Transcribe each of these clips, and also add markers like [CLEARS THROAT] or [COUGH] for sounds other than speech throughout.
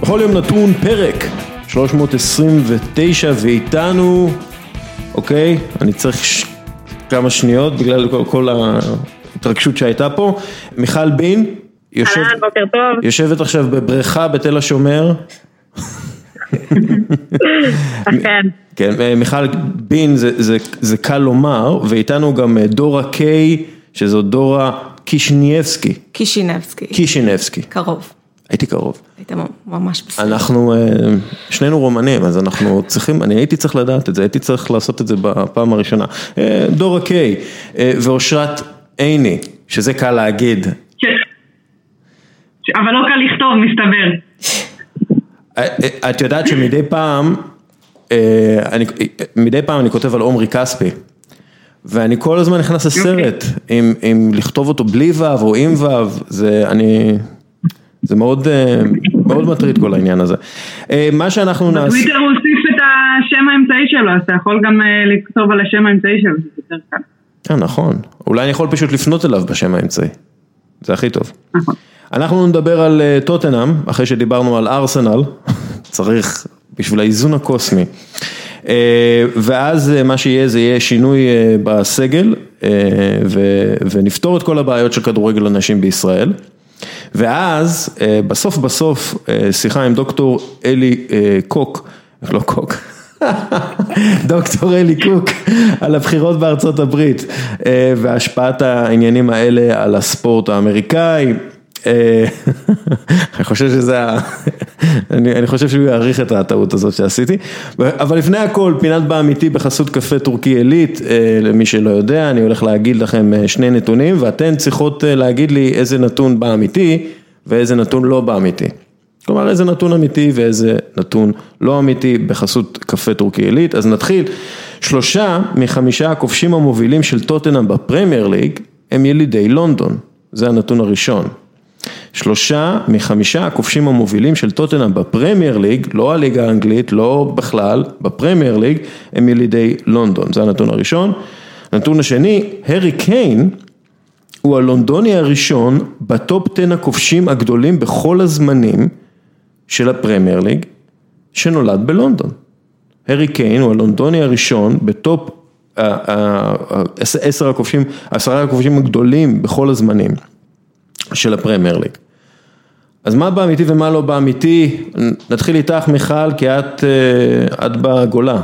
בכל יום נתון פרק 329 ואיתנו, אוקיי, אני צריך ש... כמה שניות בגלל כל, כל ההתרגשות שהייתה פה, מיכל בין, יושב, אהלן, בוקר טוב. יושבת עכשיו בבריכה בתל השומר. אכן. כן, מיכל בין זה, זה, זה קל לומר, ואיתנו גם דורה קיי, שזו דורה קישניאבסקי, קישינבסקי, קישינבסקי, קרוב, הייתי קרוב. היית ממש בסדר. אנחנו אה, שנינו רומנים, אז אנחנו צריכים, אני הייתי צריך לדעת את זה, הייתי צריך לעשות את זה בפעם הראשונה. אה, דורה קיי אה, ואושרת עיני, שזה קל להגיד. ש- אבל לא קל לכתוב, מסתבר. את יודעת שמדי פעם, אני, מדי פעם אני כותב על עומרי כספי. ואני כל הזמן נכנס לסרט, אם, אם לכתוב אותו בלי ו' או עם ו', זה אני, זה מאוד, אה, מאוד מטריד כל העניין הזה. אה, מה שאנחנו נעשה, בטוויטר הוא הוסיף את השם האמצעי שלו, אז אתה יכול גם אה, לכתוב על השם האמצעי שלו, זה יותר קל. כן נכון, אולי אני יכול פשוט לפנות אליו בשם האמצעי, זה הכי טוב. נכון. אנחנו נדבר על אה, טוטנאם, אחרי שדיברנו על ארסנל, [LAUGHS] צריך בשביל האיזון הקוסמי. אה, ואז אה, מה שיהיה זה יהיה שינוי אה, בסגל אה, ו- ונפתור את כל הבעיות של כדורגל הנשים בישראל. ואז אה, בסוף בסוף אה, שיחה עם דוקטור אלי אה, קוק, לא קוק, [LAUGHS] דוקטור אלי קוק על הבחירות בארצות הברית והשפעת העניינים האלה על הספורט האמריקאי. אה, [LAUGHS] אני חושב שזה, [LAUGHS] אני חושב שהוא יעריך את הטעות הזאת שעשיתי, אבל לפני הכל פינת באמיתי בחסות קפה טורקי עילית, אה, למי שלא יודע, אני הולך להגיד לכם אה, שני נתונים ואתן צריכות להגיד לי איזה נתון באמיתי ואיזה נתון לא באמיתי. כלומר איזה נתון אמיתי ואיזה נתון לא אמיתי בחסות קפה טורקי עילית, אז נתחיל. שלושה מחמישה הכובשים המובילים של טוטנאם בפרמייר ליג הם ילידי לונדון, זה הנתון הראשון. שלושה מחמישה הכובשים המובילים של טוטנאם בפרמייר ליג, לא הליגה האנגלית, לא בכלל, בפרמייר ליג, הם ילידי לונדון, זה הנתון הראשון. הנתון השני, הארי קיין הוא הלונדוני הראשון בטופ 10 הכובשים הגדולים בכל הזמנים של הפרמייר ליג, שנולד בלונדון. הארי קיין הוא הלונדוני הראשון בטופ ה- ה- ה- עשר הכובשים, עשרה הכובשים הגדולים בכל הזמנים של הפרמייר ליג. אז מה באמיתי ומה לא באמיתי? נתחיל איתך מיכל, כי את, אה, את בגולה.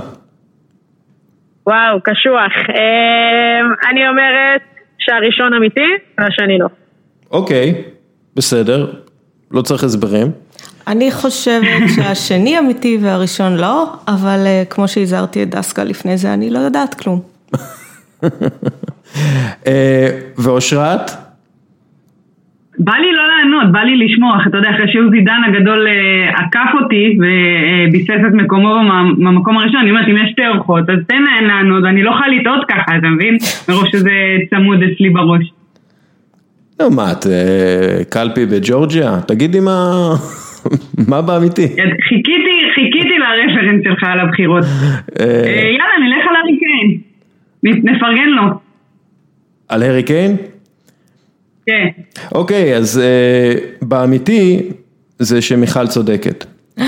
וואו, קשוח. אה, אני אומרת שהראשון אמיתי והשני לא. אוקיי, בסדר, לא צריך הסברים. אני חושבת [LAUGHS] שהשני אמיתי והראשון לא, אבל אה, כמו שהזהרתי את דסקה לפני זה, אני לא יודעת כלום. [LAUGHS] אה, ואושרת? בא לי לא לענות, בא לי לשמוח, אתה יודע, אחרי שעוזי דן הגדול אה, עקף אותי וביסס את מקומו במ- במקום הראשון, אני אומרת, אם יש שתי אורחות, אז תן להן לענות, ואני לא יכולה לטעות ככה, אתה מבין? מרוב שזה צמוד אצלי בראש. לא, מה, את אה, קלפי בג'ורג'יה? תגידי מה, מה באמיתי. חיכיתי, חיכיתי לרפרנס שלך על הבחירות. אה, יאללה, נלך על הארי קיין. נפרגן לו. על הארי קיין? כן. אוקיי, אז אה, באמיתי זה שמיכל צודקת. [GASPS]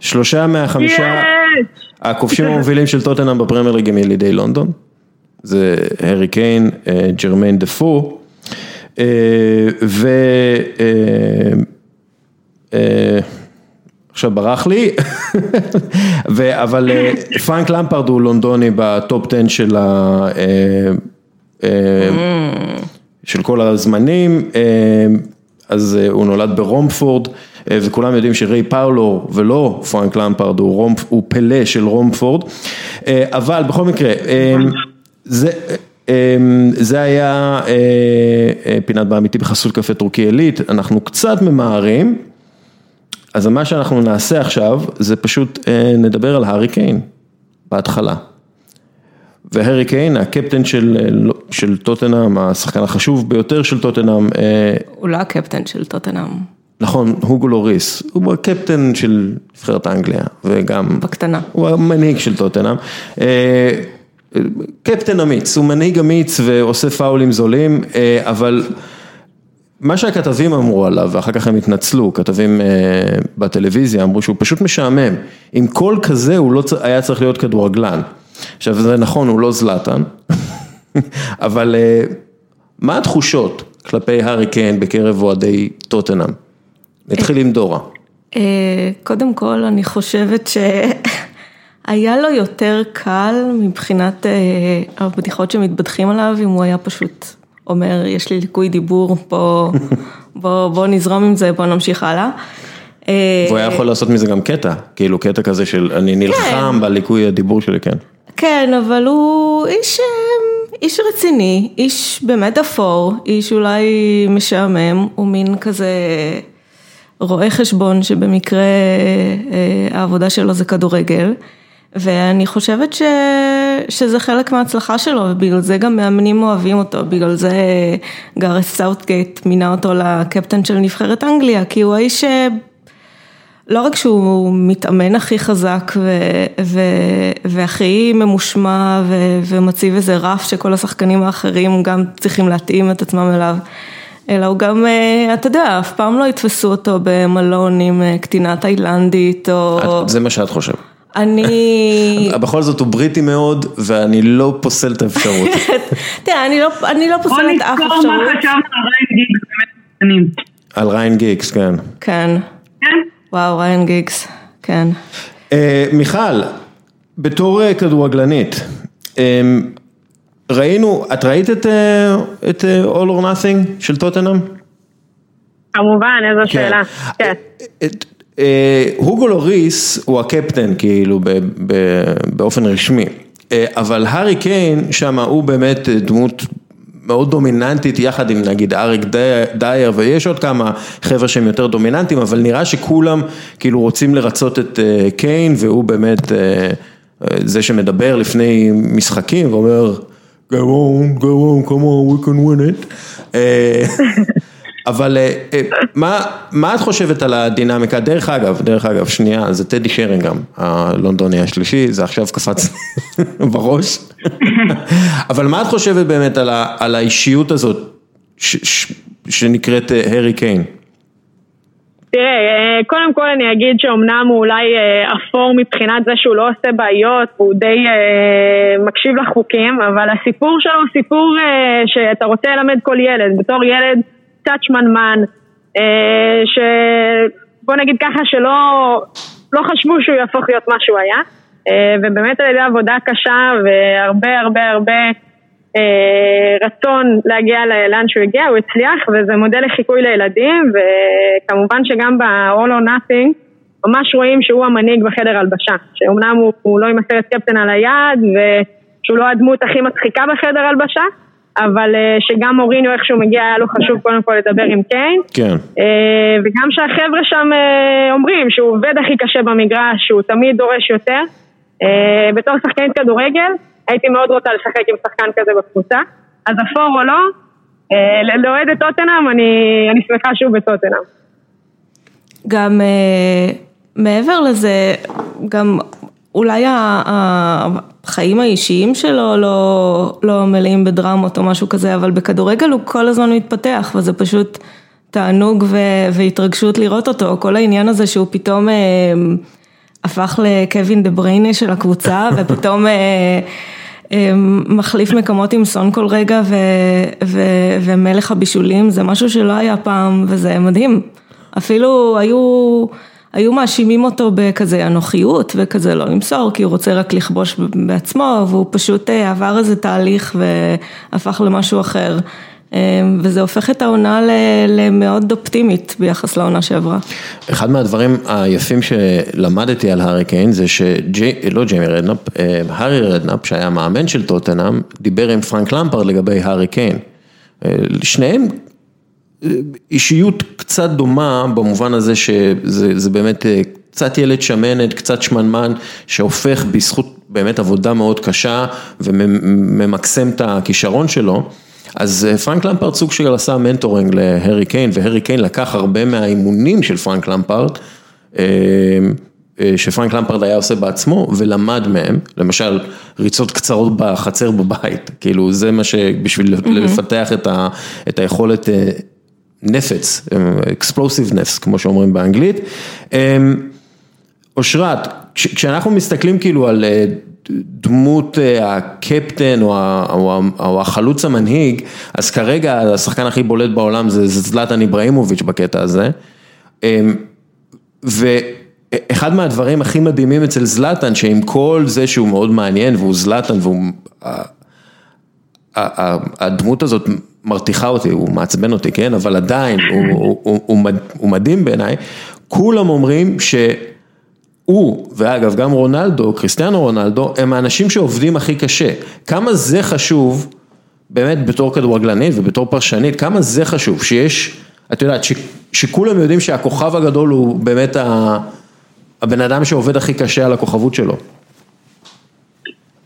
שלושה מהחמישה יש! הכובשים המובילים של טוטנאם בפרמייר ליג הם ילידי לונדון. זה הארי קיין, אה, ג'רמיין דפו. אה, ו... אה, אה, עכשיו ברח לי, [LAUGHS] ו- אבל פרנק למפרד הוא לונדוני בטופ 10 של ה... של כל הזמנים, אה, אז אה, הוא נולד ברומפורד, אה, וכולם יודעים שריי פארלור ולא פרנק למפרד הוא, רומפ, הוא פלה של רומפורד, אבל בכל מקרה, זה, זה היה פינת באמיתי בחסות קפה טורקי עילית, אנחנו קצת ממהרים, אז מה שאנחנו נעשה עכשיו זה פשוט נדבר על הארי קיין בהתחלה. והארי קיין, הקפטן של, אה, לא- של טוטנאם, השחקן החשוב ביותר של טוטנאם, אה, הוא לא הקפטן של טוטנאם, נכון, הוגו לוריס, הוא הקפטן של נבחרת אנגליה, וגם, בקטנה. הוא המנהיג של טוטנאם. אה, קפטן אמיץ, הוא מנהיג אמיץ ועושה פאולים זולים, אבל מה שהכתבים אמרו עליו, ואחר כך הם התנצלו, כתבים בטלוויזיה אמרו שהוא פשוט משעמם, עם קול כזה הוא לא היה צריך להיות כדורגלן. עכשיו זה נכון, הוא לא זלאטן, [LAUGHS] אבל אה, מה התחושות כלפי הארי קיין בקרב אוהדי טוטנאם? נתחיל עם דורה. אה, קודם כל, אני חושבת שהיה לו יותר קל מבחינת אה, הבדיחות שמתבדחים עליו, אם הוא היה פשוט אומר, יש לי ליקוי דיבור, בוא, [LAUGHS] בוא, בוא נזרום עם זה, בוא נמשיך הלאה. אה, והוא היה יכול לעשות מזה גם קטע, כאילו קטע כזה של אני נלחם כן. בליקוי הדיבור שלי, כן. כן, אבל הוא איש, איש רציני, איש באמת אפור, איש אולי משעמם, הוא מין כזה רואה חשבון שבמקרה אה, העבודה שלו זה כדורגל, ואני חושבת ש, שזה חלק מההצלחה שלו, ובגלל זה גם מאמנים אוהבים אותו, בגלל זה גארת' סאות'גייט מינה אותו לקפטן של נבחרת אנגליה, כי הוא האיש לא רק שהוא מתאמן הכי חזק ו, ו, והכי ממושמע ו, ומציב איזה רף שכל השחקנים האחרים גם צריכים להתאים את עצמם אליו. אלא הוא גם, אה, אתה יודע, אף פעם לא יתפסו אותו במלון עם אה, קטינה תאילנדית או... זה מה שאת חושבת. אני... [LAUGHS] בכל זאת הוא בריטי מאוד ואני לא פוסל את האפשרות. [LAUGHS] תראה, אני לא פוסלת אף אפשרות. בוא נזכור מה חשבנו על ריין גיגס. על ריין גיגס, כן. כן. כן? וואו, ריין גיגס, כן. מיכל, בתור כדורגלנית, ראינו, את ראית את, את All or Nothing של טוטנאם? כמובן, איזו כן. שאלה, כן. הוגו לוריס הוא הקפטן כאילו באופן רשמי, אבל הארי קיין שם הוא באמת דמות מאוד דומיננטית יחד עם נגיד אריק דייר ויש עוד כמה חבר'ה שהם יותר דומיננטיים אבל נראה שכולם כאילו רוצים לרצות את קיין והוא באמת זה שמדבר לפני משחקים ואומר go on, go on, come on, we can win it. אה, אבל אה, אה, מה, מה את חושבת על הדינמיקה? דרך אגב, דרך אגב, שנייה, זה טדי שרינגהם, הלונדוני השלישי, זה עכשיו קפץ [LAUGHS] בראש. אבל מה את חושבת באמת על, ה, על האישיות הזאת ש, ש, שנקראת הרי קיין? תראה, אה, קודם כל אני אגיד שאומנם הוא אולי אה, אפור מבחינת זה שהוא לא עושה בעיות והוא די אה, מקשיב לחוקים, אבל הסיפור שלו הוא סיפור שאתה רוצה ללמד כל ילד, בתור ילד קצת שמנמן, שבוא נגיד ככה שלא לא חשבו שהוא יהפוך להיות מה שהוא היה, ובאמת על ידי עבודה קשה והרבה הרבה הרבה אה, רצון להגיע לאן שהוא הגיע, הוא הצליח וזה מודל לחיקוי לילדים וכמובן שגם ב-all or nothing ממש רואים שהוא המנהיג בחדר הלבשה, שאומנם הוא, הוא לא ימסר את קפטן על היד ושהוא לא הדמות הכי מצחיקה בחדר הלבשה אבל אה, שגם מוריניו איך שהוא מגיע היה לו חשוב קודם כל לדבר עם קיין כן. אה, וגם שהחבר'ה שם אומרים שהוא עובד הכי קשה במגרש, שהוא תמיד דורש יותר בתור שחקנית כדורגל הייתי מאוד רוצה לשחק עם שחקן כזה בקבוצה, אז אפור או לא, אה, לאוהד את טוטנאם, אני, אני שמחה שהוא בטוטנאם. גם אה, מעבר לזה, גם אולי החיים האישיים שלו לא, לא מלאים בדרמות או משהו כזה, אבל בכדורגל הוא כל הזמן מתפתח, וזה פשוט תענוג והתרגשות לראות אותו, כל העניין הזה שהוא פתאום... אה, הפך לקווין דה בריינה של הקבוצה [LAUGHS] ופתאום אה, אה, מחליף מקומות עם סון כל רגע ו, ו, ומלך הבישולים זה משהו שלא היה פעם וזה מדהים. אפילו היו, היו מאשימים אותו בכזה אנוכיות וכזה לא למסור כי הוא רוצה רק לכבוש בעצמו והוא פשוט אה, עבר איזה תהליך והפך למשהו אחר. אמ, וזה הופך את העונה למאוד אופטימית ביחס לעונה שעברה. אחד מהדברים היפים שלמדתי על הארי קיין זה שלא ג'יימי רדנאפ, אה, הארי רדנאפ שהיה מאמן של טוטנאם, דיבר עם פרנק למפרד לגבי הארי קיין. אה, שניהם אה, אישיות קצת דומה במובן הזה שזה באמת קצת ילד שמנת, קצת שמנמן, שהופך בזכות באמת עבודה מאוד קשה וממקסם את הכישרון שלו. אז אה, פרנק למפרד סוג של עשה mentoring להרי קיין, והרי קיין לקח הרבה מהאימונים של פרנק למפרד, אה, אה, שפרנק למפרד היה עושה בעצמו ולמד מהם, למשל ריצות קצרות בחצר בבית, כאילו זה מה שבשביל mm-hmm. לפתח את, ה, את היכולת נפץ, explosiveness כמו שאומרים באנגלית. אושרת, כשאנחנו מסתכלים כאילו על דמות הקפטן או החלוץ המנהיג, אז כרגע השחקן הכי בולט בעולם זה זלטן איבראימוביץ' בקטע הזה. ואחד מהדברים הכי מדהימים אצל זלטן, שעם כל זה שהוא מאוד מעניין והוא זלטן והוא, הדמות הזאת מרתיחה אותי, הוא מעצבן אותי, כן, אבל עדיין הוא, הוא, הוא, הוא, הוא מדהים בעיניי, כולם אומרים שהוא, ואגב גם רונלדו, קריסטיאנו רונלדו, הם האנשים שעובדים הכי קשה, כמה זה חשוב, באמת בתור כדורגלנית ובתור פרשנית, כמה זה חשוב שיש, את יודעת, ש, שכולם יודעים שהכוכב הגדול הוא באמת הבן אדם שעובד הכי קשה על הכוכבות שלו.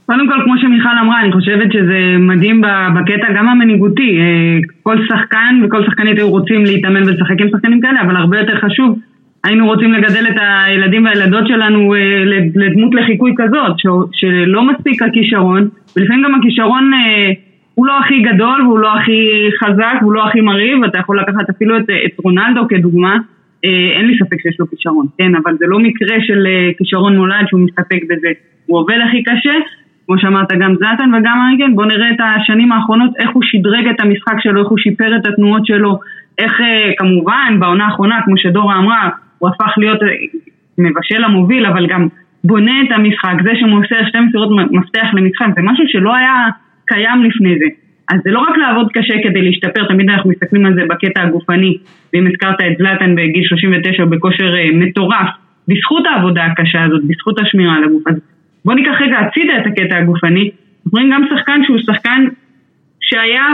קודם כל, כמו שמיכל אמרה, אני חושבת שזה מדהים בקטע גם המנהיגותי. אה, כל שחקן וכל שחקנית היו רוצים להתאמן ולשחק עם שחקנים כאלה, אבל הרבה יותר חשוב, היינו רוצים לגדל את הילדים והילדות שלנו אה, לדמות לחיקוי כזאת, שלא מספיק הכישרון, ולפעמים גם הכישרון אה, הוא לא הכי גדול והוא לא הכי חזק והוא לא הכי מרהיב, אתה יכול לקחת אפילו את, את רונלדו כדוגמה, אין לי ספק שיש לו כישרון, כן, אבל זה לא מקרה של כישרון נולד שהוא מסתפק בזה, הוא עובד הכי קשה כמו שאמרת, גם זלאטן וגם אריגן, בואו נראה את השנים האחרונות, איך הוא שדרג את המשחק שלו, איך הוא שיפר את התנועות שלו, איך אה, כמובן בעונה האחרונה, כמו שדורה אמרה, הוא הפך להיות אה, מבשל המוביל, אבל גם בונה את המשחק, זה שמוסר שתי מסירות מפתח למשחק, זה משהו שלא היה קיים לפני זה. אז זה לא רק לעבוד קשה כדי להשתפר, תמיד אנחנו מסתכלים על זה בקטע הגופני, ואם הזכרת את זלאטן בגיל 39 בכושר אה, מטורף, בזכות העבודה הקשה הזאת, בזכות השמירה על הגוף. הזה. בוא ניקח רגע הצידה את הקטע הגופני, רואים גם שחקן שהוא שחקן שהיה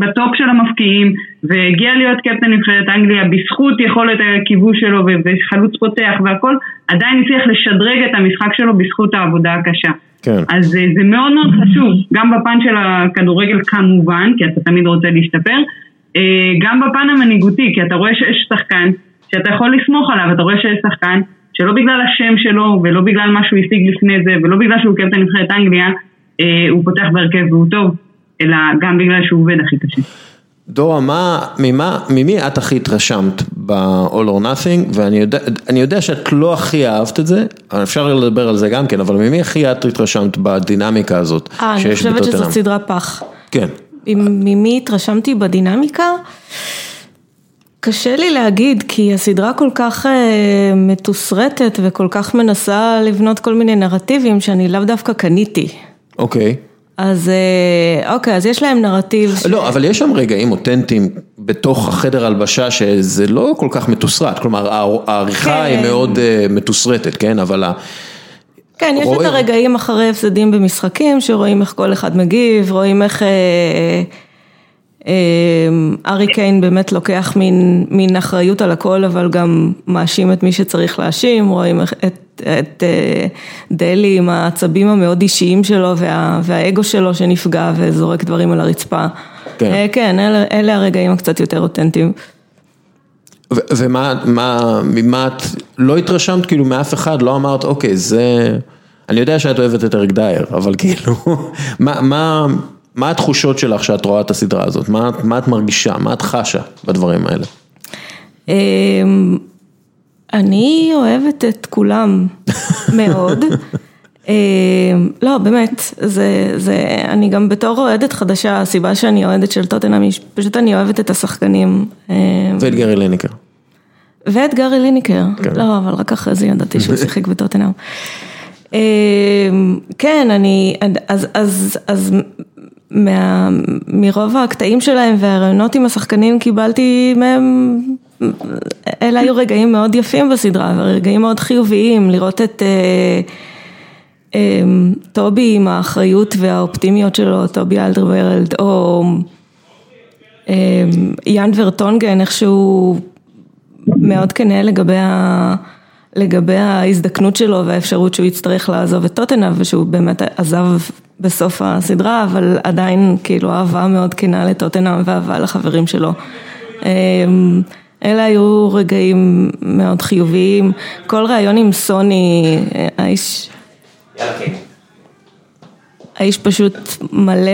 בטופ של המפקיעים והגיע להיות קפטן נבחרת אנגליה בזכות יכולת הכיבוש שלו וחלוץ פותח והכל, עדיין הצליח לשדרג את המשחק שלו בזכות העבודה הקשה. כן. אז אה, זה מאוד מאוד חשוב, גם בפן של הכדורגל כמובן, כי אתה תמיד רוצה להשתפר, אה, גם בפן המנהיגותי, כי אתה רואה שיש שחקן שאתה יכול לסמוך עליו, אתה רואה שיש שחקן שלא בגלל השם שלו ולא בגלל מה שהוא השיג לפני זה ולא בגלל שהוא קפטן נבחרת אנגליה, אה, הוא פותח בהרכב והוא טוב, אלא גם בגלל שהוא עובד הכי קשה. דורה, מה, ממה, ממי את הכי התרשמת ב-all or nothing, ואני יודע, יודע שאת לא הכי אהבת את זה, אפשר לדבר על זה גם כן, אבל ממי הכי את התרשמת בדינמיקה הזאת אה, אני חושבת שזאת סדרה פח. כן. ממי התרשמתי בדינמיקה? קשה לי להגיד, כי הסדרה כל כך אה, מתוסרטת וכל כך מנסה לבנות כל מיני נרטיבים שאני לאו דווקא קניתי. אוקיי. אז אה, אוקיי, אז יש להם נרטיב. לא, אבל יש שם רגעים אותנטיים בתוך החדר הלבשה שזה לא כל כך מתוסרט, כלומר העריכה כן. היא מאוד אה, מתוסרטת, כן? אבל ה... כן, יש רואה... את הרגעים אחרי הפסדים במשחקים, שרואים איך כל אחד מגיב, רואים איך... אמ, ארי קיין באמת לוקח מין, מין אחריות על הכל, אבל גם מאשים את מי שצריך להאשים, רואים את, את אה, דלי עם העצבים המאוד אישיים שלו וה, והאגו שלו שנפגע וזורק דברים על הרצפה. כן, אה, כן אלה, אלה הרגעים הקצת יותר אותנטיים. ומה, מה, ממה את לא התרשמת כאילו מאף אחד, לא אמרת אוקיי זה, אני יודע שאת אוהבת את אריק דייר, אבל כאילו, [LAUGHS] מה, מה מה התחושות שלך שאת רואה את הסדרה הזאת? מה, מה את מרגישה? מה את חשה בדברים האלה? אמ, אני אוהבת את כולם [LAUGHS] מאוד. אמ, לא, באמת, זה, זה, אני גם בתור אוהדת חדשה, הסיבה שאני אוהדת של טוטנאם, פשוט אני אוהבת את השחקנים. אמ, ואת גרי ליניקר. ואת גרי ליניקר, כן. לא, אבל רק אחרי זה ידעתי שהוא [LAUGHS] שיחק בטוטנאם. כן, אני, אז, אז, אז מה, מרוב הקטעים שלהם והרעיונות עם השחקנים קיבלתי מהם, אלה היו רגעים מאוד יפים בסדרה ורגעים מאוד חיוביים, לראות את אה, אה, טובי עם האחריות והאופטימיות שלו, טובי אלדרוורלד, או אה, יאן ורטונגן, איכשהו מאוד כנה לגבי ה... לגבי ההזדקנות שלו והאפשרות שהוא יצטרך לעזוב את טוטנה ושהוא באמת עזב בסוף הסדרה, אבל עדיין כאילו אהבה מאוד כנה לטוטנה ואהבה לחברים שלו. אמ, אלה היו רגעים מאוד חיוביים, כל ראיון עם סוני, האיש, האיש פשוט מלא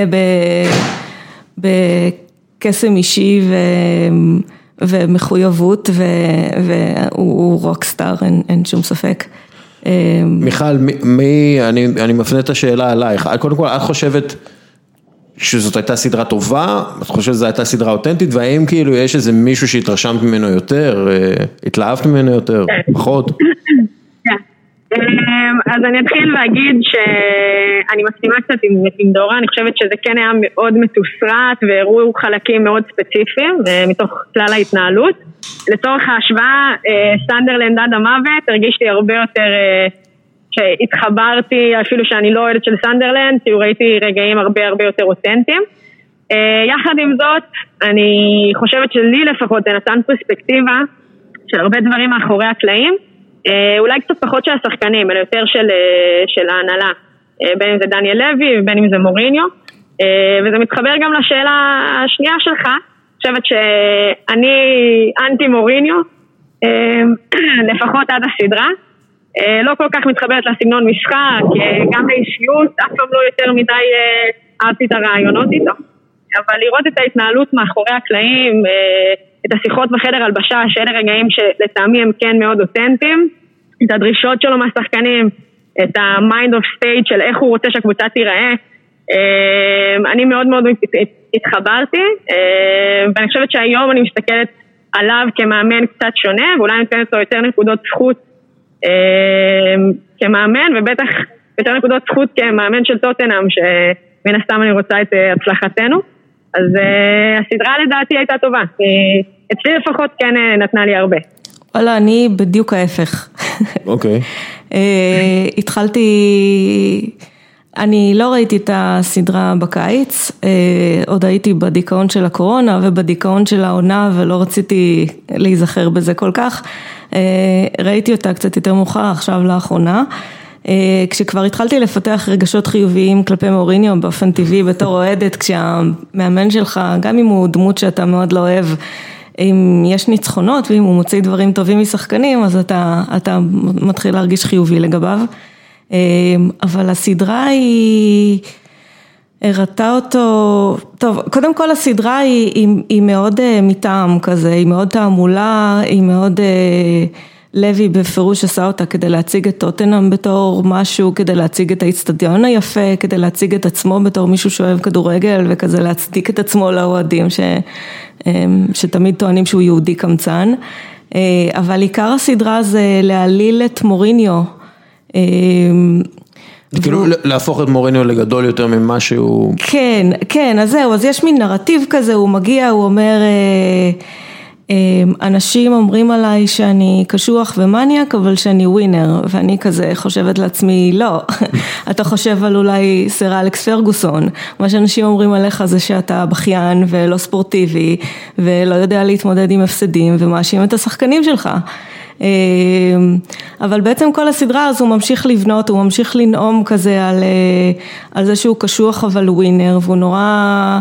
בקסם אישי ומחויבות, והוא רוקסטאר, אין, אין שום ספק. מיכל, מי, אני, אני מפנה את השאלה עלייך, קודם כל את חושבת שזאת הייתה סדרה טובה, את חושבת שזו הייתה סדרה אותנטית, והאם כאילו יש איזה מישהו שהתרשמת ממנו יותר, אה, התלהבת ממנו יותר, כן. פחות? אמ, אז אני אתחיל להגיד שאני מסכימה קצת עם, עם דורה, אני חושבת שזה כן היה מאוד מתוסרט והראו חלקים מאוד ספציפיים אה, מתוך כלל ההתנהלות. לצורך ההשוואה, אה, סנדרלנד עד המוות הרגיש לי הרבה יותר שהתחברתי, אפילו שאני לא אוהדת של סנדרלנד, כאילו ראיתי רגעים הרבה הרבה יותר אותנטיים. אה, יחד עם זאת, אני חושבת שלי לפחות זה נתן פרספקטיבה של הרבה דברים מאחורי הקלעים, אה, אולי קצת פחות של השחקנים, אלא יותר של, אה, של ההנהלה, בין אם זה דניאל לוי ובין אם זה מוריניו, וזה מתחבר גם לשאלה השנייה שלך, אני חושבת שאני אנטי מוריניו, [CLEARS THROAT] לפחות עד הסדרה. אה, לא כל כך מתחברת לסגנון משחק, אה, גם לאישיות, אף פעם לא יותר מדי אה, אהבתי את הרעיונות איתו. אבל לראות את ההתנהלות מאחורי הקלעים, את השיחות בחדר הלבשה, שאלה רגעים שלטעמי הם כן מאוד אותנטיים, את הדרישות שלו מהשחקנים, את ה-mind of state של איך הוא רוצה שהקבוצה תיראה. אני מאוד מאוד התחברתי, ואני חושבת שהיום אני מסתכלת עליו כמאמן קצת שונה, ואולי אני נותנת לו יותר נקודות זכות אמ, כמאמן, ובטח יותר נקודות זכות כמאמן של טוטנאם, שמן הסתם אני רוצה את אה, הצלחתנו. אז uh, הסדרה לדעתי הייתה טובה, אצלי לפחות כן אה, נתנה לי הרבה. וואלה, אני בדיוק ההפך. אוקיי. Okay. [LAUGHS] התחלתי, אני לא ראיתי את הסדרה בקיץ, עוד הייתי בדיכאון של הקורונה ובדיכאון של העונה ולא רציתי להיזכר בזה כל כך. אה, ראיתי אותה קצת יותר מאוחר עכשיו לאחרונה. אה, כשכבר התחלתי לפתח רגשות חיוביים כלפי מוריניו באופן טבעי בתור אוהדת, [LAUGHS] כשהמאמן שלך, גם אם הוא דמות שאתה מאוד לא אוהב, אם יש ניצחונות ואם הוא מוציא דברים טובים משחקנים, אז אתה, אתה מתחיל להרגיש חיובי לגביו. אה, אבל הסדרה היא... הראתה אותו, טוב, קודם כל הסדרה היא, היא, היא מאוד uh, מטעם כזה, היא מאוד תעמולה, היא מאוד, uh, לוי בפירוש עשה אותה כדי להציג את טוטנאם בתור משהו, כדי להציג את האיצטדיון היפה, כדי להציג את עצמו בתור מישהו שאוהב כדורגל וכזה להצדיק את עצמו לאוהדים ש, um, שתמיד טוענים שהוא יהודי קמצן, uh, אבל עיקר הסדרה זה להעליל את מוריניו. Uh, כאילו להפוך את מוריניו לגדול יותר ממה שהוא... כן, כן, אז זהו, אז יש מין נרטיב כזה, הוא מגיע, הוא אומר, אה, אה, אנשים אומרים עליי שאני קשוח ומניאק, אבל שאני ווינר, ואני כזה חושבת לעצמי, לא, [LAUGHS] אתה חושב על אולי סר אלכס פרגוסון, מה שאנשים אומרים עליך זה שאתה בכיין ולא ספורטיבי, ולא יודע להתמודד עם הפסדים, ומאשים את השחקנים שלך. אמ, אבל בעצם כל הסדרה הזו ממשיך לבנות, הוא ממשיך לנאום כזה על, אה, על זה שהוא קשוח אבל ווינר והוא נורא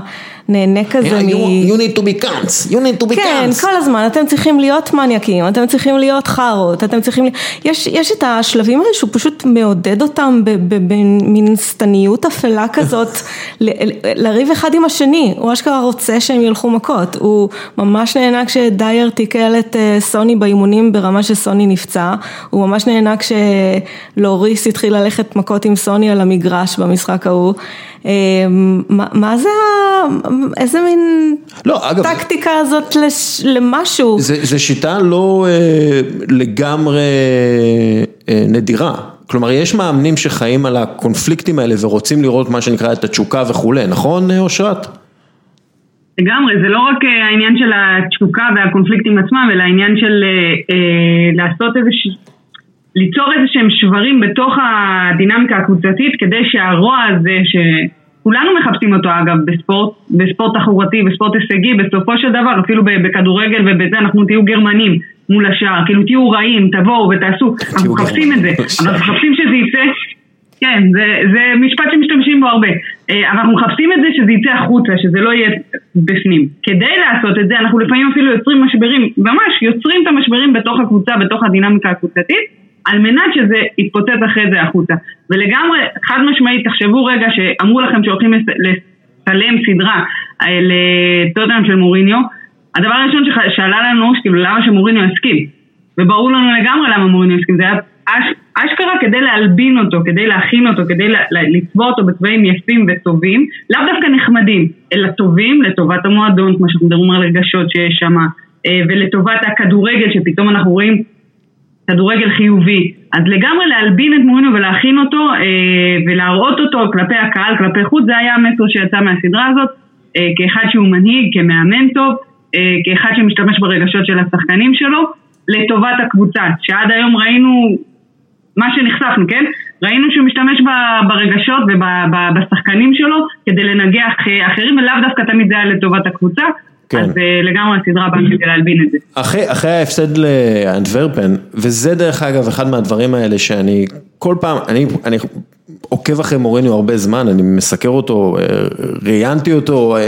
נהנה כזה מ... You need to be cunts, you need to be כן, כל הזמן, אתם צריכים להיות מניאקים, אתם צריכים להיות חארות, אתם צריכים... יש, יש את השלבים האלה שהוא פשוט מעודד אותם במין שטניות אפלה כזאת, [LAUGHS] לריב אחד עם השני, הוא אשכרה רוצה שהם ילכו מכות, הוא ממש נהנה כשדייר תיקל את אה, סוני באימונים ברמה שסוני נפצע, הוא ממש נהנה כשלוריס התחיל ללכת מכות עם סוני על המגרש במשחק ההוא. אמ, מה זה, איזה מין לא, אגב, טקטיקה הזאת לש, למשהו? זה, זה שיטה לא אה, לגמרי אה, נדירה. כלומר, יש מאמנים שחיים על הקונפליקטים האלה ורוצים לראות מה שנקרא את התשוקה וכולי, נכון אושרת? לגמרי, זה לא רק אה, העניין של התשוקה והקונפליקטים עצמם, אלא העניין של אה, אה, לעשות איזה ליצור איזה שהם שברים בתוך הדינמיקה הקבוצתית כדי שהרוע הזה שכולנו מחפשים אותו אגב בספורט, בספורט תחרותי, בספורט הישגי, בסופו של דבר אפילו בכדורגל ובזה אנחנו תהיו גרמנים מול השאר, כאילו תהיו רעים, תבואו ותעשו, אנחנו מחפשים את זה, אבל [LAUGHS] אנחנו מחפשים שזה יצא כן, זה, זה משפט שמשתמשים בו הרבה. אה, אבל אנחנו מחפשים את זה שזה יצא החוצה, שזה לא יהיה בפנים. כדי לעשות את זה, אנחנו לפעמים אפילו יוצרים משברים, ממש יוצרים את המשברים בתוך הקבוצה, בתוך הדינמיקה הקבוצתית, על מנת שזה יתפוצץ אחרי זה החוצה. ולגמרי, חד משמעית, תחשבו רגע שאמרו לכם שהולכים לצלם סדרה אה, לטוטנאם של מוריניו, הדבר הראשון שעלה לנו, כאילו למה שמוריניו הסכים. וברור לנו לגמרי למה מוריניו הסכים, זה היה אש, אשכרה כדי להלבין אותו, כדי להכין אותו, כדי לצבוע אותו בצבעים יפים וטובים, לאו דווקא נחמדים, אלא טובים לטובת המועדון, כמו שאנחנו מדברים על רגשות שיש שם, אה, ולטובת הכדורגל, שפתאום אנחנו רואים כדורגל חיובי. אז לגמרי להלבין את מוריניו ולהכין אותו אה, ולהראות אותו כלפי הקהל, כלפי חוץ, זה היה המסר שיצא מהסדרה הזאת, אה, כאחד שהוא מנהיג, כמאמן טוב, כאחד שמשתמש ברגשות של השחקנים שלו, לטובת הקבוצה, שעד היום ראינו מה שנחשפנו, כן? ראינו שהוא משתמש ברגשות ובשחקנים שלו כדי לנגח אחרים, ולאו דווקא תמיד זה היה לטובת הקבוצה. כן. אז אה, לגמרי הסדרה באה כדי להלבין את זה. אחרי, אחרי ההפסד לאנטוורפן, וזה דרך אגב אחד מהדברים האלה שאני כל פעם, אני, אני עוקב אחרי מוריניו הרבה זמן, אני מסקר אותו, אה, ראיינתי אותו, אה,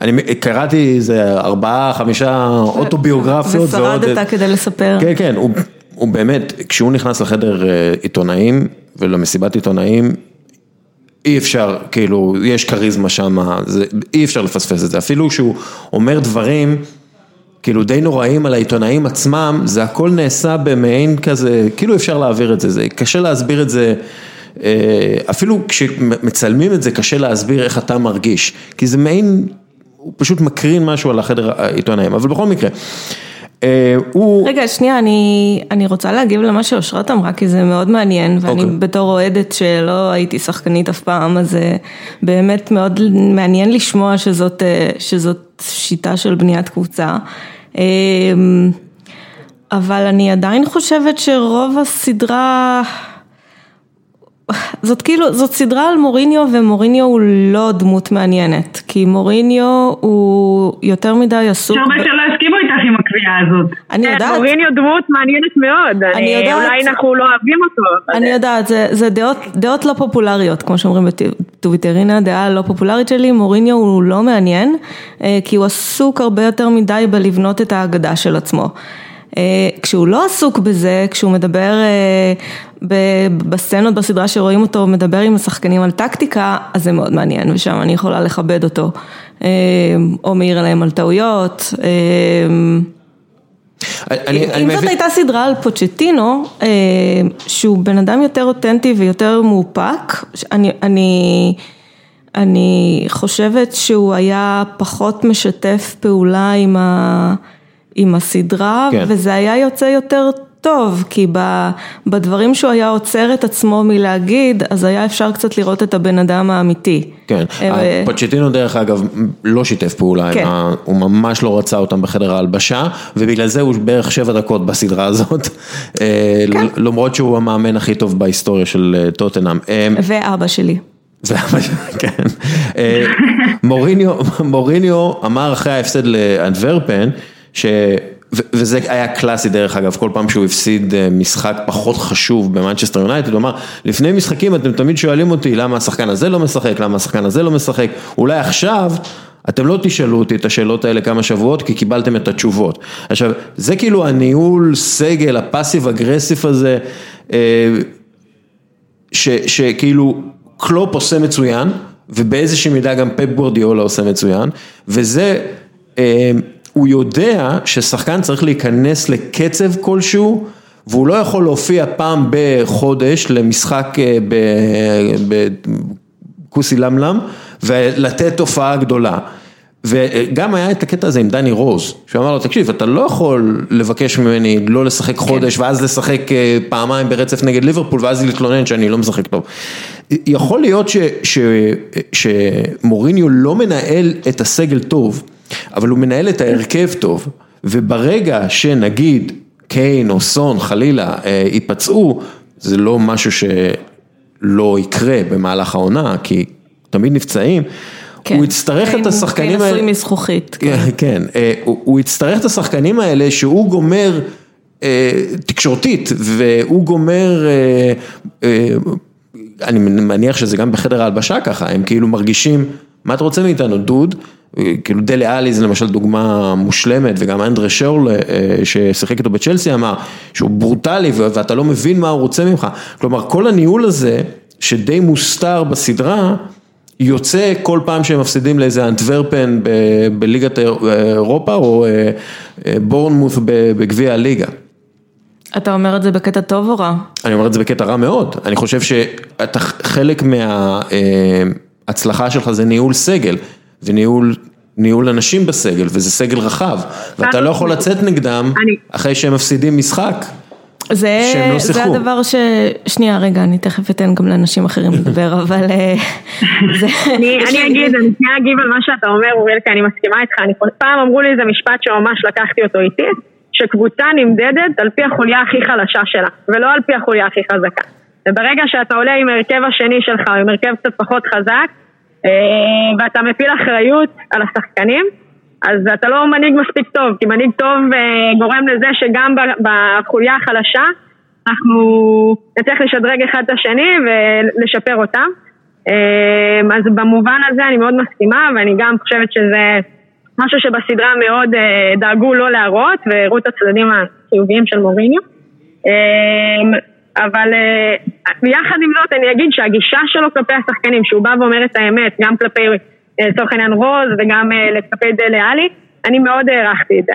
אני קראתי איזה ארבעה, חמישה אוטוביוגרפיות. ושרדת כדי לספר. כן, כן, הוא, הוא באמת, כשהוא נכנס לחדר עיתונאים ולמסיבת עיתונאים, אי אפשר, כאילו, יש כריזמה שם, אי אפשר לפספס את זה, אפילו שהוא אומר דברים, כאילו די נוראים על העיתונאים עצמם, זה הכל נעשה במעין כזה, כאילו אפשר להעביר את זה, זה קשה להסביר את זה, אה, אפילו כשמצלמים את זה קשה להסביר איך אתה מרגיש, כי זה מעין, הוא פשוט מקרין משהו על החדר העיתונאים, אבל בכל מקרה. אה, הוא... רגע, שנייה, אני, אני רוצה להגיב למה שאושרת אמרה, כי זה מאוד מעניין, ואני okay. אוקיי. בתור אוהדת שלא הייתי שחקנית אף פעם, אז זה באמת מאוד מעניין לשמוע שזאת, אה, שזאת שיטה של בניית קבוצה. אה, אבל אני עדיין חושבת שרוב הסדרה... זאת כאילו, זאת סדרה על מוריניו ומוריניו הוא לא דמות מעניינת, כי מוריניו הוא יותר מדי עסוק. יש הרבה שלא הסכימו איתך עם הקביעה הזאת. אני כן, יודעת. מוריניו דמות מעניינת מאוד. אני יודעת. אולי אנחנו לא אוהבים אותו. אני יודעת, זה, זה דעות, לא פופולריות, כמו שאומרים בטוויטר, הנה הדעה הלא פופולרית שלי, מוריניו הוא לא מעניין, אה, כי הוא עסוק הרבה יותר מדי בלבנות את ההגדה של עצמו. אה, כשהוא לא עסוק בזה, כשהוא מדבר אה, בסצנות בסדרה שרואים אותו מדבר עם השחקנים על טקטיקה, אז זה מאוד מעניין ושם אני יכולה לכבד אותו. אה, או מעיר עליהם על טעויות. אני, אם אני זאת מבין... הייתה סדרה על פוצ'טינו, שהוא בן אדם יותר אותנטי ויותר מאופק, אני, אני, אני חושבת שהוא היה פחות משתף פעולה עם ה... עם הסדרה, כן. וזה היה יוצא יותר טוב, כי בדברים שהוא היה עוצר את עצמו מלהגיד, אז היה אפשר קצת לראות את הבן אדם האמיתי. כן, אה, פוצ'טינו דרך אגב לא שיתף פעולה, כן. הוא ממש לא רצה אותם בחדר ההלבשה, ובגלל זה הוא בערך שבע דקות בסדרה הזאת, אה, כן. למרות שהוא המאמן הכי טוב בהיסטוריה של אה, טוטנאם. ואבא שלי. כן, מוריניו אמר אחרי ההפסד לאנטוורפן, ש... וזה היה קלאסי דרך אגב, כל פעם שהוא הפסיד אה, משחק פחות חשוב במנצ'סטר יונייטד, הוא אמר, לפני משחקים אתם תמיד שואלים אותי למה השחקן הזה לא משחק, למה השחקן הזה לא משחק, אולי עכשיו אתם לא תשאלו אותי את השאלות האלה כמה שבועות כי קיבלתם את התשובות. עכשיו, זה כאילו הניהול סגל, ה passive aggressive הזה, אה, ש, שכאילו קלופ עושה מצוין, ובאיזושהי מידה גם פפ גורדיאולה עושה מצוין, וזה... אה, הוא יודע ששחקן צריך להיכנס לקצב כלשהו והוא לא יכול להופיע פעם בחודש למשחק אה, בכוסי למלם ולתת הופעה גדולה. וגם היה את הקטע הזה עם דני רוז, שהוא אמר לו, תקשיב, אתה לא יכול לבקש ממני לא לשחק כן. חודש ואז לשחק אה, פעמיים ברצף נגד ליברפול ואז להתלונן שאני לא משחק טוב. יכול להיות ש, שמוריניו לא מנהל את הסגל טוב. אבל הוא מנהל את ההרכב טוב, וברגע שנגיד קיין או סון חלילה אה, ייפצעו, זה לא משהו שלא יקרה במהלך העונה, כי תמיד נפצעים. כן, הוא יצטרך את השחקנים האלה, כן, עשוי מזכוכית, כן, [LAUGHS] כן, אה, הוא יצטרך את השחקנים האלה שהוא גומר אה, תקשורתית והוא גומר, אני מניח שזה גם בחדר ההלבשה ככה, הם כאילו מרגישים, מה אתה רוצה מאיתנו, דוד? כאילו דלה אלי זה למשל דוגמה מושלמת וגם אנדרה שורל אה, ששיחק איתו בצ'לסי אמר שהוא ברוטלי ואתה לא מבין מה הוא רוצה ממך, כלומר כל הניהול הזה שדי מוסתר בסדרה יוצא כל פעם שהם מפסידים לאיזה אנטוורפן בליגת אירופה או בורנמוth בגביע הליגה. אתה אומר את זה בקטע טוב או רע? אני אומר את זה בקטע רע מאוד, אני חושב שאתה חלק מההצלחה שלך זה ניהול סגל וניהול ניהול אנשים בסגל וזה סגל רחב ואתה לא יכול לצאת נגדם אחרי שהם מפסידים משחק. זה, לא זה הדבר ש... שנייה רגע, אני תכף אתן גם לאנשים אחרים לדבר, אבל זה... אני, אני אגיד, אני שנייה אגיב על מה שאתה אומר, אוריאל, כי אני מסכימה איתך, אני פעם אמרו לי איזה משפט שממש לקחתי אותו איתי, שקבוצה נמדדת על פי החוליה הכי חלשה שלה, ולא על פי החוליה הכי חזקה. וברגע שאתה עולה עם הרכב השני שלך, עם הרכב קצת פחות חזק, אה, ואתה מפיל אחריות על השחקנים, אז אתה לא מנהיג מספיק טוב, כי מנהיג טוב אה, גורם לזה שגם בחוליה החלשה אנחנו נצטרך לשדרג אחד את השני ולשפר אותם. אה, אז במובן הזה אני מאוד מסכימה, ואני גם חושבת שזה משהו שבסדרה מאוד אה, דאגו לא להראות, והראו את הצדדים החיוביים של מוריניו. אבל יחד עם זאת אני אגיד שהגישה שלו כלפי השחקנים, שהוא בא ואומר את האמת, גם כלפי לצורך העניין רוז וגם כלפי דלה עלי, אני מאוד הערכתי את זה.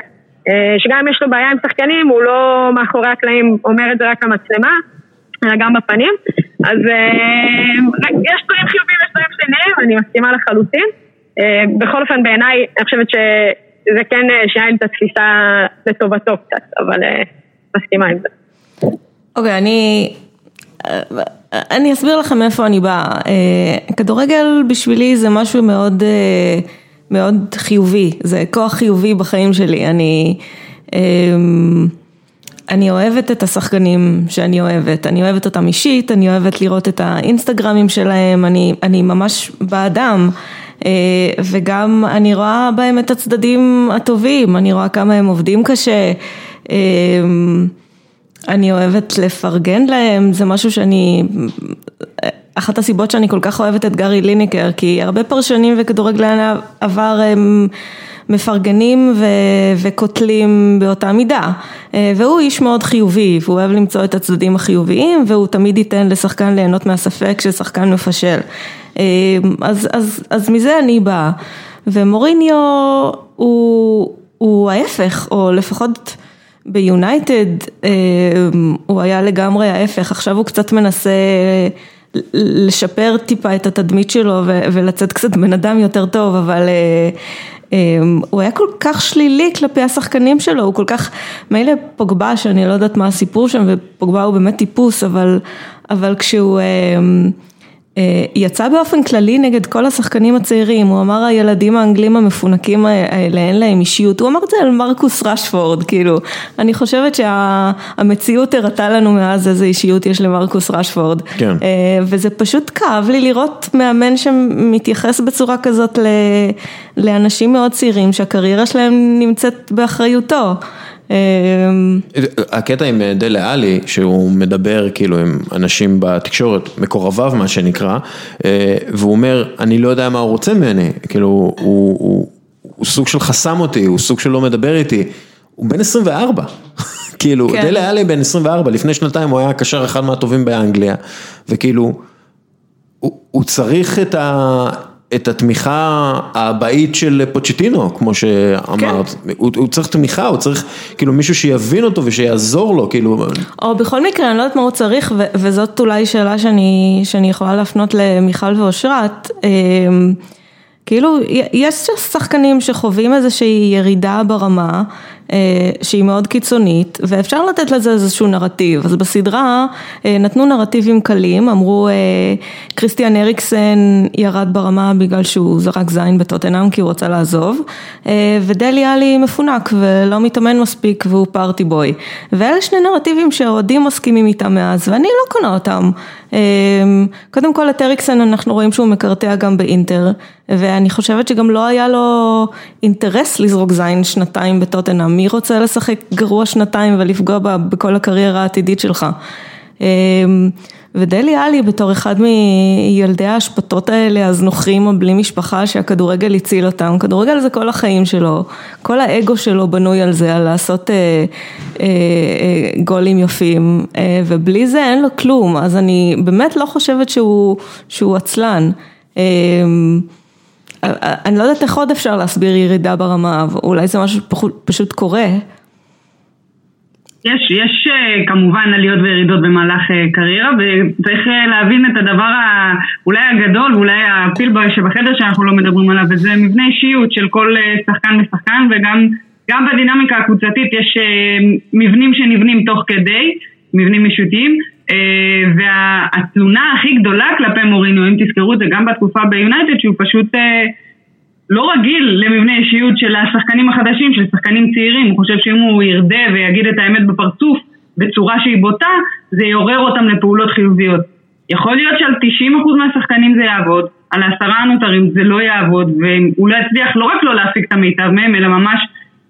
שגם אם יש לו בעיה עם שחקנים, הוא לא מאחורי הקלעים אומר את זה רק למצלמה, אלא גם בפנים. אז יש דברים חיובים, יש דברים שליליים, אני מסכימה לחלוטין. בכל אופן בעיניי, אני חושבת שזה כן שינה את התפיסה לטובתו קצת, אבל מסכימה עם זה. אוקיי, אני... אני אסביר לכם מאיפה אני באה. כדורגל בשבילי זה משהו מאוד, מאוד חיובי, זה כוח חיובי בחיים שלי. אני, אני אוהבת את השחקנים שאני אוהבת, אני אוהבת אותם אישית, אני אוהבת לראות את האינסטגרמים שלהם, אני, אני ממש באדם. וגם אני רואה בהם את הצדדים הטובים, אני רואה כמה הם עובדים קשה. אני אוהבת לפרגן להם, זה משהו שאני, אחת הסיבות שאני כל כך אוהבת את גארי ליניקר, כי הרבה פרשנים וכדורגלן עבר הם מפרגנים וקוטלים באותה מידה, והוא איש מאוד חיובי, והוא אוהב למצוא את הצדדים החיוביים, והוא תמיד ייתן לשחקן ליהנות מהספק ששחקן מפשל. אז, אז, אז מזה אני באה, ומוריניו הוא, הוא ההפך, או לפחות ביונייטד הוא היה לגמרי ההפך, עכשיו הוא קצת מנסה לשפר טיפה את התדמית שלו ולצאת קצת בן אדם יותר טוב, אבל הוא היה כל כך שלילי כלפי השחקנים שלו, הוא כל כך, מילא פוגבה שאני לא יודעת מה הסיפור שם ופוגבה הוא באמת טיפוס, אבל, אבל כשהוא יצא באופן כללי נגד כל השחקנים הצעירים, הוא אמר הילדים האנגלים המפונקים האלה אין להם אישיות, הוא אמר את זה על מרקוס רשפורד, כאילו, אני חושבת שהמציאות הראתה לנו מאז איזה אישיות יש למרקוס רשפורד, כן. וזה פשוט כאב לי לראות מאמן שמתייחס בצורה כזאת לאנשים מאוד צעירים שהקריירה שלהם נמצאת באחריותו. הקטע עם דלה עלי, שהוא מדבר כאילו עם אנשים בתקשורת, מקורביו מה שנקרא, והוא אומר, אני לא יודע מה הוא רוצה ממני, כאילו, הוא סוג של חסם אותי, הוא סוג של לא מדבר איתי, הוא בן 24, [LAUGHS] כאילו, כן. דלה עלי בן 24, לפני שנתיים הוא היה הקשר אחד מהטובים באנגליה, וכאילו, הוא, הוא צריך את ה... את התמיכה האבאית של פוצ'טינו, כמו שאמרת, כן. הוא, הוא צריך תמיכה, הוא צריך כאילו מישהו שיבין אותו ושיעזור לו, כאילו. או בכל מקרה, אני לא יודעת מה הוא צריך, ו- וזאת אולי שאלה שאני, שאני יכולה להפנות למיכל ואושרת. כאילו, יש שחקנים שחווים איזושהי ירידה ברמה. שהיא מאוד קיצונית ואפשר לתת לזה איזשהו נרטיב, אז בסדרה נתנו נרטיבים קלים, אמרו קריסטיאן אריקסן ירד ברמה בגלל שהוא זרק זין בטוטנאם כי הוא רצה לעזוב ודלי עלי מפונק ולא מתאמן מספיק והוא פארטי בוי. ואלה שני נרטיבים שהאוהדים מסכימים איתם מאז ואני לא קונה אותם, קודם כל את אריקסן אנחנו רואים שהוא מקרטע גם באינטר ואני חושבת שגם לא היה לו אינטרס לזרוק זין שנתיים בטוטנאם מי רוצה לשחק גרוע שנתיים ולפגוע בכל הקריירה העתידית שלך. ודלי עלי בתור אחד מילדי האשפתות האלה הזנוחים או בלי משפחה שהכדורגל הציל אותם, כדורגל זה כל החיים שלו, כל האגו שלו בנוי על זה, על לעשות אה, אה, אה, גולים יפים ובלי זה אין לו כלום, אז אני באמת לא חושבת שהוא, שהוא עצלן. אני לא יודעת איך עוד אפשר להסביר ירידה ברמה, אולי זה משהו שפשוט קורה. יש, יש כמובן עליות וירידות במהלך קריירה וצריך להבין את הדבר אולי הגדול ואולי הפיל שבחדר שאנחנו לא מדברים עליו וזה מבנה אישיות של כל שחקן ושחקן וגם גם בדינמיקה הקבוצתית יש מבנים שנבנים תוך כדי, מבנים אישותיים והתלונה הכי גדולה כלפי מורינו, אם תזכרו את זה גם בתקופה ביונייטד שהוא פשוט לא רגיל למבנה אישיות של השחקנים החדשים, של שחקנים צעירים, הוא חושב שאם הוא ירדה ויגיד את האמת בפרצוף בצורה שהיא בוטה, זה יעורר אותם לפעולות חיוביות. יכול להיות שעל 90% מהשחקנים זה יעבוד, על העשרה הנותרים זה לא יעבוד, והוא לא יצליח לא רק לא להפיק את המיטב מהם, אלא ממש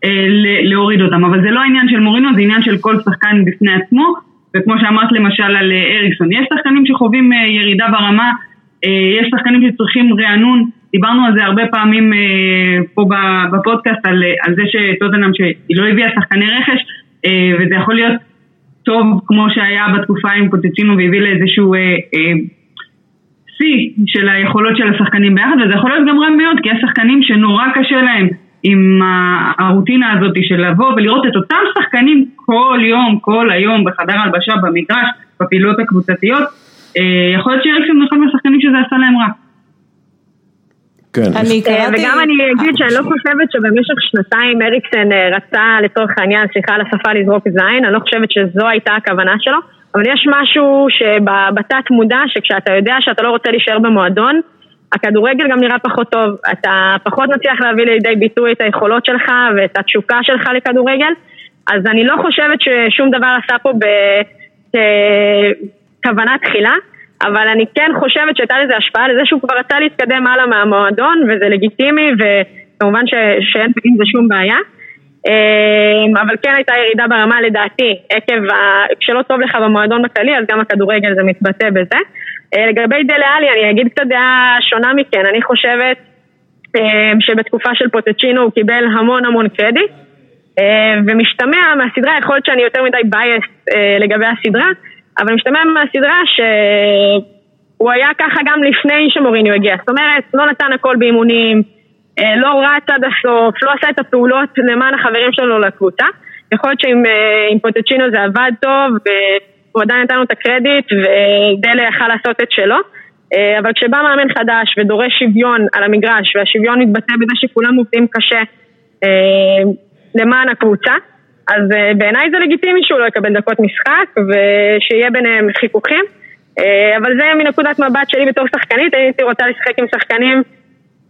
אה, להוריד אותם. אבל זה לא עניין של מורינו, זה עניין של כל שחקן בפני עצמו, וכמו שאמרת למשל על אה, אריקסון, יש שחקנים שחווים אה, ירידה ברמה, אה, יש שחקנים שצריכים רענון, דיברנו על זה הרבה פעמים פה בפודקאסט, על, על זה שטוטנאם שהיא לא הביאה שחקני רכש, וזה יכול להיות טוב כמו שהיה בתקופה עם פוטצינו והביא לאיזשהו שיא של היכולות של השחקנים ביחד, וזה יכול להיות גם רע מאוד, כי יש שחקנים שנורא קשה להם עם הרוטינה הזאת של לבוא ולראות את אותם שחקנים כל יום, כל היום בחדר הלבשה, במגרש, בפעילות הקבוצתיות, אה, יכול להיות שאריקסון הוא אחד מהשחקנים שזה עשה להם רע. כן. אני קראתי... וגם אני אגיד שאני לא חושבת שבמשך שנתיים אריקסן רצה לצורך העניין, סליחה על השפה לזרוק זין, אני לא חושבת שזו הייתה הכוונה שלו, אבל יש משהו שבתת מודע, שכשאתה יודע שאתה לא רוצה להישאר במועדון, הכדורגל גם נראה פחות טוב, אתה פחות מצליח להביא לידי ביטוי את היכולות שלך ואת התשוקה שלך לכדורגל, אז אני לא חושבת ששום דבר עשה פה בכוונה תחילה. אבל אני כן חושבת שהייתה לזה השפעה לזה שהוא כבר רצה להתקדם הלאה מהמועדון וזה לגיטימי וכמובן ש... שאין עם זה שום בעיה. אמ, אבל כן הייתה ירידה ברמה לדעתי עקב ה... כשלא טוב לך במועדון בכללי אז גם הכדורגל זה מתבטא בזה לגבי דלה עלי אני אגיד קצת דעה שונה מכן אני חושבת אמ, שבתקופה של פוטצ'ינו הוא קיבל המון המון קרדיט אה, ומשתמע מהסדרה יכול להיות שאני יותר מדי בייס אה, לגבי הסדרה אבל משתמע מהסדרה שהוא היה ככה גם לפני שמוריניו הגיע, זאת אומרת, לא נתן הכל באימונים, אה, לא רץ עד הסוף, לא עשה את הפעולות למען החברים שלו לקבוצה. יכול להיות שעם אה, פוטצ'ינו זה עבד טוב, והוא עדיין נתן לו את הקרדיט, ודלה יכל לעשות את שלו. אה, אבל כשבא מאמן חדש ודורש שוויון על המגרש, והשוויון מתבטא בזה שכולם עובדים קשה למען הקבוצה, אז uh, בעיניי זה לגיטימי שהוא לא יקבל דקות משחק ושיהיה ביניהם חיכוכים אבל זה מנקודת מבט שלי בתור שחקנית, הייתי רוצה לשחק עם שחקנים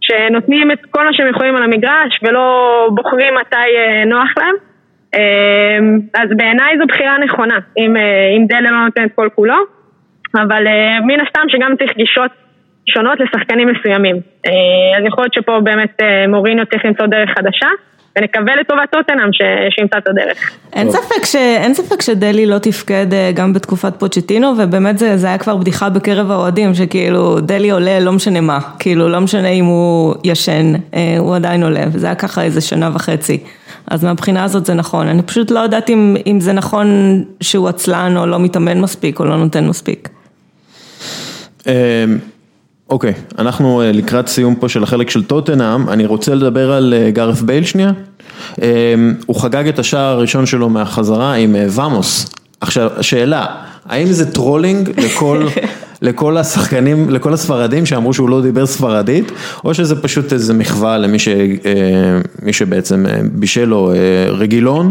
שנותנים את כל מה שהם יכולים על המגרש ולא בוחרים מתי נוח להם אז בעיניי זו בחירה נכונה אם, uh, אם דלה לא נותן את כל כולו אבל uh, מן הסתם שגם צריך גישות שונות לשחקנים מסוימים. uh, אז יכול להיות שפה באמת מוריניו צריך למצוא דרך חדשה ונקווה לטובת טוטנאם שימצא את הדרך. אין ספק, ש... אין ספק שדלי לא תפקד אה, גם בתקופת פוצ'טינו ובאמת זה, זה היה כבר בדיחה בקרב האוהדים שכאילו דלי עולה לא משנה מה, כאילו לא משנה אם הוא ישן, אה, הוא עדיין עולה וזה היה ככה איזה שנה וחצי. אז מהבחינה הזאת זה נכון, אני פשוט לא יודעת אם, אם זה נכון שהוא עצלן או לא מתאמן מספיק או לא נותן מספיק. אמ, אוקיי, אנחנו אה, לקראת סיום פה של החלק של טוטנאם, אני רוצה לדבר על אה, גארת' בייל שנייה. אמ, הוא חגג את השער הראשון שלו מהחזרה עם אה, vamos. עכשיו, שאלה, האם זה trolling לכל, [LAUGHS] לכל השחקנים, לכל הספרדים שאמרו שהוא לא דיבר ספרדית, או שזה פשוט איזה מחווה למי ש, שבעצם בישל לו רגילון.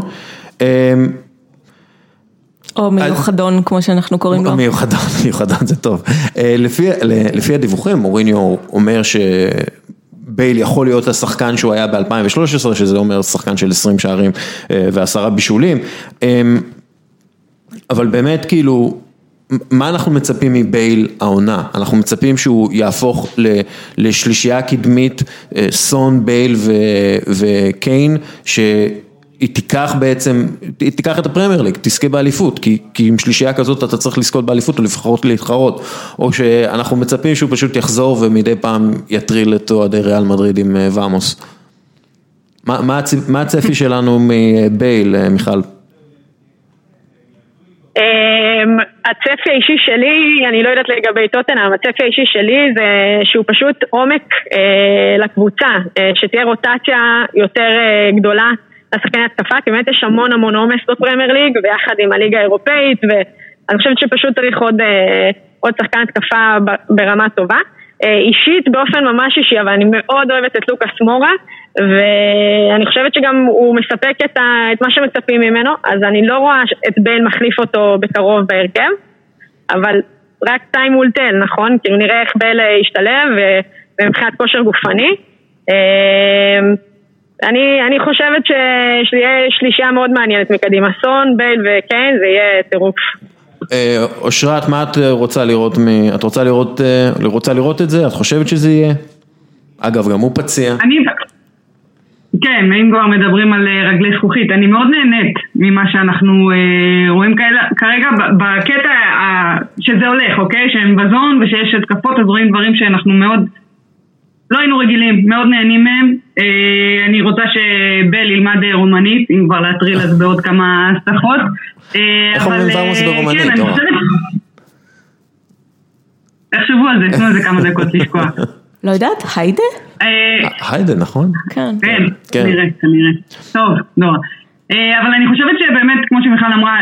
או מיוחדון כמו שאנחנו קוראים לו. מיוחדון, [LAUGHS] מיוחדון זה טוב. אה, לפי, הדיווחים מוריניו אומר שבייל יכול להיות השחקן שהוא היה ב-2013, שזה אומר שחקן של 20 שערים אה, ועשרה בישולים. אמ, אבל באמת כאילו, מה אנחנו מצפים מבייל העונה? אנחנו מצפים שהוא יהפוך לשלישייה קדמית, אה, סון, בייל וקיין, ש... היא תיקח בעצם, היא תיקח את הפרמייר ליג, תזכה באליפות, כי, כי עם שלישייה כזאת אתה צריך לזכות באליפות או לפחות להתחרות, או שאנחנו מצפים שהוא פשוט יחזור ומדי פעם יטריל את אוהדי ריאל מדריד עם אה, ואמוס. מה, מה, הצפי [LAUGHS] שלנו מבייל, אה, מיכל? אמ, הצפי האישי שלי, אני לא יודעת לגבי טוטנאם, הצפי האישי שלי זה שהוא פשוט עומק אה, לקבוצה, אה, שתהיה רוטציה יותר אה, גדולה לשחקני התקפה, כי באמת יש המון המון עומס בפרמייר ליג, ויחד עם הליגה האירופאית, ואני חושבת שפשוט צריך עוד, אה, עוד שחקן התקפה ברמה טובה. אה, אישית באופן ממש אישי, אבל אני מאוד אוהבת את לוקאס מורה, ואני חושבת שגם הוא מספק את, ה, את מה שמצפים ממנו, אז אני לא רואה את בן מחליף אותו בקרוב בהרכב, אבל רק טיים מול תל, נכון? כאילו נראה איך בל ישתלב ומבחינת כושר גופני. אה, אני, אני חושבת שתהיה שלישייה מאוד מעניינת מקדימה, סון, בייל וקיין, זה יהיה טירוף. אה, אושרת, מה את רוצה לראות, את רוצה לראות, אה, רוצה לראות את זה? את חושבת שזה יהיה? אגב, גם הוא פציע. אני, כן, אם כבר מדברים על אה, רגלי זכוכית, אני מאוד נהנית ממה שאנחנו רואים כרגע בקטע שזה הולך, אוקיי? שהם בזון ושיש התקפות, אז רואים דברים שאנחנו מאוד... לא היינו רגילים, מאוד נהנים מהם. אה, אני רוצה שבל ילמד אה, רומנית, אם כבר להטריל אז בעוד כמה שפות. אה, איך אומרים ורמוס ברומנית? כן, אני חושבת... תחשבו על זה, תנו לזה כמה דקות לשקוע. לא יודעת, היידה? היידה, נכון? כן. כן, כנראה, כנראה. טוב, נורא. אבל אני חושבת שבאמת, כמו שמיכל אמרה,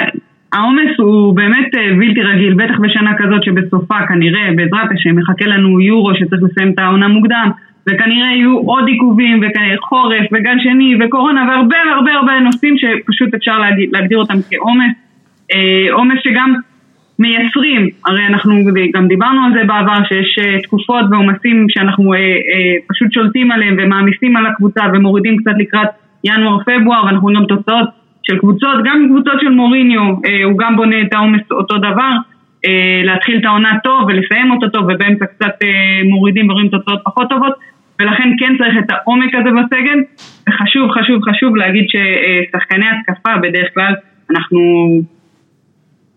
העומס הוא באמת בלתי רגיל, בטח בשנה כזאת שבסופה כנראה, בעזרת השם, מחכה לנו יורו שצריך לסיים את העונה מוקדם. וכנראה יהיו עוד עיכובים, וכנראה חורף, וגל שני, וקורונה, והרבה הרבה הרבה נושאים שפשוט אפשר להגדיר, להגדיר אותם כעומס. אה, עומס שגם מייצרים, הרי אנחנו גם דיברנו על זה בעבר, שיש אה, תקופות ועומסים שאנחנו אה, פשוט שולטים עליהם ומעמיסים על הקבוצה ומורידים קצת לקראת ינואר-פברואר, ואנחנו רואים גם תוצאות של קבוצות, גם קבוצות של מוריניו, הוא גם בונה את העומס אותו דבר. להתחיל את העונה טוב ולסיים אותה טוב ובאמצע קצת מורידים ורואים תוצאות פחות טובות ולכן כן צריך את העומק הזה בסגל, וחשוב, חשוב, חשוב להגיד ששחקני התקפה בדרך כלל, אנחנו,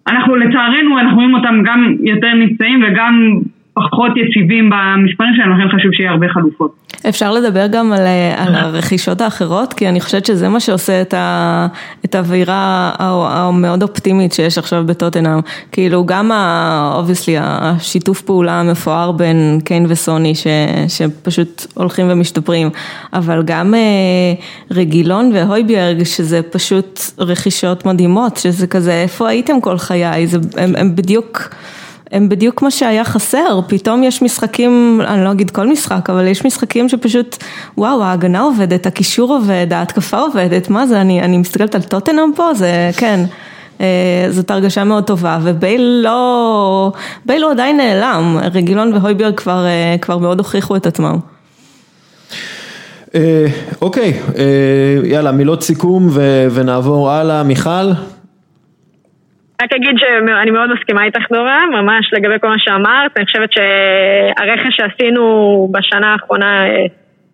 אנחנו לצערנו, אנחנו רואים אותם גם יותר נפצעים וגם פחות יציבים במספרים שלהם, לכן חשוב שיהיה הרבה חלופות. אפשר לדבר גם על, על הרכישות האחרות, כי אני חושבת שזה מה שעושה את האווירה המאוד אופטימית שיש עכשיו בטוטנאם. כאילו גם obviously השיתוף פעולה המפואר בין קיין וסוני ש, שפשוט הולכים ומשתפרים, אבל גם אה, רגילון והויביארג שזה פשוט רכישות מדהימות, שזה כזה איפה הייתם כל חיי, זה, הם, הם בדיוק הם בדיוק כמו שהיה חסר, פתאום יש משחקים, אני לא אגיד כל משחק, אבל יש משחקים שפשוט, וואו, ההגנה עובדת, הקישור עובד, ההתקפה עובדת, מה זה, אני, אני מסתכלת על טוטנאם פה, זה, כן, אה, זאת הרגשה מאוד טובה, ובייל לא, בייל הוא עדיין נעלם, רגילון והויברג כבר, אה, כבר מאוד הוכיחו את עצמם. אה, אוקיי, יאללה, מילות סיכום ונעבור הלאה, מיכל. רק אגיד שאני מאוד מסכימה איתך דורה, ממש לגבי כל מה שאמרת, אני חושבת שהרכש שעשינו בשנה האחרונה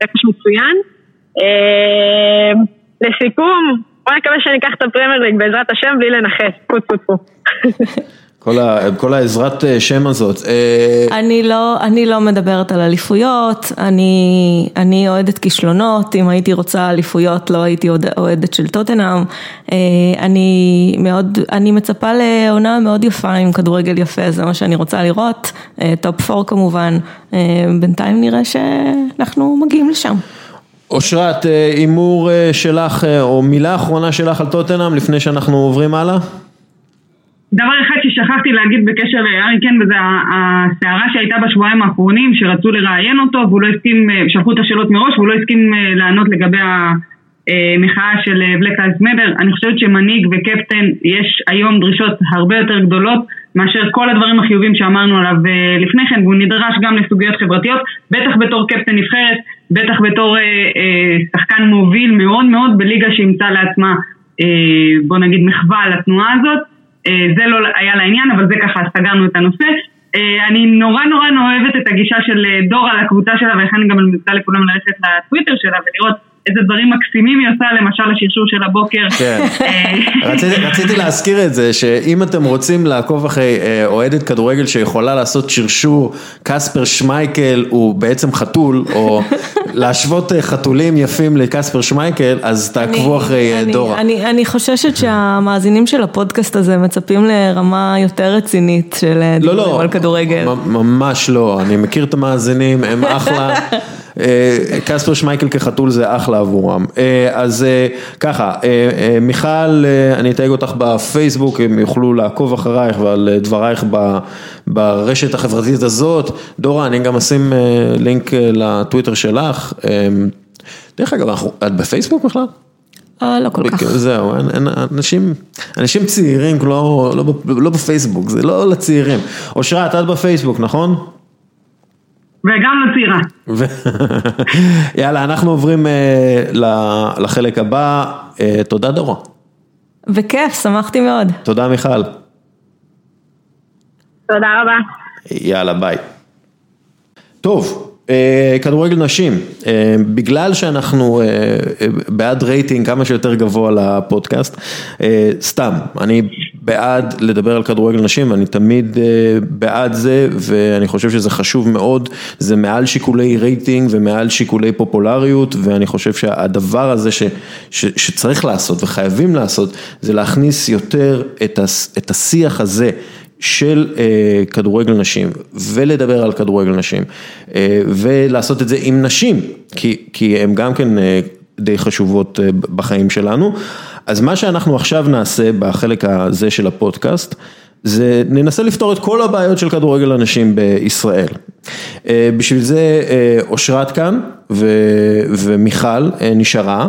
רכש מצוין. אה, לסיכום, בוא נקווה שאני אקח את הפרמייר ליג בעזרת השם בלי לנחש, פו פו פו. [LAUGHS] כל העזרת אה, שם הזאת. אה, אני לא, אני לא מדברת על אליפויות, אני, אני אוהדת כישלונות, אם הייתי רוצה אליפויות לא הייתי אוהדת של טוטנאם, אה, אני מאוד, אני מצפה לעונה מאוד יפה עם כדורגל יפה, זה מה שאני רוצה לראות, top four כמובן, בינתיים נראה שאנחנו מגיעים לשם. אושרת, הימור שלך או מילה אחרונה שלך על טוטנאם לפני שאנחנו עוברים הלאה? דבר אחד ששכחתי להגיד בקשר לארי קן וזה הסערה שהייתה בשבועיים האחרונים שרצו לראיין אותו והוא לא הסכים, אה, שלחו את השאלות מראש והוא לא הסכים אה, לענות לגבי המחאה של בלק אייס מדר אני חושבת שמנהיג וקפטן יש היום דרישות הרבה יותר גדולות מאשר כל הדברים החיובים שאמרנו עליו אה, לפני כן והוא נדרש גם לסוגיות חברתיות בטח בתור קפטן נבחרת, בטח בתור אה, אה, שחקן מוביל מאוד מאוד בליגה שימצא לעצמה אה, בוא נגיד מחווה לתנועה הזאת. אה, זה לא היה לעניין, אבל זה ככה סגרנו את הנושא. אה, אני נורא נורא אוהבת את הגישה של אה, דורה לקבוצה שלה, ולכן אני גם ממליצה לכולם ללכת לטוויטר שלה ולראות איזה דברים מקסימים היא עושה, למשל השרשור של הבוקר. כן. אה, רציתי, [LAUGHS] רציתי להזכיר את זה, שאם אתם רוצים לעקוב אחרי אה, אוהדת כדורגל שיכולה לעשות שרשור, קספר שמייקל הוא בעצם חתול, או [LAUGHS] להשוות אה, חתולים יפים לקספר שמייקל, אז תעקבו אחרי אה, אני- דורה. אני, אני חוששת שהמאזינים של הפודקאסט הזה מצפים לרמה יותר רצינית של אה, לא, דיבורים לא, על כדורגל. ממש לא, אני מכיר את המאזינים, הם אחלה. [LAUGHS] אה, קספר שמייקל כחתול זה אחלה עבורם. אה, אז אה, ככה, מיכל, אני אתייג אותך בפייסבוק, הם יוכלו לעקוב אחרייך ועל דברייך ברשת החברתית הזאת. דורה, אני גם אשים לינק לטוויטר שלך. דרך אגב, אנחנו- את בפייסבוק בכלל? לא כל כך. זהו, אנשים, אנשים צעירים לא, לא, לא בפייסבוק, זה לא לצעירים. אושרת, את בפייסבוק, נכון? וגם לצעירה. ו... [LAUGHS] יאללה, אנחנו עוברים אה, לחלק הבא. אה, תודה דורה. וכיף, שמחתי מאוד. תודה מיכל. תודה רבה. יאללה, ביי. טוב, אה, כדורגל נשים, בגלל שאנחנו בעד רייטינג כמה שיותר גבוה לפודקאסט, סתם, אני בעד לדבר על כדורגל נשים, אני תמיד אה, בעד זה, ואני חושב שזה חשוב מאוד, זה מעל שיקולי רייטינג ומעל שיקולי פופולריות, ואני חושב שהדבר הזה ש, ש, שצריך לעשות וחייבים לעשות, זה להכניס יותר את, הס, את השיח הזה. של אה, כדורגל נשים ולדבר על כדורגל נשים אה, ולעשות את זה עם נשים, כי, כי הן גם כן אה, די חשובות אה, בחיים שלנו. אז מה שאנחנו עכשיו נעשה בחלק הזה של הפודקאסט, זה ננסה לפתור את כל הבעיות של כדורגל הנשים בישראל. אה, בשביל זה אה, אושרת כאן ו- ומיכל אה, נשארה,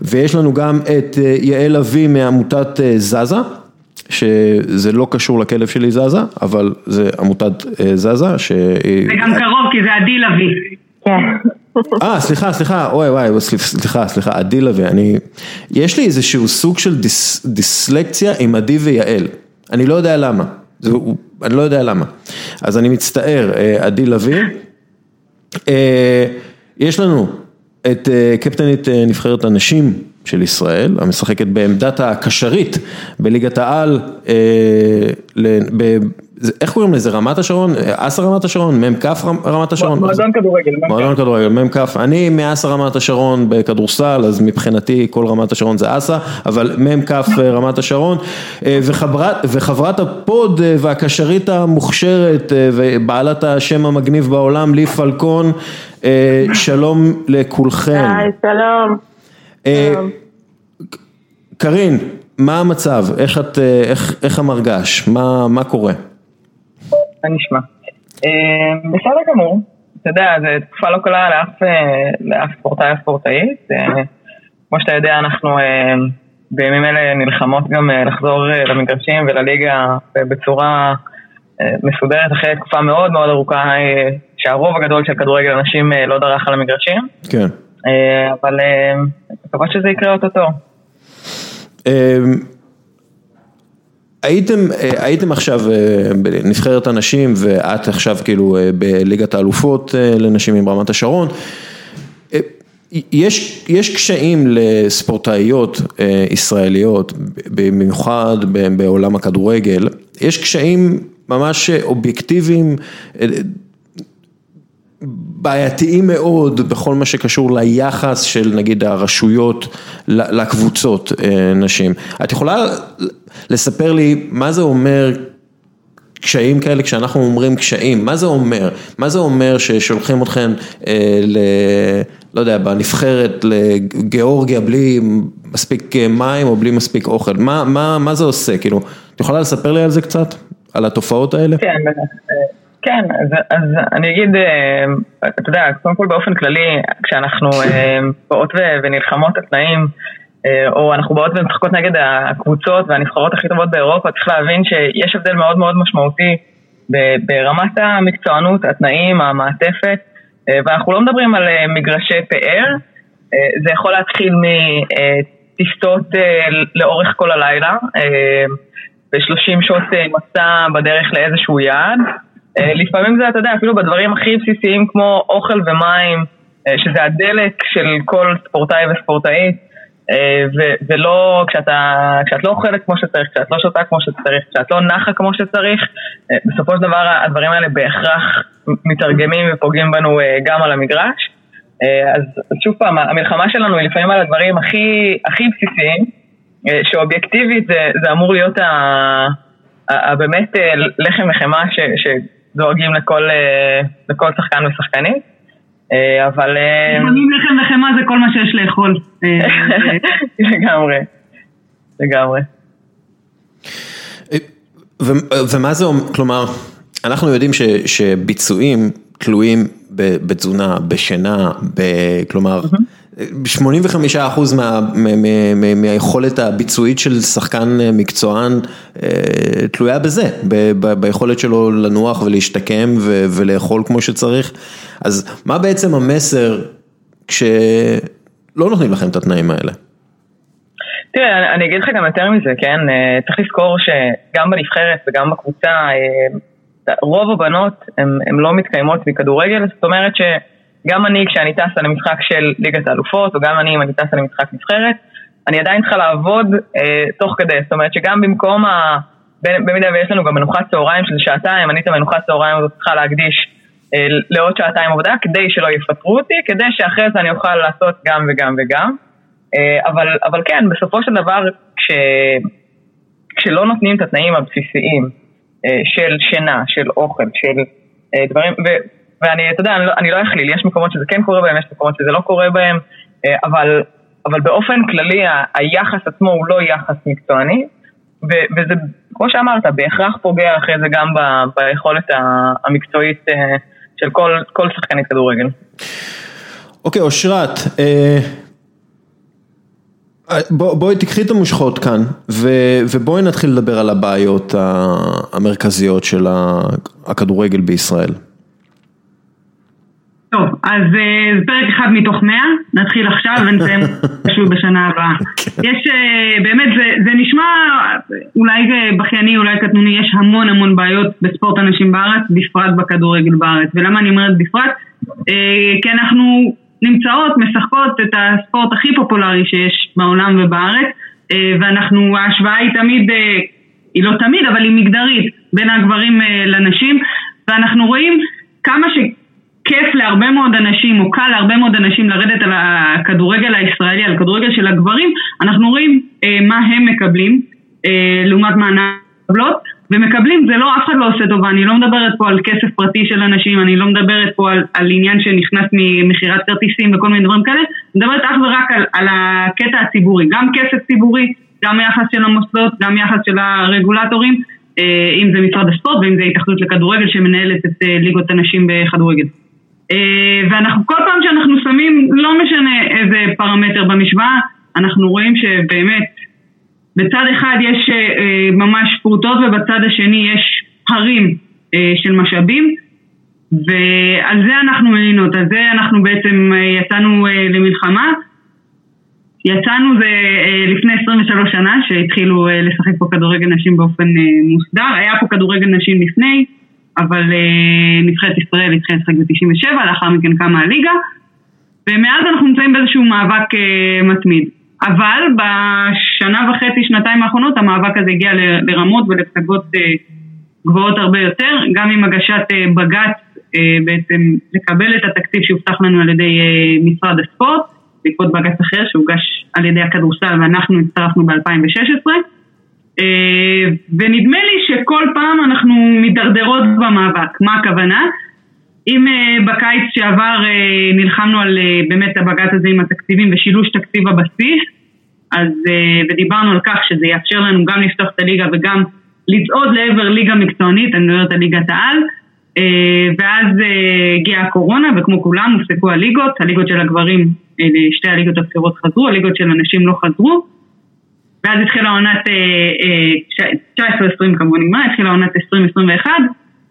ויש לנו גם את יעל אבי מעמותת זזה. שזה לא קשור לכלב שלי זזה, אבל זה עמותת זזה, שהיא... זה גם קרוב, כי זה עדי לביא. כן. אה, סליחה, סליחה, אוי וואי, סליח- סליחה, סליחה, עדי לוי, אני... יש לי איזשהו סוג של דיס, דיסלקציה עם עדי ויעל, אני לא יודע למה, זה, אני לא יודע למה, אז אני מצטער, אה, עדי לביא. אה, יש לנו את אה, קפטנית נבחרת הנשים של ישראל, המשחקת בעמדת הקשרית בליגת העל, ב- איך קוראים לזה, רמת השרון? אסא רמת השרון? מ"כ רמ- רמת השרון? מועדון כדורגל. מועדון כדורגל, מ"כ, אני מאסא רמת השרון בכדורסל, אז מבחינתי כל רמת השרון זה אסא, אבל מ"כ רמת השרון, אה, וחברת, וחברת הפוד אה, והקשרית המוכשרת אה, ובעלת השם המגניב בעולם, לי פלקון, שלום לכולכם. היי, שלום. קרין, מה המצב? איך את, איך, איך המרגש? מה, מה קורה? מה נשמע? אה, בסדר גמור. אתה יודע, זו תקופה לא קלה לאף, אה, ספורטאי או ספורטאית. אה, כמו שאתה יודע, אנחנו אה, בימים אלה נלחמות גם לחזור למגרשים ולליגה בצורה מסודרת אחרי תקופה מאוד מאוד ארוכה שהרוב הגדול של כדורגל הנשים לא דרך על המגרשים. כן. אבל אה, מקווה שזה יקרה אוטוטו. הייתם, אה, הייתם עכשיו אה, בנבחרת הנשים ואת עכשיו כאילו אה, בליגת האלופות לנשים עם רמת השרון. יש, יש קשיים לספורטאיות ישראליות, במיוחד בעולם הכדורגל, יש קשיים ממש אובייקטיביים, בעייתיים מאוד בכל מה שקשור ליחס של נגיד הרשויות לקבוצות אה, נשים. את יכולה לספר לי מה זה אומר קשיים כאלה, כשאנחנו אומרים קשיים, מה זה אומר? מה זה אומר ששולחים אתכם אה, ל... לא יודע, בנבחרת לגיאורגיה בלי מספיק אה, מים או בלי מספיק אוכל? מה, מה, מה זה עושה? כאילו, את יכולה לספר לי על זה קצת? על התופעות האלה? כן, בטח. כן, אז, אז אני אגיד, אה, אתה יודע, קודם כל באופן כללי, כשאנחנו אה, באות ונלחמות על תנאים, אה, או אנחנו באות ומשחקות נגד הקבוצות והנבחרות הכי טובות באירופה, צריך להבין שיש הבדל מאוד מאוד משמעותי ברמת המקצוענות, התנאים, המעטפת, ואנחנו לא מדברים על מגרשי פאר, זה יכול להתחיל מטיסות לאורך כל הלילה, אה, ו-30 שעות מסע בדרך לאיזשהו יעד. אה, לפעמים זה, אתה יודע, אפילו בדברים הכי בסיסיים כמו אוכל ומים, שזה הדלק של כל ספורטאי וספורטאית. ו- ולא, כשאתה, כשאת לא אוכלת כמו שצריך, כשאת לא שותה כמו שצריך, כשאת לא נחה כמו שצריך, בסופו של דבר הדברים האלה בהכרח מתרגמים ופוגעים בנו גם על המגרש. אז שוב פעם, המלחמה שלנו היא לפעמים על הדברים הכי, הכי בסיסיים, שאובייקטיבית זה, זה אמור להיות ה, ה, באמת לחם וחמאה שדואגים לכל, לכל שחקן ושחקנית. אה, אבל... אה, לפעמים לחם וחמאה זה כל מה שיש לאכול. אה, [LAUGHS] לגמרי, לגמרי. ומה זה אומר, כלומר, אנחנו יודעים ש, שביצועים תלויים בתזונה, בשינה, ב, כלומר, 85% מה, מה, מהיכולת הביצועית של שחקן מקצוען תלויה בזה, ב, ב, ביכולת שלו לנוח ולהשתקם ו, ולאכול כמו שצריך. אז מה בעצם המסר כשלא נותנים לכם את התנאים האלה? תראה, אני אגיד לך גם יותר מזה, כן? אה, צריך לזכור שגם בנבחרת וגם בקבוצה, אה, רוב הבנות הן לא מתקיימות מכדורגל, זאת אומרת שגם אני כשאני טסה למשחק של ליגת האלופות, או גם אני אם אני טסה למשחק נבחרת, אני עדיין צריכה לעבוד אה, תוך כדי, זאת אומרת שגם במקום ה... במידה ויש לנו גם מנוחת צהריים של שעתיים, אני את המנוחת צהריים הזאת צריכה להקדיש אה, לעוד שעתיים עבודה כדי שלא יפטרו אותי, כדי שאחרי זה אני אוכל לעשות גם וגם וגם. אה, אבל, אבל כן, בסופו של דבר, כש, כשלא נותנים את התנאים הבסיסיים אה, של שינה, של אוכל, של דברים, ו, ואני, אתה יודע, אני לא, אני לא אכליל, יש מקומות שזה כן קורה בהם, יש מקומות שזה לא קורה בהם, אבל, אבל באופן כללי ה, היחס עצמו הוא לא יחס מקצועני, ו, וזה, כמו שאמרת, בהכרח פוגע אחרי זה גם ב, ביכולת המקצועית של כל, כל שחקנית כדורגל. אוקיי, אושרת, אה, בוא, בואי תקחי את המושכות כאן ו, ובואי נתחיל לדבר על הבעיות המרכזיות של הכדורגל בישראל. טוב, אז אה, זה פרק אחד מתוך מאה, נתחיל עכשיו ונסיים משהו בשנה הבאה. [LAUGHS] כן. יש, אה, באמת, זה, זה נשמע אולי בכייני, אולי קטנוני, יש המון המון בעיות בספורט הנשים בארץ, בפרט בכדורגל בארץ. ולמה אני אומרת בפרט? אה, כי אנחנו נמצאות, משחקות את הספורט הכי פופולרי שיש בעולם ובארץ, ואנחנו, ההשוואה היא תמיד, היא לא תמיד, אבל היא מגדרית, בין הגברים לנשים, ואנחנו רואים כמה ש... כיף להרבה מאוד אנשים, או קל להרבה מאוד אנשים לרדת על הכדורגל הישראלי, על הכדורגל של הגברים, אנחנו רואים אה, מה הם מקבלים, אה, לעומת מה אנחנו ומקבלים, זה לא, אף אחד לא עושה טובה, אני לא מדברת פה על כסף פרטי של אנשים, אני לא מדברת פה על, על עניין שנכנס ממכירת כרטיסים וכל מיני דברים כאלה, אני מדברת אך ורק על, על הקטע הציבורי, גם כסף ציבורי, גם יחס של המוסדות, גם יחס של הרגולטורים, אה, אם זה משרד הספורט ואם זה התאחדות לכדורגל שמנהלת את אה, ליגות הנשים בכדורגל. אה, ואנחנו כל פעם שאנחנו שמים, לא משנה איזה פרמטר במשוואה, אנחנו רואים שבאמת בצד אחד יש אה, ממש פרוטות ובצד השני יש הרים אה, של משאבים ועל זה אנחנו מלינות, על זה אנחנו בעצם יצאנו למלחמה. יצאנו זה לפני 23 שנה שהתחילו לשחק פה כדורגל נשים באופן מוסדר, היה פה כדורגל נשים לפני אבל uh, נבחרת ישראל התחילה לשחק ב-97, לאחר מכן קמה הליגה, ומאז אנחנו נמצאים באיזשהו מאבק uh, מתמיד. אבל בשנה וחצי, שנתיים האחרונות, המאבק הזה הגיע לרמות ולפסגות uh, גבוהות הרבה יותר, גם עם הגשת בג"ץ בעצם לקבל את התקציב שהובטח לנו על ידי משרד הספורט, בעקבות בג"ץ אחר שהוגש על ידי הכדורסל ואנחנו הצטרפנו ב-2016. אה, ונדמה לי שכל פעם אנחנו מידרדרות במאבק. מה הכוונה? אם אה, בקיץ שעבר אה, נלחמנו על באמת הבג"ץ הזה עם התקציבים ושילוש תקציב הבסיס, אז, ודיברנו על כך שזה יאפשר לנו גם לפתוח את הליגה וגם לצעוד לעבר ליגה מקצוענית, אני מדברת על ליגת העל, ואז הגיעה הקורונה וכמו כולם הופסקו הליגות, הליגות של הגברים, שתי הליגות הבכירות חזרו, הליגות של הנשים לא חזרו, ואז התחילה עונת 19-20 אה, כמובן נגמר, התחילה עונת 20-21,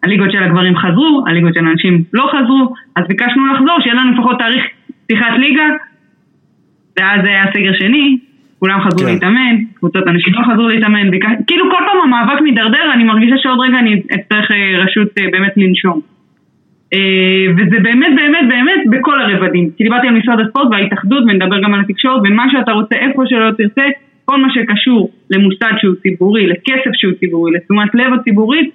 הליגות של הגברים חזרו, הליגות של הנשים לא חזרו, אז ביקשנו לחזור, שיהיה לנו לפחות תאריך פתיחת ליגה, ואז היה סגר שני, כולם חזרו כן. להתאמן, קבוצות אנשים לא חזרו להתאמן, ביקש... כאילו כל פעם המאבק מידרדר, אני מרגישה שעוד רגע אני אצטרך אה, רשות אה, באמת לנשום. וזה באמת באמת באמת בכל הרבדים. כי דיברתי על משרד הספורט וההתאחדות ונדבר גם על התקשורת ומה שאתה רוצה, איפה שלא תרצה, כל מה שקשור למוסד שהוא ציבורי, לכסף שהוא ציבורי, לתשומת לב הציבורית,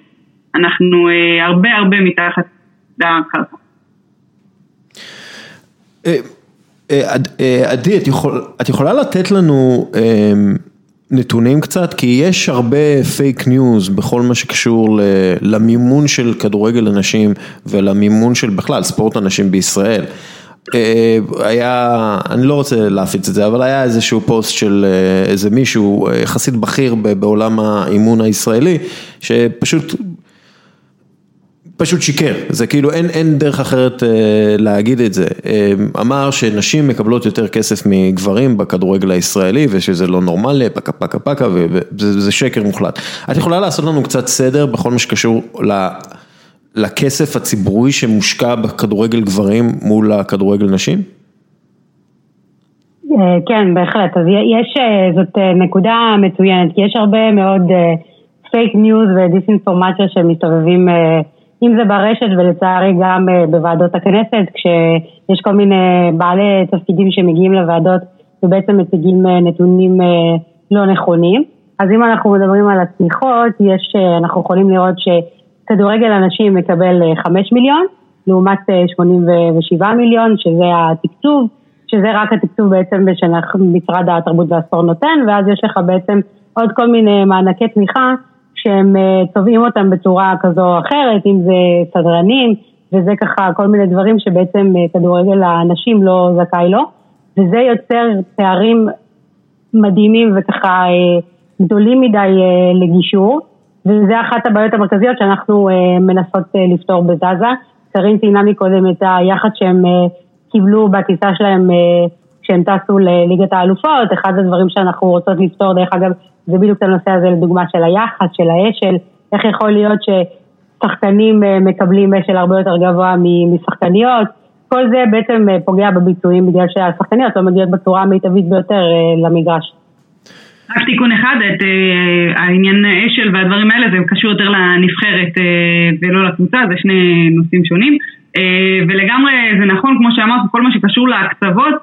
אנחנו הרבה הרבה מתחת לקרקע. עדי, את, יכול, את יכולה לתת לנו נתונים קצת? כי יש הרבה fake news בכל מה שקשור למימון של כדורגל לנשים ולמימון של בכלל ספורט הנשים בישראל. היה, אני לא רוצה להפיץ את זה, אבל היה איזשהו פוסט של איזה מישהו יחסית בכיר בעולם האימון הישראלי, שפשוט פשוט שיקר, זה כאילו אין אין דרך אחרת להגיד את זה, אמר שנשים מקבלות יותר כסף מגברים בכדורגל הישראלי ושזה לא נורמלי, פקה פקה פקה וזה שקר מוחלט. את יכולה לעשות לנו קצת סדר בכל מה שקשור לכסף הציבורי שמושקע בכדורגל גברים מול הכדורגל נשים? כן, בהחלט, אז יש, זאת נקודה מצוינת, כי יש הרבה מאוד fake news ודיסאינפורמציה שמסתובבים אם זה ברשת ולצערי גם בוועדות הכנסת, כשיש כל מיני בעלי תפקידים שמגיעים לוועדות ובעצם מציגים נתונים לא נכונים. אז אם אנחנו מדברים על התמיכות, יש, אנחנו יכולים לראות שכדורגל הנשים מקבל 5 מיליון, לעומת 87 מיליון, שזה התקצוב, שזה רק התקצוב בעצם שמשרד התרבות והספורט נותן, ואז יש לך בעצם עוד כל מיני מענקי תמיכה שהם צובעים אותם בצורה כזו או אחרת, אם זה סדרנים, וזה ככה כל מיני דברים שבעצם כדורגל הנשים לא זכאי לו, וזה יוצר פערים מדהימים וככה גדולים מדי לגישור, וזה אחת הבעיות המרכזיות שאנחנו מנסות לפתור בזאזה. קרין ציינה מקודם את היחד שהם קיבלו בטיסה שלהם כשהם טסו לליגת האלופות, אחד הדברים שאנחנו רוצות לפתור דרך אגב זה בדיוק הנושא הזה לדוגמה של היחס, של האשל, איך יכול להיות ששחקנים מקבלים אשל הרבה יותר גבוה משחקניות, כל זה בעצם פוגע בביצועים בגלל שהשחקניות לא מגיעות בצורה המיטבית ביותר למגרש. רק תיקון אחד, את העניין אשל והדברים האלה זה קשור יותר לנבחרת ולא לקבוצה, זה שני נושאים שונים ולגמרי זה נכון כמו שאמרת, כל מה שקשור להקצוות,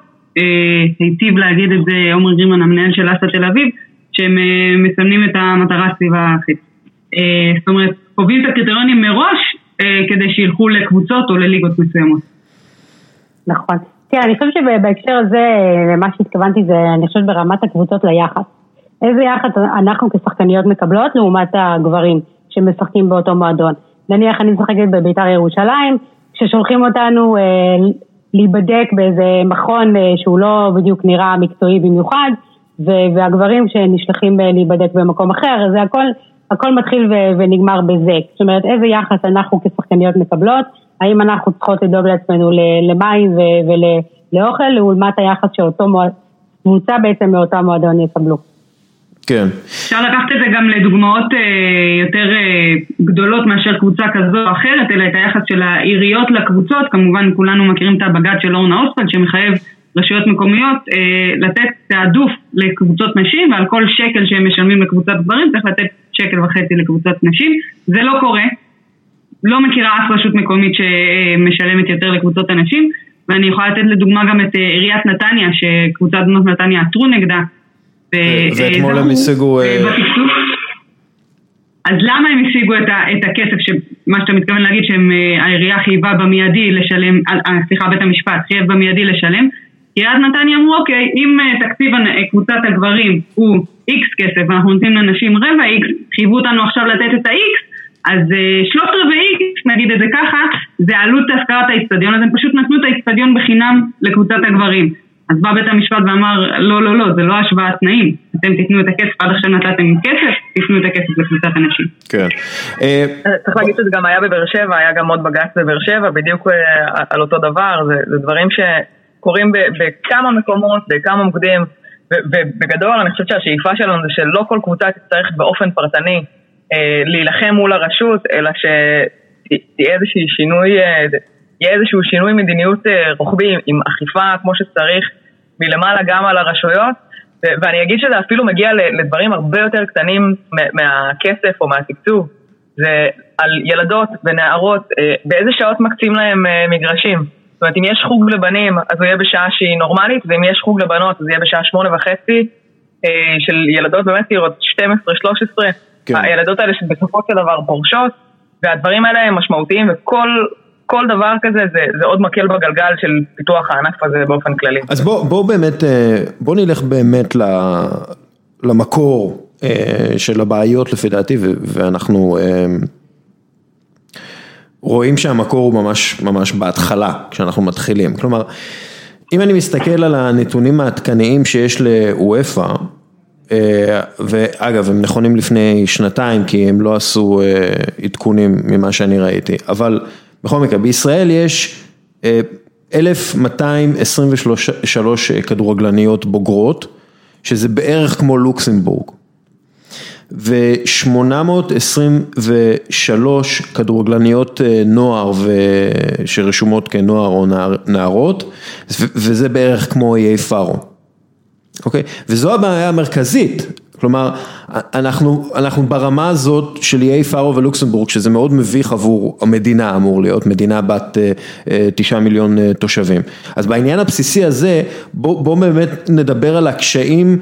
היטיב להגיד את זה עומר גרימן המנהל של אסא תל אביב שהם מסמנים את המטרה סביב האחיד. זאת אומרת, קובעים את הקריטריונים מראש כדי שילכו לקבוצות או לליגות מסוימות. נכון. תראה, אני חושבת שבהקשר הזה, למה שהתכוונתי זה, אני חושבת ברמת הקבוצות ליחס. איזה יחס אנחנו כשחקניות מקבלות לעומת הגברים שמשחקים באותו מועדון. נניח אני משחקת בבית"ר ירושלים, כששולחים אותנו להיבדק באיזה מכון שהוא לא בדיוק נראה מקצועי במיוחד, והגברים שנשלחים להיבדק במקום אחר, זה הכל, הכל מתחיל ונגמר בזה. זאת אומרת, איזה יחס אנחנו כשחקניות מקבלות, האם אנחנו צריכות לדאוג לעצמנו למים ולאוכל, לעומת היחס שאותו קבוצה בעצם מאותה מועדון יקבלו. כן. אפשר לקחת את זה גם לדוגמאות יותר גדולות מאשר קבוצה כזו או אחרת, אלא את היחס של העיריות לקבוצות, כמובן כולנו מכירים את הבג"ץ של אורנה אוספלד שמחייב רשויות מקומיות לתת תעדוף לקבוצות נשים ועל כל שקל שהם משלמים לקבוצת גברים צריך לתת שקל וחצי לקבוצת נשים, זה לא קורה, לא מכירה אף רשות מקומית שמשלמת יותר לקבוצות הנשים ואני יכולה לתת לדוגמה גם את עיריית נתניה שקבוצת בנות נתניה עתרו נגדה ואתמול הם השיגו אז למה הם השיגו את הכסף, מה שאתה מתכוון להגיד שהעירייה חייבה במיידי לשלם, סליחה בית המשפט חייב במיידי לשלם? עיריית נתניה אמרו אוקיי, אם תקציב קבוצת הגברים הוא איקס כסף ואנחנו נותנים לנשים רבע איקס, חייבו אותנו עכשיו לתת את האיקס, אז שלושת רבעי איקס, נגיד את זה ככה, זה עלות השכרת האיצטדיון, אז הם פשוט נתנו את האיצטדיון בחינם לקבוצת הגברים. אז בא בית המשפט ואמר, לא, לא, לא, זה לא השוואת תנאים, אתם תיתנו את הכסף, עד עכשיו נתתם כסף, תיתנו את הכסף לקבוצת הנשים. כן. צריך להגיד שזה גם היה בבאר שבע, היה גם עוד בג"ץ בבאר שבע, בדיוק על אותו דבר, זה דברים שקורים בכמה מקומות, בכמה מוקדים, ובגדול אני חושבת שהשאיפה שלנו זה שלא כל קבוצה תצטרך באופן פרטני להילחם מול הרשות, אלא שתהיה איזשהו שינוי, יהיה איזשהו שינוי מדיניות רוחבי עם אכיפה כמו שצריך מלמעלה גם על הרשויות ואני אגיד שזה אפילו מגיע לדברים הרבה יותר קטנים מהכסף או מהתקצוב זה על ילדות ונערות, אה, באיזה שעות מקצים להם אה, מגרשים. זאת אומרת, אם יש חוג לבנים, אז הוא יהיה בשעה שהיא נורמלית, ואם יש חוג לבנות, אז יהיה בשעה שמונה וחצי, אה, של ילדות באמת צעירות, 12-13. כן. הילדות האלה שבסופו של דבר פורשות, והדברים האלה הם משמעותיים, וכל כל דבר כזה זה, זה עוד מקל בגלגל של פיתוח הענף הזה באופן כללי. אז בוא, בוא באמת, אה, בוא נלך באמת למקור אה, של הבעיות לפי דעתי, ואנחנו אה, רואים שהמקור הוא ממש ממש בהתחלה, כשאנחנו מתחילים. כלומר, אם אני מסתכל על הנתונים העדכניים שיש לאופ"א, אה, ואגב, הם נכונים לפני שנתיים, כי הם לא עשו עדכונים ממה שאני ראיתי, אבל בכל מקרה, בישראל יש אה, 1,223 כדורגלניות בוגרות, שזה בערך כמו לוקסמבורג. ו-823 כדורגלניות אה, נוער ו... שרשומות כנוער או נער... נערות, וזה בערך כמו איי פארו. אוקיי? וזו הבעיה המרכזית, כלומר, אנחנו, אנחנו ברמה הזאת של איי פארו ולוקסמבורג, שזה מאוד מביך עבור המדינה אמור להיות, מדינה בת אה, אה, תשעה מיליון אה, תושבים. אז בעניין הבסיסי הזה, בוא, בוא באמת נדבר על הקשיים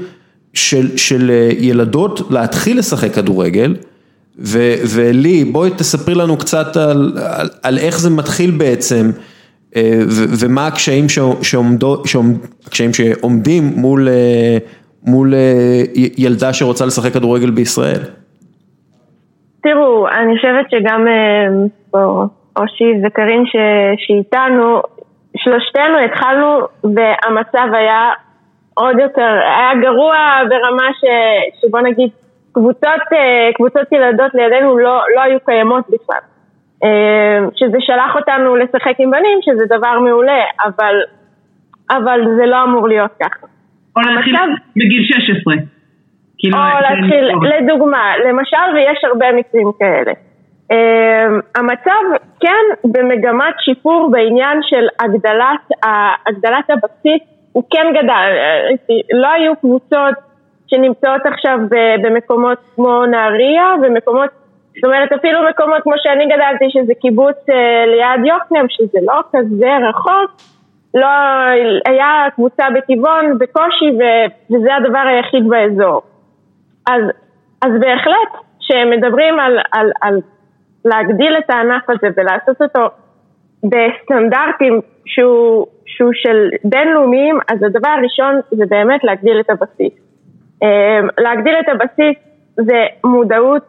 של, של ילדות להתחיל לשחק כדורגל, ו, ולי, בואי תספרי לנו קצת על, על, על איך זה מתחיל בעצם. ומה הקשיים שעומדו, שעומד, הקשיים שעומדים מול, מול אה, ילדה שרוצה לשחק כדורגל בישראל? תראו, אני חושבת שגם אה, אושי וקרין ש- שאיתנו, שלושתנו התחלנו והמצב היה עוד יותר, היה גרוע ברמה ש, שבוא נגיד קבוצות, אה, קבוצות ילדות לידינו לא, לא היו קיימות בכלל. שזה שלח אותנו לשחק עם בנים, שזה דבר מעולה, אבל, אבל זה לא אמור להיות ככה. או להתחיל בגיל 16. כאילו, או אה, להתחיל, לדוגמה, למשל, ויש הרבה מקרים כאלה. Um, המצב כן במגמת שיפור בעניין של הגדלת, הגדלת הבסיס, הוא כן גדל. אה, לא היו קבוצות שנמצאות עכשיו במקומות כמו נהריה, ומקומות, זאת אומרת אפילו מקומות כמו שאני גדלתי, שזה קיבוץ uh, ליד יוקנעם, שזה לא כזה רחוק, לא, היה קבוצה בטבעון בקושי, ו- וזה הדבר היחיד באזור. אז, אז בהחלט, כשמדברים על, על, על להגדיל את הענף הזה ולעשות אותו בסטנדרטים שהוא, שהוא של בינלאומיים, אז הדבר הראשון זה באמת להגדיל את הבסיס. אמ, להגדיל את הבסיס זה מודעות,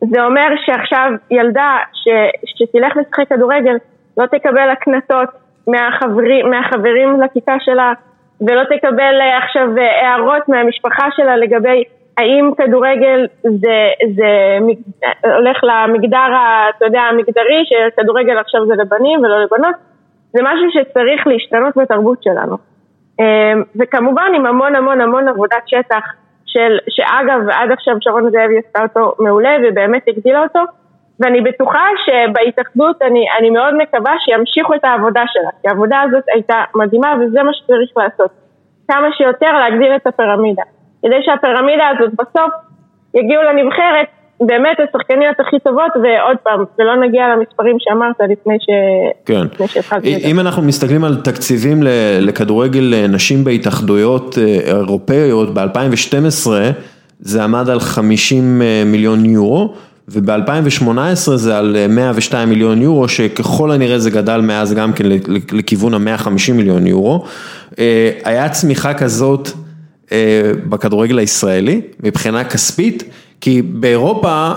זה אומר שעכשיו ילדה ש, שתלך לשחק כדורגל לא תקבל הקנטות מהחברים, מהחברים לכיתה שלה ולא תקבל אה, עכשיו אה, הערות מהמשפחה שלה לגבי האם כדורגל זה, זה הולך למגדר, אתה יודע, המגדרי, שכדורגל עכשיו זה לבנים ולא לבנות, זה משהו שצריך להשתנות בתרבות שלנו. אמ, וכמובן עם המון המון המון עבודת שטח, של, שאגב עד עכשיו שרון זאבי עשתה אותו מעולה ובאמת הגדילה אותו, ואני בטוחה שבהתאחדות אני, אני מאוד מקווה שימשיכו את העבודה שלה, כי העבודה הזאת הייתה מדהימה וזה מה שצריך לעשות. כמה שיותר להגדיל את הפירמידה. כדי שהפירמידה הזאת בסוף יגיעו לנבחרת באמת השחקניות הכי טובות ועוד פעם, ולא נגיע למספרים שאמרת לפני, ש... כן. לפני שהתחלתי. אם אנחנו מסתכלים על תקציבים לכדורגל אה, נשים בהתאחדויות אה, אירופאיות ב-2012 זה עמד על 50 אה, מיליון יורו וב-2018 זה על אה, 102 מיליון יורו שככל הנראה זה גדל מאז גם כן לכיוון ה-150 מיליון יורו. אה, היה צמיחה כזאת אה, בכדורגל הישראלי מבחינה כספית כי באירופה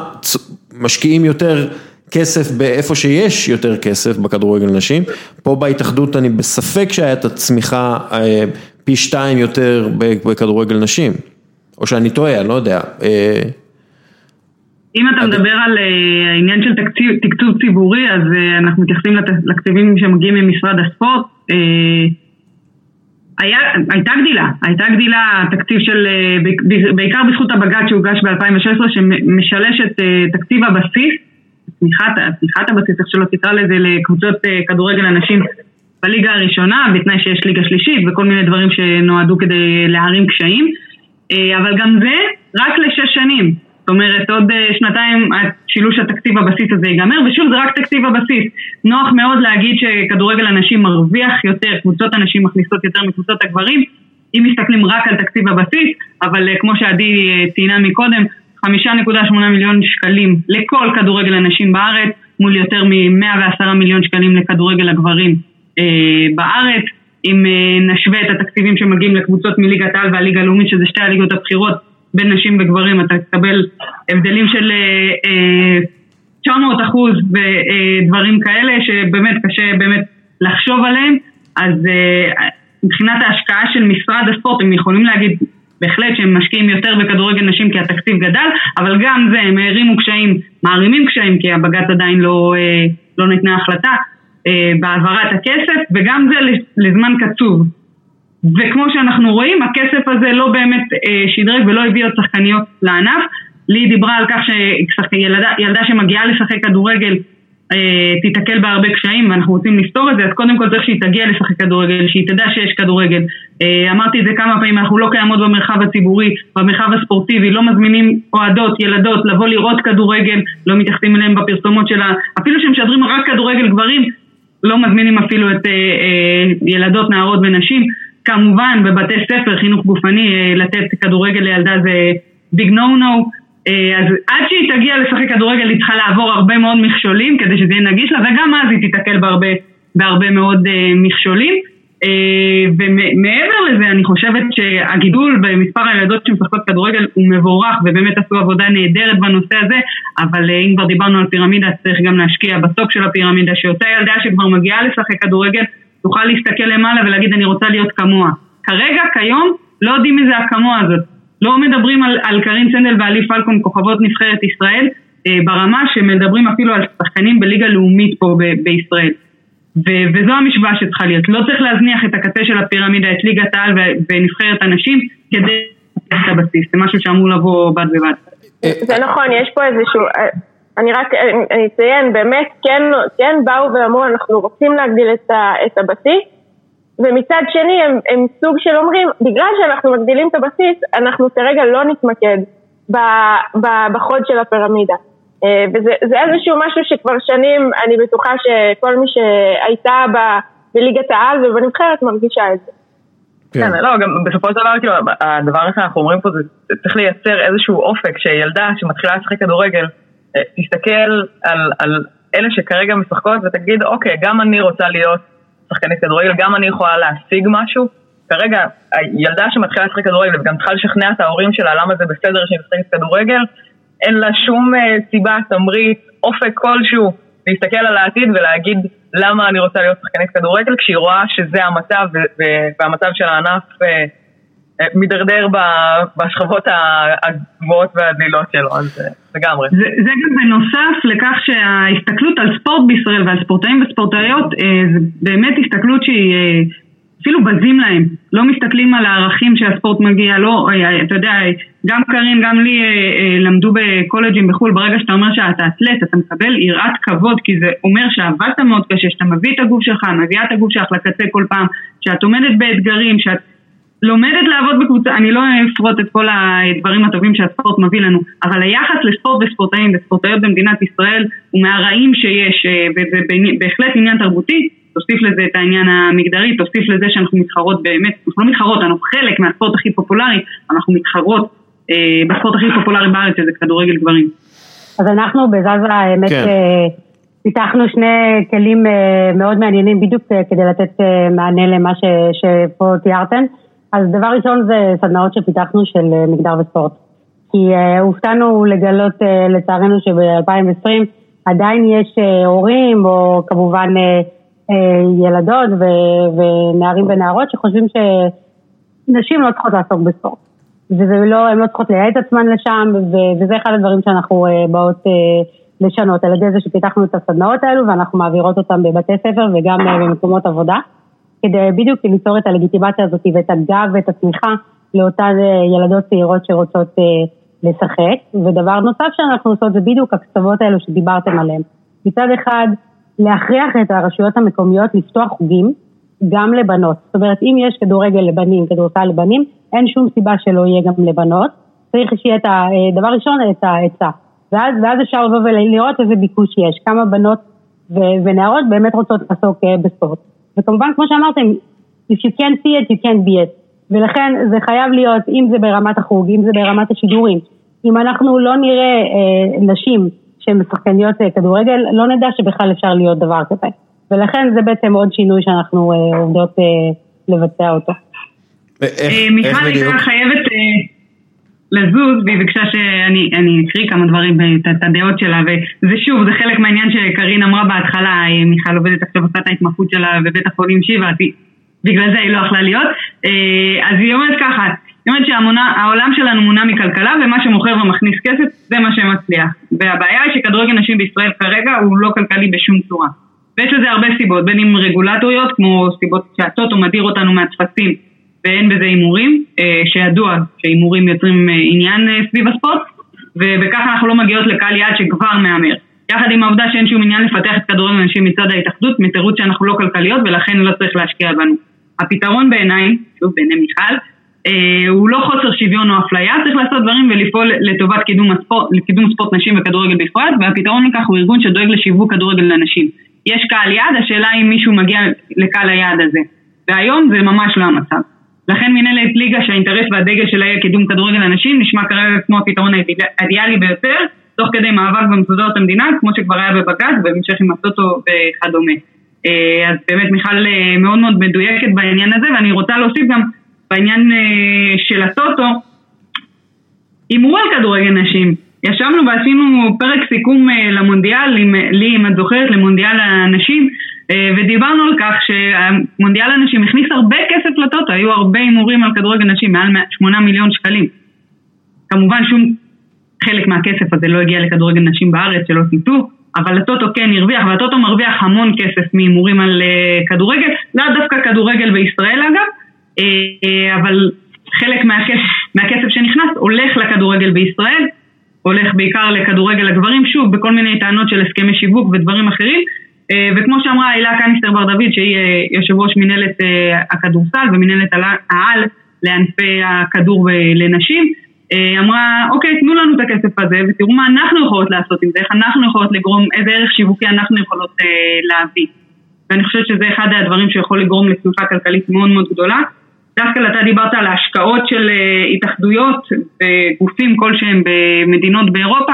משקיעים יותר כסף באיפה שיש יותר כסף בכדורגל נשים, פה בהתאחדות אני בספק שהיה את הצמיחה אה, פי שתיים יותר בכדורגל נשים, או שאני טועה, אני לא יודע. אם אתה מדבר על אה, העניין של תקציב, תקצוב ציבורי, אז אה, אנחנו מתייחסים לת- לתקציבים שמגיעים ממשרד הספורט. אה, היה, הייתה גדילה, הייתה גדילה, תקציב של, בעיקר בזכות הבג"ץ שהוגש ב-2016, שמשלש את תקציב הבסיס, תמיכת, הבסיס, איך שלא תקרא לזה, לקבוצות כדורגל הנשים בליגה הראשונה, בתנאי שיש ליגה שלישית וכל מיני דברים שנועדו כדי להערים קשיים, אבל גם זה רק לשש שנים. אומרת, עוד שנתיים שילוש התקציב הבסיס הזה ייגמר, ושוב זה רק תקציב הבסיס. נוח מאוד להגיד שכדורגל הנשים מרוויח יותר, קבוצות הנשים מכניסות יותר מקבוצות הגברים, אם מסתכלים רק על תקציב הבסיס, אבל כמו שעדי ציינה מקודם, 5.8 מיליון שקלים לכל כדורגל הנשים בארץ, מול יותר מ-110 מיליון שקלים לכדורגל הגברים אה, בארץ. אם אה, נשווה את התקציבים שמגיעים לקבוצות מליגת העל והליגה הלאומית, שזה שתי הליגות הבכירות בין נשים וגברים, אתה תקבל הבדלים של אה, 900 אה, אחוז ודברים אה, כאלה, שבאמת קשה באמת לחשוב עליהם. אז אה, מבחינת ההשקעה של משרד הספורט, הם יכולים להגיד בהחלט שהם משקיעים יותר בכדורגל נשים כי התקציב גדל, אבל גם זה, הם הערימו קשיים, מערימים קשיים כי הבג"ץ עדיין לא, אה, לא ניתנה החלטה אה, בהעברת הכסף, וגם זה לזמן קצוב. וכמו שאנחנו רואים, הכסף הזה לא באמת אה, שדרג ולא הביא עוד שחקניות לענף. לי דיברה על כך שילדה שמגיעה לשחק כדורגל אה, תיתקל בהרבה קשיים ואנחנו רוצים לפתור את זה, אז קודם כל צריך שהיא תגיע לשחק כדורגל, שהיא תדע שיש כדורגל. אה, אמרתי את זה כמה פעמים, אנחנו לא קיימות במרחב הציבורי, במרחב הספורטיבי, לא מזמינים אוהדות, ילדות, לבוא לראות כדורגל, לא מתייחסים אליהם בפרסומות שלה, אפילו שמשדרים רק כדורגל גברים, לא מזמינים אפילו את אה, ילדות, נערות ונשים. כמובן בבתי ספר, חינוך גופני, לתת כדורגל לילדה זה ביג נו נו. אה, אז עד שהיא תגיע לשחק כדורגל היא צריכה לעבור הרבה מאוד מכשולים כדי שזה יהיה נגיש לה וגם אז היא תיתקל בהרבה, בהרבה מאוד uh, מכשולים uh, ומעבר לזה אני חושבת שהגידול במספר הילדות שמשחקות כדורגל הוא מבורך ובאמת עשו עבודה נהדרת בנושא הזה אבל אם כבר דיברנו על פירמידה צריך גם להשקיע בסוף של הפירמידה שאותה ילדה שכבר מגיעה לשחק כדורגל תוכל להסתכל למעלה ולהגיד אני רוצה להיות כמוה כרגע, כיום, לא יודעים מי זה הכמוה הזאת לא מדברים על, על קרין סנדל ועלי פלקון כוכבות נבחרת ישראל אה, ברמה שמדברים אפילו על שחקנים בליגה לאומית פה ב, בישראל. ו- וזו המשוואה שצריכה להיות. לא צריך להזניח את הקצה של הפירמידה, את ליגת העל ונבחרת הנשים כדי את הבסיס. זה משהו שאמור לבוא בד בבד. זה נכון, יש פה איזשהו... אני רק אני אציין, באמת כן, כן באו ואמרו אנחנו רוצים להגדיל את, ה, את הבסיס ומצד שני הם, הם סוג של אומרים, בגלל שאנחנו מגדילים את הבסיס, אנחנו כרגע לא נתמקד ב, ב, בחוד של הפירמידה. אה, וזה איזשהו משהו שכבר שנים, אני בטוחה שכל מי שהייתה ב, בליגת העל ובנבחרת מרגישה את זה. כן, לא, גם בסופו של דבר, כאילו, הדבר שאנחנו אומרים פה זה צריך לייצר איזשהו אופק שילדה שמתחילה לשחק כדורגל, תסתכל על, על אלה שכרגע משחקות ותגיד, אוקיי, גם אני רוצה להיות שחקנית כדורגל, גם אני יכולה להשיג משהו. כרגע, הילדה שמתחילה לשחק כדורגל וגם צריכה לשכנע את ההורים שלה למה זה בסדר שהיא משחקת כדורגל, אין לה שום uh, סיבה, תמריץ, אופק כלשהו להסתכל על העתיד ולהגיד למה אני רוצה להיות שחקנית כדורגל כשהיא רואה שזה המצב והמצב של הענף uh, מידרדר בשכבות הגבוהות והדלילות שלו, אז לגמרי. זה, זה גם בנוסף לכך שההסתכלות על ספורט בישראל ועל ספורטאים וספורטאיות אה, זה באמת הסתכלות שהיא אה, אפילו בזים להם, לא מסתכלים על הערכים שהספורט מגיע, לא, אה, אתה יודע, גם קארין, גם לי למדו בקולג'ים בחו"ל, ברגע שאתה אומר שאתה אתלט, אתה מקבל יראת כבוד, כי זה אומר שעבדת מאוד קשה, שאתה מביא את הגוף שלך, מביאה את הגוף שלך לקצה כל פעם, שאת עומדת באתגרים, שאת לומדת לעבוד בקבוצה, אני לא אפרוט את כל הדברים הטובים שהספורט מביא לנו, אבל היחס לספורט וספורטאים וספורטאיות במדינת ישראל הוא מהרעים שיש, אה, וזה בהחלט עניין תרבותי, תוסיף לזה את העניין המגדרי, תוסיף לזה שאנחנו מתחרות באמת, אנחנו לא מתחרות, אנחנו חלק מהספורט הכי פופולרי, אנחנו מתחרות אה, בספורט הכי פופולרי בארץ, שזה כדורגל גברים. אז אנחנו בזזה האמת כן. אה, פיתחנו שני כלים אה, מאוד מעניינים בדיוק כדי לתת מענה למה ש, שפה תיארתן. אז דבר ראשון זה סדנאות שפיתחנו של אה, מגדר וספורט. כי uh, הופתענו לגלות uh, לצערנו שב-2020 עדיין יש הורים או כמובן ילדות ו- ונערים ונערות שחושבים שנשים לא צריכות לעסוק בספורט. והן לא, לא צריכות לייעד את עצמן לשם ו- וזה אחד הדברים שאנחנו באות לשנות על ידי זה שפיתחנו את הסדנאות האלו ואנחנו מעבירות אותן בבתי ספר וגם במקומות עבודה. כדי בדיוק ליצור את הלגיטימציה הזאת ואת הגב ואת התמיכה לאותן אה, ילדות צעירות שרוצות אה, לשחק. ודבר נוסף שאנחנו עושות זה בדיוק הקצוות האלו שדיברתם עליהן. מצד אחד, להכריח את הרשויות המקומיות לפתוח חוגים גם לבנות. זאת אומרת, אם יש כדורגל לבנים, כדורסל לבנים, אין שום סיבה שלא יהיה גם לבנות. צריך שיהיה את הדבר ראשון, את ההיצע. ואז, ואז אפשר לבוא ולראות איזה ביקוש יש, כמה בנות ו- ונערות באמת רוצות לעסוק בספורט. וכמובן, כמו שאמרתם, if you can't see it, you can't be it. ולכן זה חייב להיות, אם זה ברמת החוג, אם זה ברמת השידורים, אם אנחנו לא נראה אה, נשים שהן שחקניות אה, כדורגל, לא נדע שבכלל אפשר להיות דבר כזה. ולכן זה בעצם עוד שינוי שאנחנו אה, עובדות אה, לבצע אותו. אה, מיכל הייתה חייבת אה, לזוז והיא ביקשה שאני אקריא כמה דברים, את הדעות שלה וזה שוב, זה חלק מהעניין שקרין אמרה בהתחלה, מיכל עובדת עכשיו עושה את ההתמחות שלה בבית החולים שיבא, בגלל זה היא לא יכלה להיות, אז היא אומרת ככה, היא אומרת שהעולם שלנו מונע מכלכלה ומה שמוכר ומכניס כסף זה מה שמצליח. והבעיה היא שכדורגל נשים בישראל כרגע הוא לא כלכלי בשום צורה. ויש לזה הרבה סיבות, בין אם רגולטוריות כמו סיבות שהטוטו מדיר אותנו מהטפסים ואין בזה הימורים, אה, שידוע שהימורים יוצרים אה, עניין אה, סביב הספורט וככה אנחנו לא מגיעות לקהל יעד שכבר מהמר יחד עם העובדה שאין שום עניין לפתח את כדורגל נשים מצד ההתאחדות מתירוץ שאנחנו לא כלכליות ולכן לא צריך להשקיע בנו הפתרון בעיניי, שוב בעיני מיכל, הוא לא חוסר שוויון או אפליה, צריך לעשות דברים ולפעול לטובת קידום, הספורט, לקידום ספורט נשים וכדורגל בפרט, והפתרון לכך הוא ארגון שדואג לשיווק כדורגל לנשים. יש קהל יעד, השאלה אם מישהו מגיע לקהל היעד הזה. והיום זה ממש לא המצב. לכן מנהלת ליגה שהאינטרס והדגל שלה יהיה קידום כדורגל לנשים נשמע כרגע כמו הפתרון האידיאלי ביותר, תוך כדי מאבק במסודות המדינה, כמו שכבר היה בבג"ץ, בהמשך עם הטוטו וכדומה. אה, אז באמת מיכל אה, מאוד מאוד מדויקת בעניין הזה, ואני רוצה להוסיף גם בעניין אה, של הטוטו, הימרו על כדורגל נשים. ישבנו ועשינו פרק סיכום למונדיאל, לי אם את זוכרת, למונדיאל הנשים, ודיברנו על כך שמונדיאל הנשים הכניס הרבה כסף לטוטו, היו הרבה הימורים על כדורגל נשים, מעל 8 מיליון שקלים. כמובן שום חלק מהכסף הזה לא הגיע לכדורגל נשים בארץ, שלא תטעו, אבל הטוטו כן הרוויח, והטוטו מרוויח המון כסף מהימורים על כדורגל, לאו דווקא כדורגל בישראל אגב, אה, אבל חלק מהכסף, מהכסף שנכנס הולך לכדורגל בישראל, הולך בעיקר לכדורגל הגברים, שוב, בכל מיני טענות של הסכמי שיווק ודברים אחרים. אה, וכמו שאמרה הילה קניסטר בר דוד, שהיא אה, יושב ראש מנהלת הכדורסל ומנהלת העל לענפי הכדור לנשים, אמרה, אוקיי, תנו לנו את הכסף הזה ותראו מה אנחנו יכולות לעשות עם זה, איך אנחנו יכולות לגרום, איזה ערך שיווקי אנחנו יכולות להביא. ואני חושבת שזה אחד הדברים שיכול לגרום לצמיחה כלכלית מאוד מאוד גדולה. דווקא אתה דיברת על ההשקעות של אה, התאחדויות וגופים כלשהם במדינות באירופה,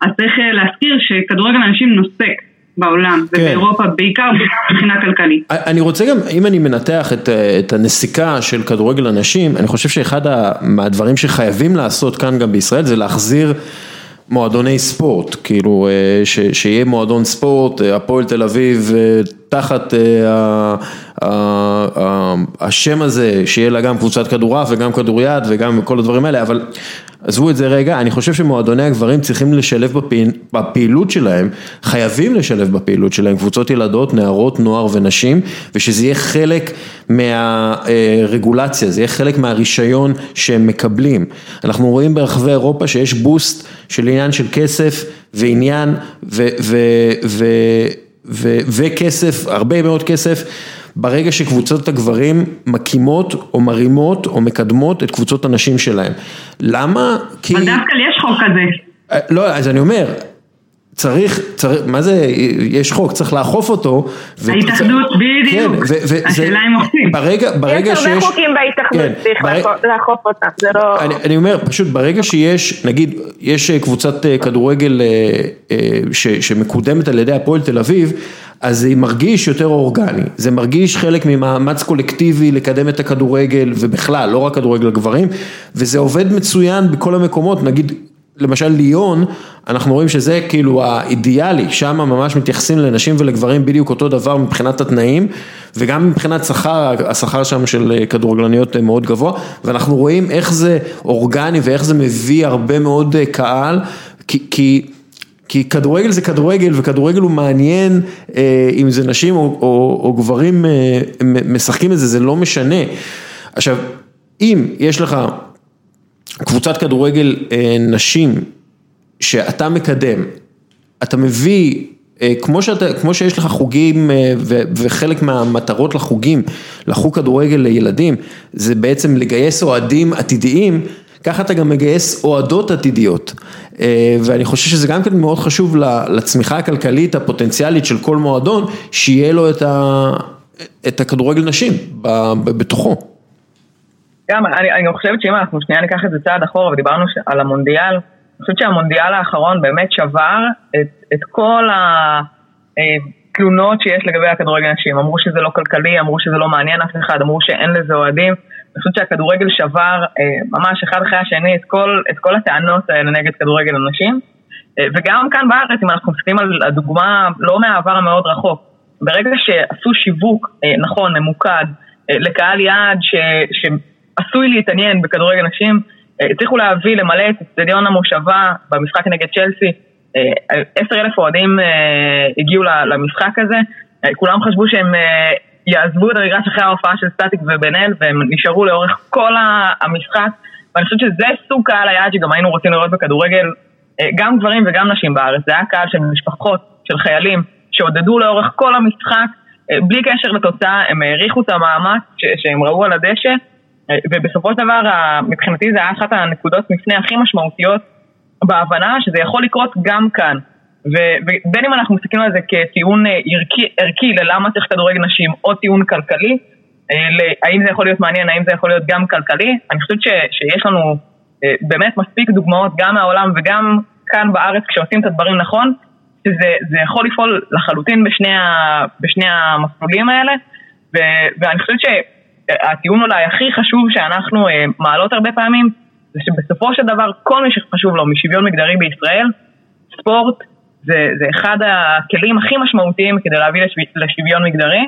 אז צריך אה, להזכיר שכדורגל אנשים נוסק בעולם, כן. ובאירופה בעיקר מבחינה כלכלית. אני רוצה גם, אם אני מנתח את, אה, את הנסיקה של כדורגל אנשים, אני חושב שאחד מהדברים שחייבים לעשות כאן גם בישראל זה להחזיר מועדוני ספורט, כאילו ש, שיהיה מועדון ספורט, הפועל תל אביב תחת השם הזה, שיהיה לה גם קבוצת כדורעף וגם כדוריד וגם כל הדברים האלה, אבל עזבו את זה רגע, אני חושב שמועדוני הגברים צריכים לשלב בפעילות שלהם, חייבים לשלב בפעילות שלהם קבוצות ילדות, נערות, נוער ונשים, ושזה יהיה חלק מהרגולציה, זה יהיה חלק מהרישיון שהם מקבלים. אנחנו רואים ברחבי אירופה שיש בוסט של עניין של כסף ועניין. ו, ו ו- וכסף, הרבה מאוד כסף, ברגע שקבוצות הגברים מקימות או מרימות או מקדמות את קבוצות הנשים שלהם. למה? כי... אבל דווקא יש חוק כזה. אה, לא, אז אני אומר, צריך, צריך, מה זה, יש חוק, צריך לאכוף אותו. ההתאחדות, בדיוק, כן, השאלה אם אוכפים. ברגע, ברגע שיש... יש הרבה חוקים בהתאחדות, כן, צריך בר... לאכוף אותם, זה לא... אני, אני אומר, פשוט ברגע שיש, נגיד, יש אה, קבוצת אה, כדורגל אה, ש, שמקודמת על ידי הפועל תל אביב, אז זה מרגיש יותר אורגני, זה מרגיש חלק ממאמץ קולקטיבי לקדם את הכדורגל ובכלל, לא רק כדורגל גברים, וזה עובד מצוין בכל המקומות, נגיד למשל ליון, אנחנו רואים שזה כאילו האידיאלי, שם ממש מתייחסים לנשים ולגברים בדיוק אותו דבר מבחינת התנאים וגם מבחינת שכר, השכר שם של כדורגלניות מאוד גבוה ואנחנו רואים איך זה אורגני ואיך זה מביא הרבה מאוד קהל כי, כי כי כדורגל זה כדורגל וכדורגל הוא מעניין אה, אם זה נשים או, או, או גברים אה, משחקים את זה, זה לא משנה. עכשיו, אם יש לך קבוצת כדורגל אה, נשים שאתה מקדם, אתה מביא, אה, כמו, שאתה, כמו שיש לך חוגים אה, וחלק מהמטרות לחוגים, לחוג כדורגל לילדים, זה בעצם לגייס אוהדים עתידיים. ככה אתה גם מגייס אוהדות עתידיות. ואני חושב שזה גם כן מאוד חשוב לצמיחה הכלכלית הפוטנציאלית של כל מועדון, שיהיה לו את, ה, את הכדורגל נשים בתוכו. גם, אני, אני חושבת שאם אנחנו שנייה ניקח את זה צעד אחורה ודיברנו על המונדיאל, אני חושבת שהמונדיאל האחרון באמת שבר את, את כל התלונות שיש לגבי הכדורגל נשים. אמרו שזה לא כלכלי, אמרו שזה לא מעניין אף אחד, אמרו שאין לזה אוהדים. אני חושבת שהכדורגל שבר אה, ממש אחד אחרי השני את כל, את כל הטענות האלה נגד כדורגל הנשים. אה, וגם כאן בארץ, אם אנחנו מסתכלים על הדוגמה לא מהעבר המאוד רחוק, ברגע שעשו שיווק אה, נכון, ממוקד, לקהל יעד ש, שעשוי להתעניין בכדורגל נשים, הצליחו להביא, למלא את אצטדיון המושבה במשחק נגד צ'לסי, עשר אלף אוהדים הגיעו למשחק הזה, כולם חשבו שהם יעזבו את המגרש אחרי ההופעה של סטטיק ובן אל והם נשארו לאורך כל המשחק. ואני חושבת שזה סוג קהל היעד שגם היינו רוצים לראות בכדורגל אה, גם גברים וגם נשים בארץ, זה היה קהל של משפחות, של חיילים שעודדו לאורך כל המשחק. אה, בלי קשר לתוצאה, הם העריכו את המאמץ שהם ראו על הדשא. אה, ובסופו של דבר מבחינתי זה היה אחת הנקודות מפנה הכי משמעותיות בהבנה שזה יכול לקרות גם כאן. ובין אם אנחנו מסתכלים על זה כטיעון אה, ערכי, ערכי ללמה צריך כדורגל נשים, או טיעון כלכלי, אה, האם זה יכול להיות מעניין, האם זה יכול להיות גם כלכלי, אני חושבת ש, שיש לנו אה, באמת מספיק דוגמאות גם מהעולם וגם כאן בארץ כשעושים את הדברים נכון, שזה יכול לפעול לחלוטין בשני, ה, בשני המסלולים האלה, ו, ואני חושבת שהטיעון אולי הכי חשוב שאנחנו מעלות הרבה פעמים, זה שבסופו של דבר כל מי שחשוב לו משוויון מגדרי בישראל, ספורט זה, זה אחד הכלים הכי משמעותיים כדי להביא לשו, לשוויון מגדרי,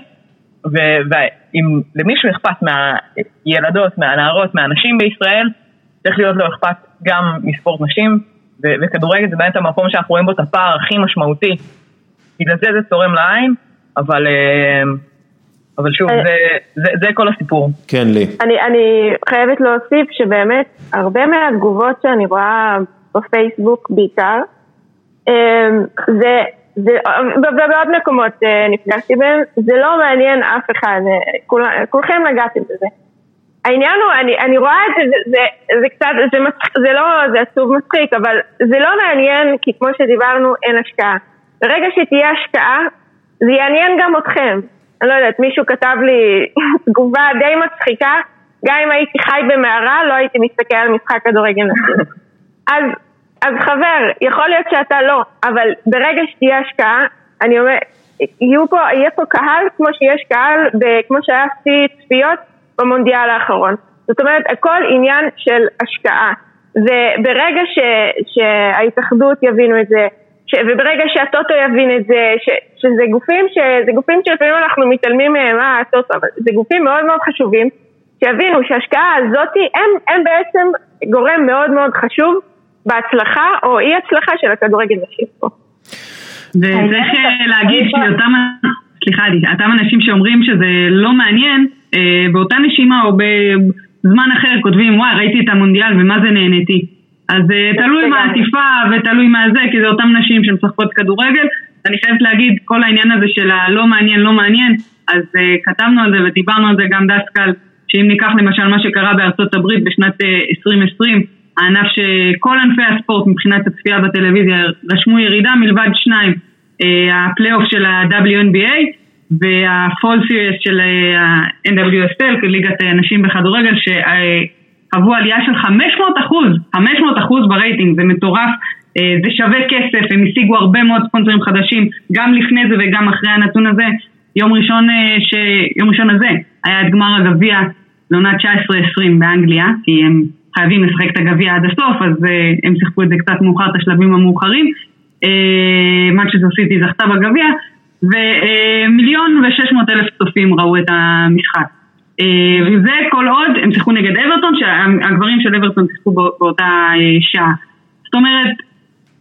ואם למישהו אכפת מהילדות, מהנערות, מהנשים בישראל, צריך להיות לו אכפת גם מספורט נשים, ו- וכדורגל זה באמת המקום שאנחנו רואים בו את הפער הכי משמעותי. בגלל זה זה צורם לעין, אבל, אה, אבל שוב, אה, זה, זה, זה כל הסיפור. כן, לי. אני, אני חייבת להוסיף שבאמת הרבה מהתגובות שאני רואה בפייסבוק בעיקר, אמ, זה, זה, ובעוד מקומות אה, נפגשתי בהם, זה לא מעניין אף אחד, אה, כול, כולכם נגעתם בזה. העניין הוא, אני, אני רואה את זה, זה, זה, זה קצת, זה, מצח, זה לא, זה עצוב מצחיק, אבל זה לא מעניין כי כמו שדיברנו אין השקעה. ברגע שתהיה השקעה, זה יעניין גם אתכם. אני לא יודעת, מישהו כתב לי [LAUGHS] תגובה די מצחיקה, גם אם הייתי חי במערה לא הייתי מסתכל על משחק כדורגל נשים. [LAUGHS] אז אז חבר, יכול להיות שאתה לא, אבל ברגע שתהיה השקעה, אני אומר, יהיו פה, יהיה פה קהל כמו שיש קהל, כמו שהיה שיא צפיות במונדיאל האחרון. זאת אומרת, הכל עניין של השקעה. וברגע ש, שההתאחדות יבינו את זה, ש, וברגע שהטוטו יבין את זה, ש, שזה גופים, ש, זה גופים שלפעמים אנחנו מתעלמים מהם, אה, הטוטו, אבל זה גופים מאוד מאוד חשובים, שיבינו שההשקעה הזאת הם, הם בעצם גורם מאוד מאוד חשוב בהצלחה או אי הצלחה של הכדורגל נשים פה. וצריך אה, להגיד שאותם, סליחה, אותם אנשים שאומרים שזה לא מעניין, אה, באותה נשימה או בזמן אחר כותבים וואי ראיתי את המונדיאל ומה זה נהניתי. אז אה, תלוי מה העטיפה ותלוי מה זה, כי זה אותם נשים שמשחקות כדורגל. אני חייבת להגיד, כל העניין הזה של הלא מעניין, לא מעניין, אז כתבנו על זה ודיברנו על זה גם דסקל, שאם ניקח למשל מה שקרה בארצות הברית בשנת 2020, הענף שכל ענפי הספורט מבחינת הצפייה בטלוויזיה רשמו ירידה מלבד שניים, אה, הפלייאוף של ה-WNBA וה fall series של ה-NWSL, ליגת הנשים בכדורגל, שחוו עלייה של 500 אחוז, 500 אחוז ברייטינג, זה מטורף, אה, זה שווה כסף, הם השיגו הרבה מאוד ספונסרים חדשים, גם לפני זה וגם אחרי הנתון הזה. יום ראשון, אה, ש... יום ראשון הזה היה את גמר הגביע לעונת 19-20 באנגליה, כי הם חייבים לשחק את הגביע עד הסוף, אז uh, הם שיחקו את זה קצת מאוחר, את השלבים המאוחרים. מנצ'סטר סיטי זכתה בגביע, ומיליון ושש מאות אלף צופים ראו את המשחק. Uh, וזה כל עוד הם שיחקו נגד אברטון, שהגברים של אברטון שיחקו באותה uh, שעה. זאת אומרת,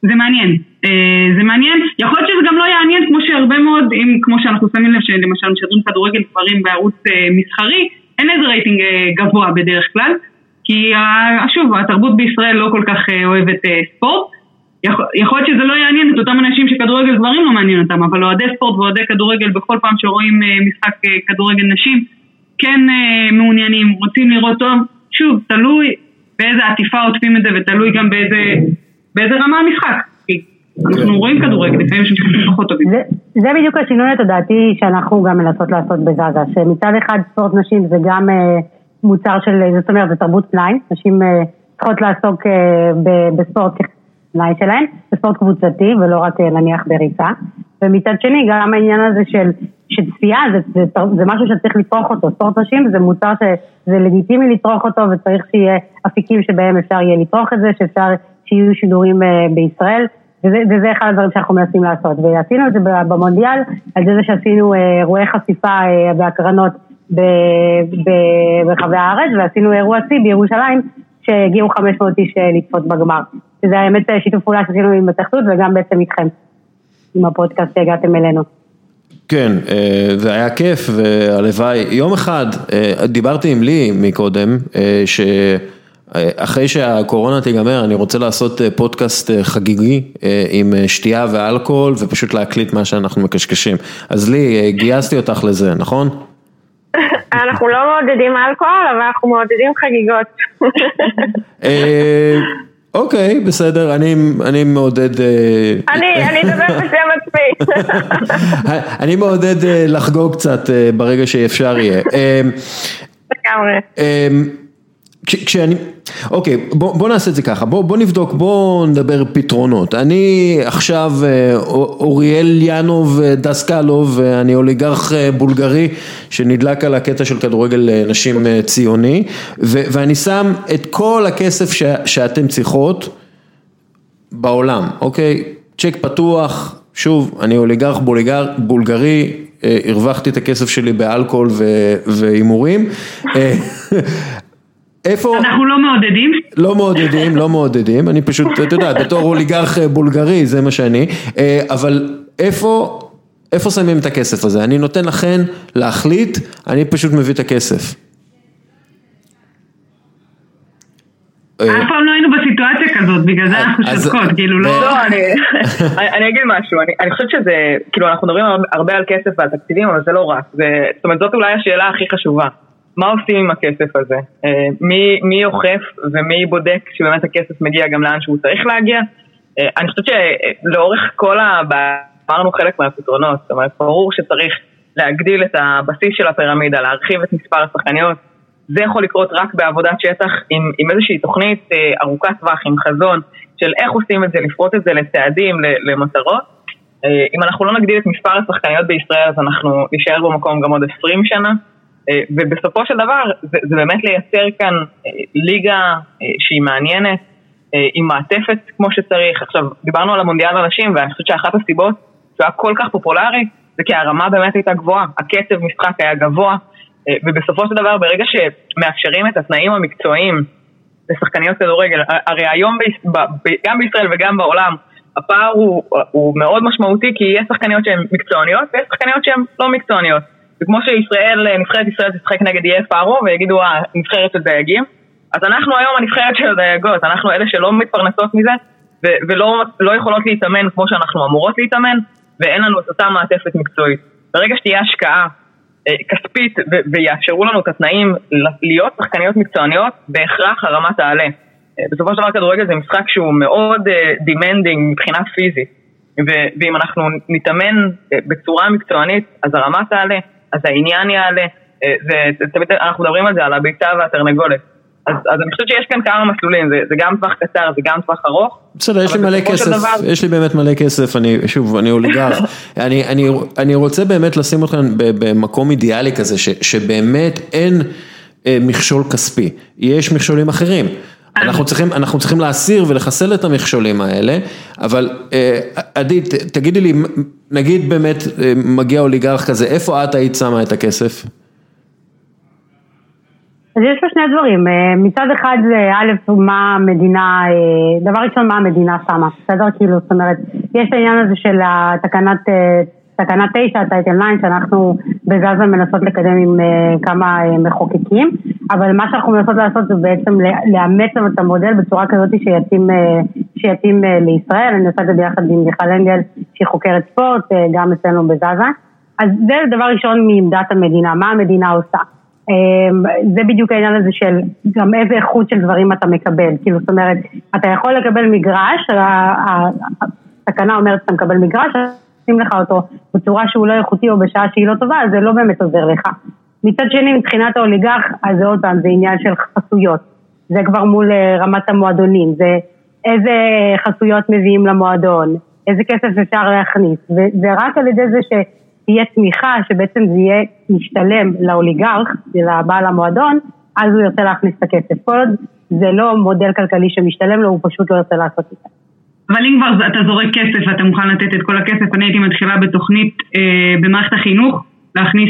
זה מעניין. Uh, זה מעניין, יכול להיות שזה גם לא יעניין כמו שהרבה מאוד, אם כמו שאנחנו שמים לב שלמשל משדרים כדורגל גברים בערוץ מסחרי, אין איזה רייטינג גבוה בדרך כלל. כי שוב, התרבות בישראל לא כל כך אה, אוהבת אה, ספורט. יכול להיות שזה לא יעניין את אותם אנשים שכדורגל גברים לא מעניין אותם, אבל אוהדי ספורט ואוהדי כדורגל בכל פעם שרואים אה, משחק כדורגל נשים כן מעוניינים, רוצים לראות טוב, שוב, תלוי באיזה עטיפה עוטפים את זה ותלוי גם באיזה, באיזה רמה המשחק. אנחנו כן. רואים כדורגל, לפעמים יש משחקים פחות טובים. זה, זה בדיוק השינוי התודעתי שאנחנו גם מנסות לעשות בזאזה, שמצד אחד ספורט נשים זה גם אה, מוצר של, זאת אומרת, זה תרבות פנאי, נשים אה, צריכות לעסוק אה, בספורט כפנאי שלהן, בספורט קבוצתי ולא רק אה, נניח בריצה, ומצד שני גם העניין הזה של, שצפייה זה, זה, זה, משהו שצריך לצרוך אותו, ספורט נשים זה מוצר שזה לגיטימי לצרוך אותו וצריך שיהיה אפיקים שבהם אפשר יהיה לצרוך את זה, שאפשר שיהיו שידורים אה, בישראל. וזה, וזה אחד הדברים שאנחנו מנסים לעשות, ועשינו את זה במונדיאל, על זה שעשינו אה, אירועי חשיפה אה, ב, ברחבי הארץ, ועשינו אירוע שיא בירושלים, שהגיעו 500 איש לצפות בגמר. שזה האמת שיתוף פעולה שעשינו עם התאחדות וגם בעצם איתכם, עם הפודקאסט שהגעתם אלינו. כן, אה, זה היה כיף והלוואי, יום אחד, אה, דיברתי עם לי מקודם, אה, שאחרי שהקורונה תיגמר אני רוצה לעשות פודקאסט חגיגי עם שתייה ואלכוהול ופשוט להקליט מה שאנחנו מקשקשים. אז לי, גייסתי אותך לזה, נכון? [LAUGHS] אנחנו לא מעודדים אלכוהול, אבל אנחנו מעודדים חגיגות. אוקיי, בסדר, אני, אני מעודד... אה, אני, [LAUGHS] אדבר בשם עצמי. [LAUGHS] אני מעודד אה, לחגוג קצת אה, ברגע שאפשר יהיה. לגמרי. כש- כשאני, אוקיי, בוא, בוא נעשה את זה ככה, בוא, בוא נבדוק, בוא נדבר פתרונות. אני עכשיו אה, אור- אוריאל ינוב אה, דסקלוב, אה, אני אוליגרך בולגרי שנדלק על הקטע של כדורגל נשים ציוני, ו, ואני שם את כל הכסף ש, שאתם צריכות בעולם, אוקיי? צ'ק פתוח, שוב, אני אוליגרך בולגר, בולגרי, הרווחתי את הכסף שלי באלכוהול והימורים. איפה, אנחנו לא מעודדים. לא מעודדים, לא מעודדים, אני פשוט, אתה יודע, בתור אוליגרך אה, בולגרי, זה מה שאני, אה, אבל איפה, איפה שמים את הכסף הזה? אני נותן לכן להחליט, אני פשוט מביא את הכסף. אה, אף פעם לא היינו בסיטואציה כזאת, בגלל זה אנחנו שותקות, כאילו לא... לא, אני, [LAUGHS] אגיד משהו, אני, חושבת שזה, כאילו אנחנו מדברים הרבה- על כסף ועל תקציבים, אבל זה לא רק, זה, זאת אומרת זאת אולי השאלה הכי חשובה, מה עושים עם הכסף הזה? אה, מי, מי אוכף ומי בודק שבאמת הכסף מגיע גם לאן שהוא צריך להגיע? אה, אני חושבת שלאורך כל ה... אמרנו חלק מהפתרונות, זאת אומרת ברור שצריך להגדיל את הבסיס של הפירמידה, להרחיב את מספר השחקניות, זה יכול לקרות רק בעבודת שטח עם, עם איזושהי תוכנית אה, ארוכת טווח, עם חזון של איך עושים את זה, לפרוט את זה לצעדים, למטרות. אם אנחנו לא נגדיל את מספר השחקניות בישראל אז אנחנו נישאר במקום גם עוד 20 שנה. אה, ובסופו של דבר זה, זה באמת לייצר כאן אה, ליגה אה, שהיא מעניינת, עם מעטפת כמו שצריך. עכשיו, דיברנו על המונדיאל לנשים ואני חושבת שאחת הסיבות שהוא היה כל כך פופולרי זה כי הרמה באמת הייתה גבוהה, הקצב משחק היה גבוה. ובסופו של דבר ברגע שמאפשרים את התנאים המקצועיים לשחקניות כדורגל, הרי היום גם בישראל וגם בעולם הפער הוא, הוא מאוד משמעותי כי יש שחקניות שהן מקצועניות ויש שחקניות שהן לא מקצועניות. וכמו שישראל, אה, נבחרת ישראל תשחק נגד איי פארו ויגידו אה, נבחרת של דייגים, אז אנחנו היום הנבחרת של הדייגות, אנחנו אלה שלא מתפרנסות מזה ו- ולא לא יכולות להתאמן כמו שאנחנו אמורות להתאמן ואין לנו את אותה מעטפת מקצועית. ברגע שתהיה השקעה אה, כספית ו- ויאפשרו לנו את התנאים להיות שחקניות מקצועניות, בהכרח הרמה תעלה. אה, בסופו של דבר כדורגל זה משחק שהוא מאוד demanding מבחינה פיזית, ו- ואם אנחנו נתאמן אה, בצורה מקצוענית, אז הרמה תעלה, אז העניין יעלה, אה, זה, תמיד אנחנו מדברים על זה, על הביצה והתרנגולת. אז, אז אני חושבת שיש כאן כמה מסלולים, זה, זה גם טווח קצר, זה גם טווח ארוך. בסדר, יש לי מלא כסף, דבר- יש לי באמת מלא כסף, אני, שוב, אני אוליגרך, [LAUGHS] אני, אני, אני רוצה באמת לשים אתכם במקום אידיאלי כזה, ש, שבאמת אין אה, מכשול כספי, יש מכשולים אחרים. אנחנו צריכים, אנחנו צריכים להסיר ולחסל את המכשולים האלה, אבל אה, עדי, תגידי לי, נגיד באמת אה, מגיע אוליגרך כזה, איפה את היית שמה את הכסף? אז יש פה שני דברים, אה, מצד אחד זה א', מה המדינה, דבר ראשון מה המדינה שמה, בסדר? כאילו, זאת אומרת, יש את העניין הזה של התקנת, תקנה 9, טייטל 9, שאנחנו בזזה מנסות לקדם עם אה, כמה אה, מחוקקים, אבל מה שאנחנו מנסות לעשות זה בעצם לאמץ את המודל בצורה כזאת שיתאים, אה, שיתאים לישראל, אני עושה את זה ביחד עם מיכל אנגל שהיא חוקרת ספורט, גם אצלנו בזזה, אז זה דבר ראשון מעמדת המדינה, מה המדינה עושה. זה בדיוק העניין הזה של גם איזה איכות של דברים אתה מקבל, כאילו זאת אומרת, אתה יכול לקבל מגרש, התקנה אומרת שאתה מקבל מגרש, שים לך אותו בצורה שהוא לא איכותי או בשעה שהיא לא טובה, אז זה לא באמת עוזר לך. מצד שני, מבחינת האוליגרך, אז זה עוד פעם, זה עניין של חסויות. זה כבר מול אה, רמת המועדונים, זה איזה חסויות מביאים למועדון, איזה כסף אפשר להכניס, ורק על ידי זה שתהיה תמיכה, שבעצם זה יהיה משתלם לאוליגרך, לבעל המועדון, אז הוא ירצה להכניס את הכסף. כל עוד זה לא מודל כלכלי שמשתלם לו, הוא פשוט לא ירצה לעשות את זה. אבל אם כבר אתה זורק כסף ואתה מוכן לתת את כל הכסף, אני הייתי מתחילה בתוכנית אה, במערכת החינוך, להכניס,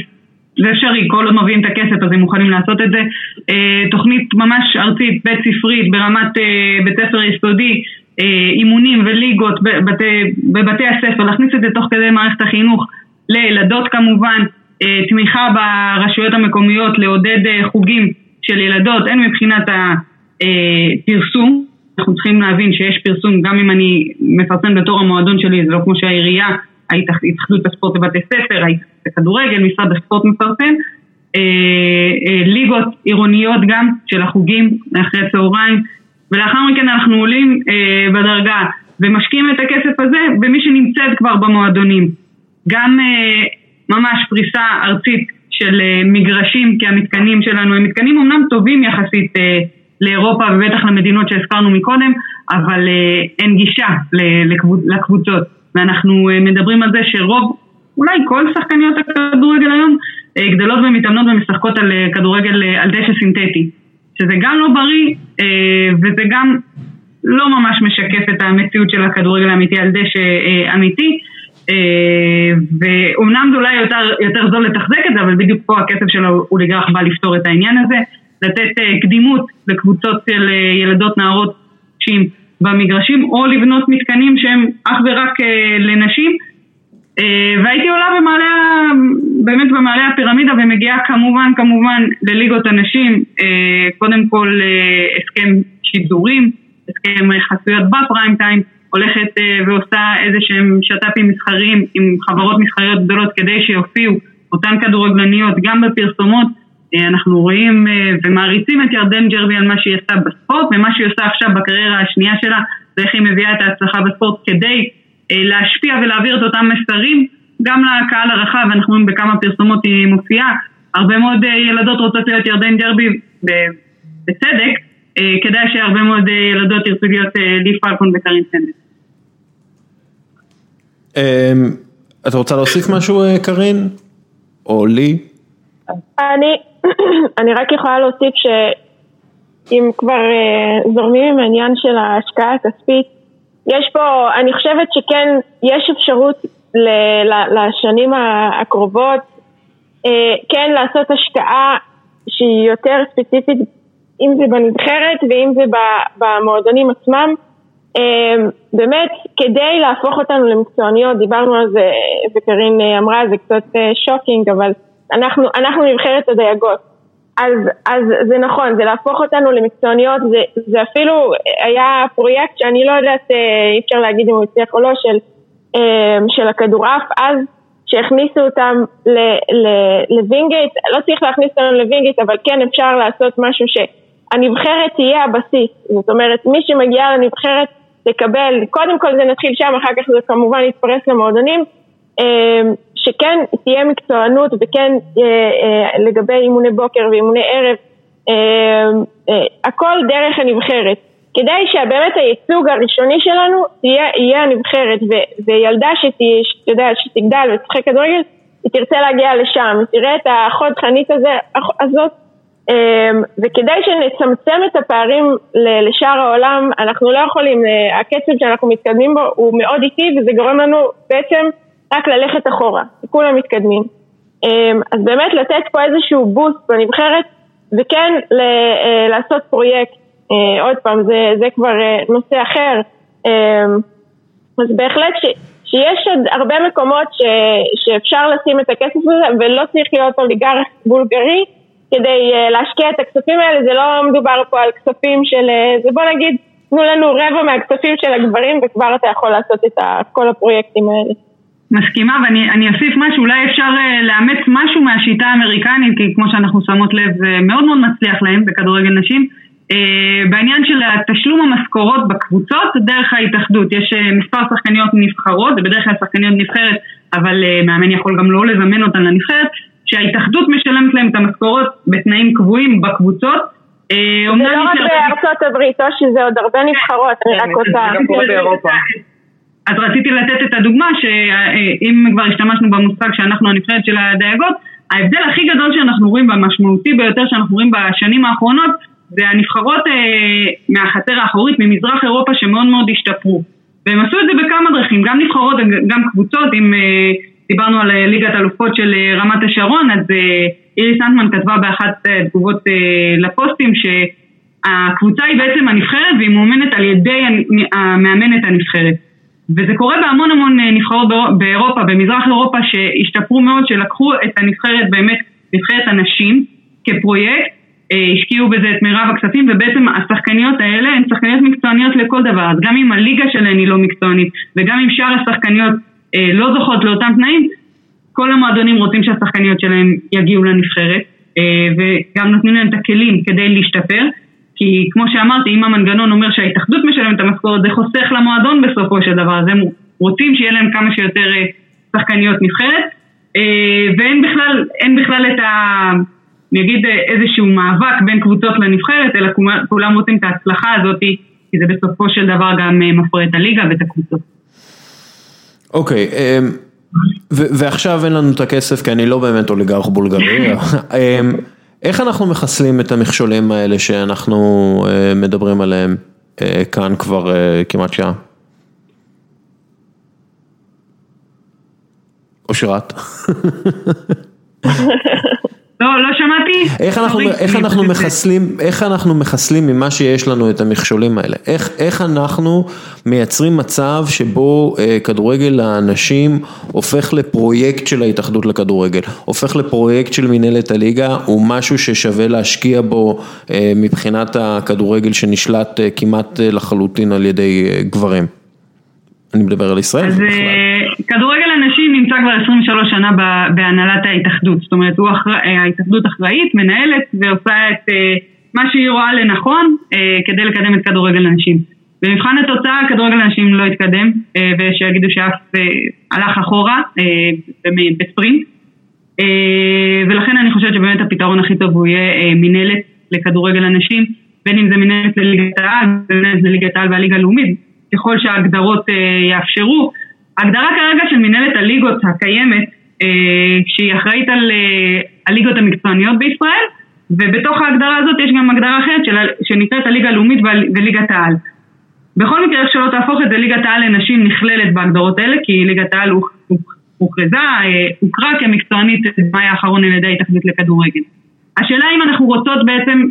זה אפשרי, כל עוד מביאים את הכסף אז הם מוכנים לעשות את זה. אה, תוכנית ממש ארצית, בית ספרית, ברמת אה, בית ספר יסודי, אה, אימונים וליגות בבתי, בבתי הספר, להכניס את זה תוך כדי מערכת החינוך, לילדות כמובן, אה, תמיכה ברשויות המקומיות, לעודד אה, חוגים של ילדות, הן מבחינת הפרסום, אה, אנחנו צריכים להבין שיש פרסום, גם אם אני מפרסם בתור המועדון שלי, זה לא כמו שהעירייה, ההתאחדות הספורט לבתי ספר, הכדורגל, משרד הספורט מפרסם, אה, אה, ליגות עירוניות גם של החוגים אחרי הצהריים, ולאחר מכן אנחנו עולים אה, בדרגה ומשקיעים את הכסף הזה במי שנמצאת כבר במועדונים. גם ממש פריסה ארצית של מגרשים, כי המתקנים שלנו הם מתקנים אמנם טובים יחסית לאירופה ובטח למדינות שהזכרנו מקודם, אבל אה, אין גישה לקבוצות. ואנחנו אה, מדברים על זה שרוב, אולי כל שחקניות הכדורגל היום, אה, גדלות ומתאמנות ומשחקות על כדורגל על דשא סינתטי. שזה גם לא בריא וזה גם לא ממש משקף את המציאות של הכדורגל האמיתי על דשא אמיתי. ואומנם זה אולי יותר, יותר זול לתחזק את זה, אבל בדיוק פה הכסף של האוליגרך בא לפתור את העניין הזה. לתת אה, קדימות לקבוצות של אה, ילדות נערות נשים במגרשים, או לבנות מתקנים שהם אך ורק אה, לנשים. והייתי עולה במעלה, באמת במעלה הפירמידה ומגיעה כמובן כמובן לליגות הנשים, קודם כל הסכם שידורים, הסכם חסויות בפריים טיים, הולכת ועושה איזה שהם שת"פים מסחריים עם חברות מסחריות גדולות כדי שיופיעו אותן כדורגלניות גם בפרסומות אנחנו רואים אה, ומעריצים את ירדן ג'רבי על מה שהיא עשתה בספורט ומה שהיא עושה עכשיו בקריירה השנייה שלה זה איך היא מביאה את ההצלחה בספורט כדי אה, להשפיע ולהעביר את אותם מסרים גם לקהל הרחב, אנחנו רואים בכמה פרסומות היא מופיעה הרבה מאוד ילדות רוצות להיות ירדן ג'רבי בצדק כדאי שהרבה מאוד ילדות ירצו להיות לי פלקון וקרין סנדס אמ, את רוצה להוסיף משהו קרין? או לי? אני, [CLEARS THROAT] אני רק יכולה להוסיף שאם כבר uh, זורמים עם העניין של ההשקעה הכספית, יש פה, אני חושבת שכן, יש אפשרות ל, ל, לשנים הקרובות uh, כן לעשות השקעה שהיא יותר ספציפית, אם זה בנבחרת ואם זה במועדונים עצמם. Uh, באמת, כדי להפוך אותנו למקצועניות, דיברנו על זה, וקרין אמרה, זה קצת shocking, אבל אנחנו, אנחנו נבחרת הדייגות. אז, אז זה נכון, זה להפוך אותנו למקצועניות, זה, זה אפילו היה פרויקט שאני לא יודעת, אה, אי אפשר להגיד אם הוא הצליח או לא, של, אה, של הכדורעף אז, שהכניסו אותם לווינגייט, לא צריך להכניס אותם לווינגייט, אבל כן אפשר לעשות משהו שהנבחרת תהיה הבסיס, זאת אומרת מי שמגיע לנבחרת תקבל, קודם כל זה נתחיל שם, אחר כך זה כמובן יתפרס למועדונים, אה, שכן תהיה מקצוענות וכן אה, אה, לגבי אימוני בוקר ואימוני ערב, אה, הכל דרך הנבחרת. כדי שבאמת הייצוג הראשוני שלנו תהיה, יהיה הנבחרת וילדה שתהיה, שתדע, שתגדל ותשחק כדורגל, היא תרצה להגיע לשם, היא תראה את החוד חנית הזה, הזאת וכדי שנצמצם את הפערים לשאר העולם, אנחנו לא יכולים, הקצב שאנחנו מתקדמים בו הוא מאוד איטי וזה גורם לנו בעצם רק ללכת אחורה, כולם מתקדמים. אמ, אז באמת לתת פה איזשהו בוסט בנבחרת וכן אה, לעשות פרויקט, אה, עוד פעם, זה, זה כבר אה, נושא אחר, אמ, אז בהחלט ש, שיש עוד הרבה מקומות ש, שאפשר לשים את הכסף הזה ולא צריך להיות אוליגרך בולגרי כדי להשקיע את הכספים האלה, זה לא מדובר פה על כספים של, זה בוא נגיד, תנו לנו רבע מהכספים של הגברים וכבר אתה יכול לעשות את כל הפרויקטים האלה. מסכימה, ואני אוסיף משהו, אולי אפשר אה, לאמץ משהו מהשיטה האמריקנית, כי כמו שאנחנו שמות לב, זה מאוד מאוד מצליח להם בכדורגל נשים. אה, בעניין של תשלום המשכורות בקבוצות דרך ההתאחדות, יש אה, מספר שחקניות נבחרות, זה בדרך כלל שחקניות נבחרת, אבל מאמן יכול גם לא לזמן אותן לנבחרת, שההתאחדות משלמת להם את המשכורות בתנאים קבועים בקבוצות. זה לא רק בארצות הברית, או שזה עוד הרבה נבחרות, אני רק רוצה... אז רציתי לתת את הדוגמה שאם כבר השתמשנו במושג שאנחנו הנבחרת של הדייגות, ההבדל הכי גדול שאנחנו רואים והמשמעותי ביותר שאנחנו רואים בשנים האחרונות זה הנבחרות אה, מהחצר האחורית ממזרח אירופה שמאוד מאוד השתפרו. והם עשו את זה בכמה דרכים, גם נבחרות וגם קבוצות, אם אה, דיברנו על אה, ליגת אלופות של אה, רמת השרון, אז אה, איריס אנטמן כתבה באחת אה, תגובות אה, לפוסטים שהקבוצה היא בעצם הנבחרת והיא מאומנת על ידי המאמנת הנבחרת. וזה קורה בהמון המון אה, נבחרות באירופה, במזרח אירופה שהשתפרו מאוד, שלקחו את הנבחרת באמת, נבחרת הנשים כפרויקט, אה, השקיעו בזה את מירב הכספים ובעצם השחקניות האלה הן שחקניות מקצועניות לכל דבר, אז גם אם הליגה שלהן היא לא מקצוענית וגם אם שאר השחקניות אה, לא זוכות לאותם תנאים, כל המועדונים רוצים שהשחקניות שלהם יגיעו לנבחרת וגם נותנים להם את הכלים כדי להשתפר כי כמו שאמרתי, אם המנגנון אומר שההתאחדות משלמת את המשכורת, זה חוסך למועדון בסופו של דבר, אז הם רוצים שיהיה להם כמה שיותר אה, שחקניות נבחרת, אה, ואין בכלל, בכלל את ה... אני אגיד אה, איזשהו מאבק בין קבוצות לנבחרת, אלא כולם רוצים את ההצלחה הזאת, כי זה בסופו של דבר גם מפרה את הליגה ואת הקבוצות. אוקיי, okay, אמ, ועכשיו אין לנו את הכסף כי אני לא באמת אוליגרך בולגרי. [LAUGHS] אמ, איך אנחנו מחסלים את המכשולים האלה שאנחנו אה, מדברים עליהם אה, כאן כבר אה, כמעט שעה? אושרת. [LAUGHS] לא, לא שמעתי. איך אנחנו, איך אנחנו מחסלים, איך אנחנו מחסלים ממה שיש לנו את המכשולים האלה? איך, איך אנחנו מייצרים מצב שבו אה, כדורגל האנשים הופך לפרויקט של ההתאחדות לכדורגל, הופך לפרויקט של מנהלת הליגה, הוא משהו ששווה להשקיע בו אה, מבחינת הכדורגל שנשלט אה, כמעט אה, לחלוטין על ידי אה, גברים. אני מדבר על ישראל. אז אה, כדורגל הנשים נמצא כבר 23 שנה בהנהלת ההתאחדות, זאת אומרת אחר, אה, ההתאחדות אחראית, מנהלת ועושה את אה, מה שהיא רואה לנכון כדי לקדם את כדורגל הנשים. במבחן התוצאה כדורגל הנשים לא התקדם, ושיגידו שאף הלך אחורה בספרינט, ולכן אני חושבת שבאמת הפתרון הכי טוב הוא יהיה מנהלת לכדורגל הנשים, בין אם זה מנהלת לליגת העל, מנהלת לליגת העל והליגה הלאומית, ככל שההגדרות יאפשרו. ההגדרה כרגע של מנהלת הליגות הקיימת, אה, שהיא אחראית על אה, הליגות המקצועניות בישראל, ובתוך ההגדרה הזאת יש גם הגדרה אחרת של, שנקראת הליגה הלאומית וליגת העל. בכל מקרה, איך שלא תהפוך את זה, ליגת העל לנשים נכללת בהגדרות האלה, כי ליגת העל הוכרזה, אה, הוכרה כמקצוענית במאי האחרון על ידי ההתאחדות לכדורגל. השאלה אם אנחנו רוצות בעצם,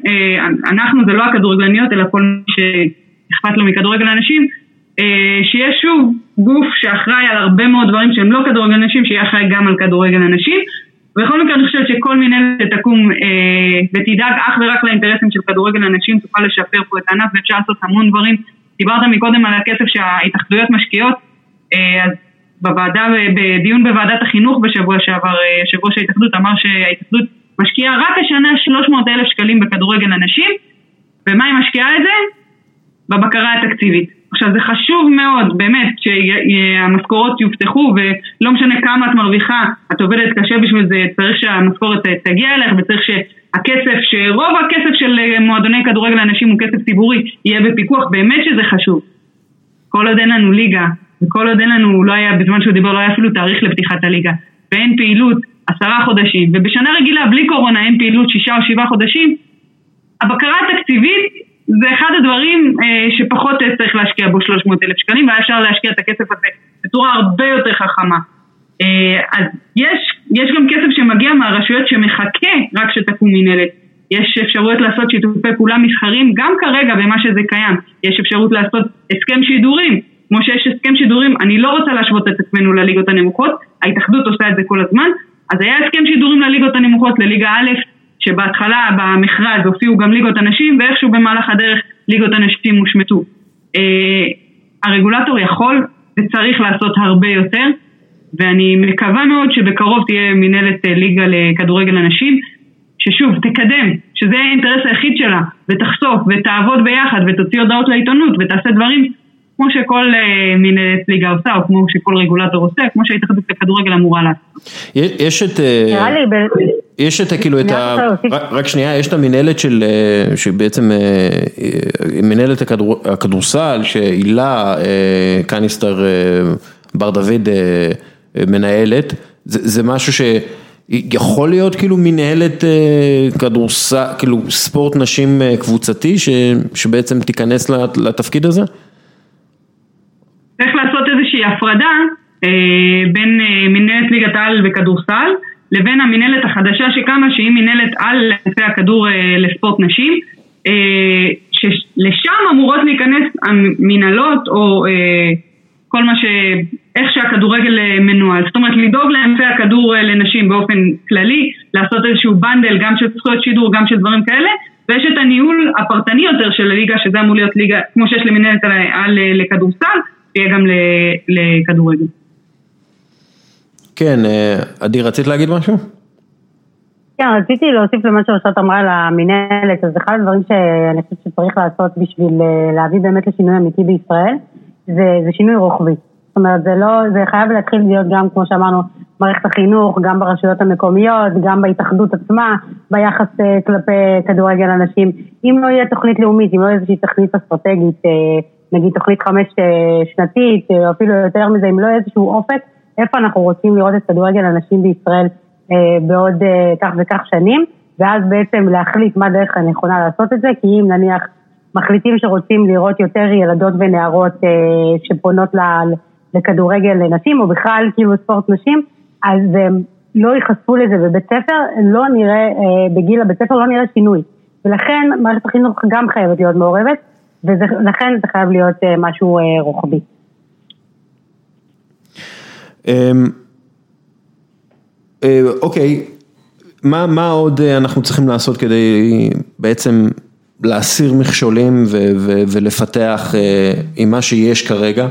אנחנו זה לא הכדורגלניות, אלא כל מי שאכפת לו מכדורגל הנשים, אה, שיש שוב גוף שאחראי על הרבה מאוד דברים שהם לא כדורגל נשים, שיהיה אחראי גם על כדורגל הנשים. ובכל מקרה אני חושבת שכל מנהלת שתקום אה, ותדאג אך ורק לאינטרסים של כדורגל הנשים תוכל לשפר פה את הענף ואפשר לעשות המון דברים. דיברת מקודם על הכסף שההתאחדויות משקיעות, אה, אז בוועדה, בדיון בוועדת החינוך בשבוע שעבר, אה, יושב ראש ההתאחדות אמר שההתאחדות משקיעה רק השנה 300 אלף שקלים בכדורגל הנשים, ומה היא משקיעה את זה? בבקרה התקציבית. עכשיו זה חשוב מאוד, באמת, שהמשכורות יובטחו ולא משנה כמה את מרוויחה, את עובדת קשה בשביל זה, צריך שהמשכורת תגיע אליך וצריך שהכסף, שרוב הכסף של מועדוני כדורגל לאנשים הוא כסף ציבורי, יהיה בפיקוח, באמת שזה חשוב. כל עוד אין לנו ליגה, וכל עוד אין לנו, לא היה, בזמן שהוא דיבר לא היה אפילו תאריך לפתיחת הליגה, ואין פעילות עשרה חודשים, ובשנה רגילה בלי קורונה אין פעילות שישה או שבעה חודשים, הבקרה התקציבית זה אחד הדברים אה, שפחות צריך להשקיע בו 300 אלף שקלים, והיה אפשר להשקיע את הכסף הזה בצורה הרבה יותר חכמה. אה, אז יש, יש גם כסף שמגיע מהרשויות שמחכה רק שתקום מנהלת. יש אפשרויות לעשות שיתופי פעולה מסחרים גם כרגע במה שזה קיים. יש אפשרות לעשות הסכם שידורים. כמו שיש הסכם שידורים, אני לא רוצה להשוות את עצמנו לליגות הנמוכות, ההתאחדות עושה את זה כל הזמן, אז היה הסכם שידורים לליגות הנמוכות, לליגה א', שבהתחלה במכרז הופיעו גם ליגות הנשים ואיכשהו במהלך הדרך ליגות הנשים הושמטו. אה, הרגולטור יכול וצריך לעשות הרבה יותר ואני מקווה מאוד שבקרוב תהיה מנהלת ליגה לכדורגל לנשים, ששוב, תקדם, שזה האינטרס היחיד שלה, ותחשוף, ותעבוד ביחד, ותוציא הודעות לעיתונות, ותעשה דברים כמו שכל uh, מנהלת ליגה עושה, או כמו שכל רגולטור עושה, כמו שההתאחדות לכדורגל אמורה לעשות. יש את... נראה לי... יש את כאילו את ה... רק שנייה, יש את המנהלת של... שבעצם מנהלת הכדורסל, שהילה קניסטר בר דוד מנהלת, זה משהו ש... יכול להיות כאילו מנהלת כדורסל, כאילו ספורט נשים קבוצתי שבעצם תיכנס לתפקיד הזה? צריך לעשות איזושהי הפרדה בין מנהלת ליגת העל וכדורסל לבין המנהלת החדשה שקמה שהיא מנהלת על ענפי הכדור לספורט נשים שלשם אמורות להיכנס המנהלות או כל מה ש... איך שהכדורגל מנוהל, זאת אומרת לדאוג לענפי הכדור לנשים באופן כללי, לעשות איזשהו בנדל גם של זכויות שידור גם של דברים כאלה ויש את הניהול הפרטני יותר של הליגה שזה אמור להיות ליגה כמו שיש למנהלת על לכדורסל, תהיה גם לכדורגל. כן, עדי רצית להגיד משהו? כן, רציתי להוסיף למה שאושרת אמרה על המנהלת, אז אחד הדברים שאני חושבת שצריך לעשות בשביל להביא באמת לשינוי אמיתי בישראל זה, זה שינוי רוחבי. זאת אומרת, זה לא, זה חייב להתחיל להיות גם, כמו שאמרנו, מערכת החינוך, גם ברשויות המקומיות, גם בהתאחדות עצמה, ביחס כלפי כדורגל אנשים. אם לא יהיה תוכנית לאומית, אם לא יהיה איזושהי תוכנית אסטרטגית, נגיד תוכנית חמש שנתית, או אפילו יותר מזה, אם לא איזשהו אופק, איפה אנחנו רוצים לראות את כדורגל אנשים בישראל בעוד כך וכך שנים, ואז בעצם להחליט מה הדרך הנכונה לעשות את זה, כי אם נניח מחליטים שרוצים לראות יותר ילדות ונערות שפונות לכדורגל לנשים, או בכלל כאילו ספורט נשים, אז הם לא ייחשפו לזה בבית ספר, לא נראה, בגיל הבית ספר לא נראה שינוי. ולכן מערכת החינוך גם חייבת להיות מעורבת, ולכן זה חייב להיות משהו רוחבי. אוקיי, מה עוד אנחנו צריכים לעשות כדי בעצם להסיר מכשולים ולפתח עם מה שיש כרגע?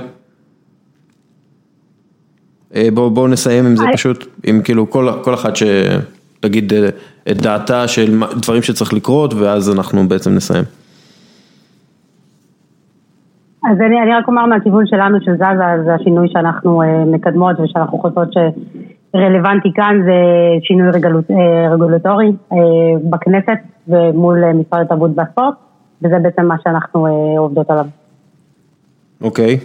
בואו נסיים עם זה פשוט, עם כאילו כל אחת שתגיד את דעתה של דברים שצריך לקרות ואז אנחנו בעצם נסיים. אז אני, אני רק אומר מהכיוון שלנו של זזה, זה השינוי שאנחנו מקדמות ושאנחנו חושבות שרלוונטי כאן זה שינוי רגולט, רגולטורי בכנסת ומול משרד התרבות והספורט, וזה בעצם מה שאנחנו עובדות עליו. אוקיי.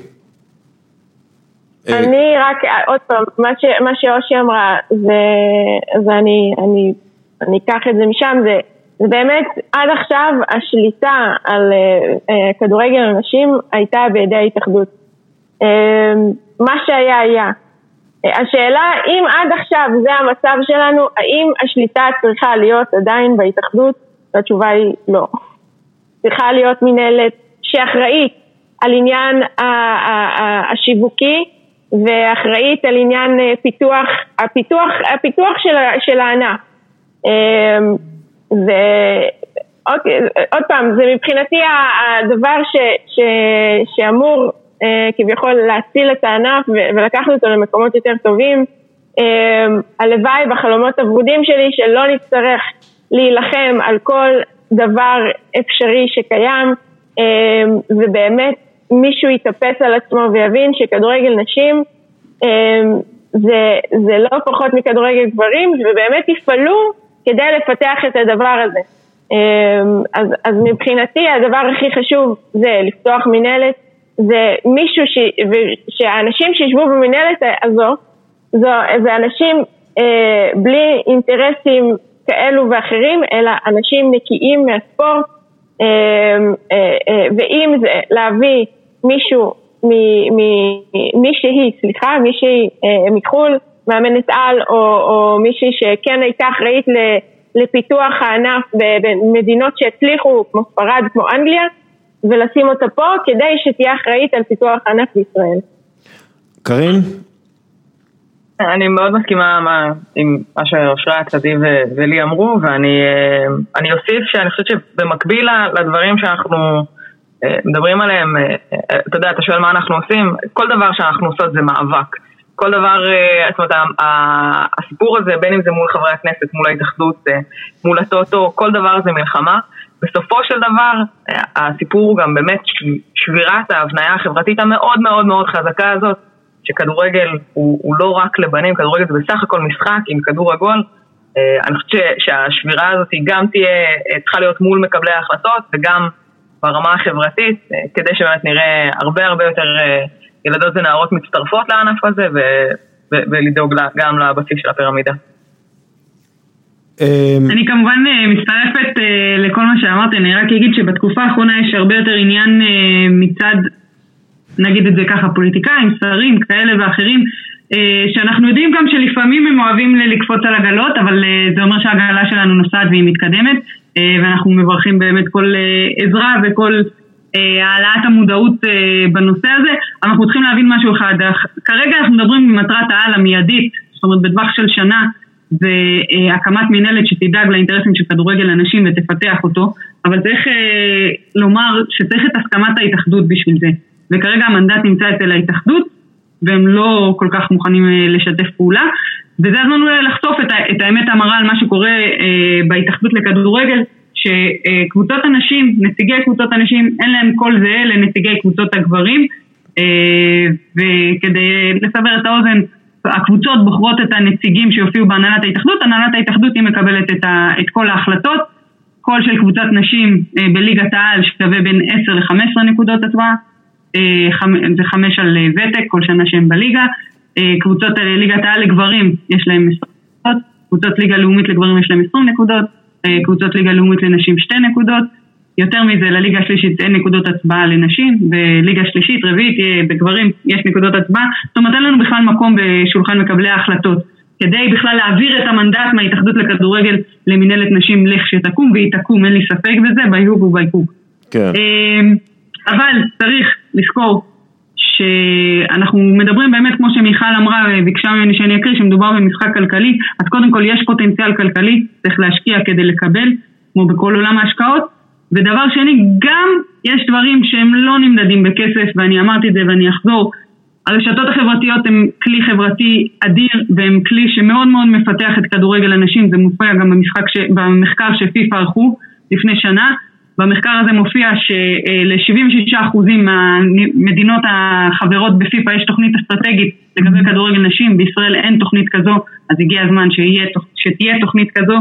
אני רק, עוד פעם, מה, ש, מה שאושי אמרה, זה, זה אני, אני, אני אקח את זה משם, זה, זה באמת, עד עכשיו השליטה על uh, uh, כדורגל הנשים הייתה בידי ההתאחדות. Uh, מה שהיה היה. Uh, השאלה, אם עד עכשיו זה המצב שלנו, האם השליטה צריכה להיות עדיין בהתאחדות? התשובה היא לא. צריכה להיות מנהלת שאחראית על עניין השיווקי ואחראית על עניין פיתוח, הפיתוח, הפיתוח של, של הענף. זה, עוד, עוד פעם, זה מבחינתי הדבר ש, ש, שאמור כביכול להציל את הענף ולקחת אותו למקומות יותר טובים. הלוואי בחלומות הוורודים שלי שלא נצטרך להילחם על כל דבר אפשרי שקיים ובאמת מישהו יתאפס על עצמו ויבין שכדורגל נשים זה, זה לא פחות מכדורגל גברים ובאמת יפעלו כדי לפתח את הדבר הזה. אז, אז מבחינתי הדבר הכי חשוב זה לפתוח מנהלת, זה מישהו ש, שהאנשים שישבו במנהלת הזו, זו, זה אנשים אה, בלי אינטרסים כאלו ואחרים, אלא אנשים נקיים מהספורט, אה, אה, אה, ואם זה להביא מישהו, מישהי, סליחה, מישהי אה, מחו"ל, מאמנת על או, או מישהי שכן הייתה אחראית לפיתוח הענף במדינות שהצליחו כמו ספרד, כמו אנגליה ולשים אותה פה כדי שתהיה אחראית על פיתוח הענף בישראל. קרין? אני מאוד מסכימה מה, עם מה שאושרת, עדי ולי אמרו ואני אוסיף שאני חושבת שבמקביל לדברים שאנחנו מדברים עליהם, אתה יודע, אתה שואל מה אנחנו עושים, כל דבר שאנחנו עושות זה מאבק. כל דבר, זאת אומרת, הסיפור הזה, בין אם זה מול חברי הכנסת, מול ההתאחדות, מול הטוטו, כל דבר זה מלחמה. בסופו של דבר, הסיפור הוא גם באמת שבירת ההבניה החברתית המאוד מאוד מאוד חזקה הזאת, שכדורגל הוא, הוא לא רק לבנים, כדורגל זה בסך הכל משחק עם כדור עגול. אני חושבת שהשבירה הזאת גם תהיה, צריכה להיות מול מקבלי ההחלטות וגם ברמה החברתית, כדי שבאמת נראה הרבה הרבה יותר ילדות ונערות מצטרפות לענף הזה ולדאוג גם לבסיס של הפירמידה. אמ, אני כמובן אה, מצטרפת אה, לכל מה שאמרת, אני רק אגיד שבתקופה האחרונה יש הרבה יותר עניין אה, מצד, נגיד את זה ככה, פוליטיקאים, שרים כאלה ואחרים, שאנחנו יודעים גם שלפעמים הם אוהבים לקפוץ על עגלות, אבל זה אומר שהעגלה שלנו נוסעת והיא מתקדמת, ואנחנו מברכים באמת כל עזרה וכל העלאת המודעות בנושא הזה. אנחנו צריכים להבין משהו אחד, כרגע אנחנו מדברים במטרת העל המיידית, זאת אומרת בטווח של שנה, והקמת מנהלת שתדאג לאינטרסים של כדורגל הנשים ותפתח אותו, אבל צריך אה, לומר שצריך את הסכמת ההתאחדות בשביל זה. וכרגע המנדט נמצא אצל ההתאחדות, והם לא כל כך מוכנים אה, לשתף פעולה, וזה הזמן אולי לחשוף את, את האמת המרה על מה שקורה אה, בהתאחדות לכדורגל, שקבוצות הנשים, נציגי קבוצות הנשים, אין להם קול זהה לנציגי קבוצות הגברים, אה, וכדי לסבר את האוזן, הקבוצות בוחרות את הנציגים שיופיעו בהנהלת ההתאחדות, הנהלת ההתאחדות היא מקבלת את, כל ההחלטות, קול של קבוצת נשים אה, בליגת העל שווה בין 10 ל-15 נקודות הצבעה, אה, זה 5 על ותק כל שנה שהם בליגה, קבוצות ליגת העל לגברים יש להם 20 נקודות, קבוצות ליגה לאומית לגברים יש להם 20 נקודות, קבוצות ליגה לאומית לנשים 2 נקודות, יותר מזה, לליגה השלישית אין נקודות הצבעה לנשים, בליגה שלישית, רביעית, בגברים יש נקודות הצבעה, זאת אומרת אין לנו בכלל מקום בשולחן מקבלי ההחלטות. כדי בכלל להעביר את המנדט מההתאחדות לכדורגל למינהלת נשים לכשתקום, והיא תקום, אין לי ספק בזה, ביהוג ובייפוג. כן. אמ, אבל צריך לזכור שאנחנו מדברים באמת, כמו שמיכל אמרה, ביקשה ממני שאני אקריא, שמדובר במשחק כלכלי, אז קודם כל יש פוטנציאל כלכלי, צריך להשקיע כדי לקבל, כמו בכל עולם ההשקעות. ודבר שני, גם יש דברים שהם לא נמדדים בכסף, ואני אמרתי את זה ואני אחזור, הרשתות החברתיות הן כלי חברתי אדיר והן כלי שמאוד מאוד מפתח את כדורגל הנשים, זה מופיע גם במשחק ש... במחקר שפיפ"א ערכו לפני שנה. במחקר הזה מופיע של-76% מהמדינות החברות בפיפ"א יש תוכנית אסטרטגית לגבי כדורגל נשים, בישראל אין תוכנית כזו, אז הגיע הזמן שיה, שתהיה תוכנית כזו.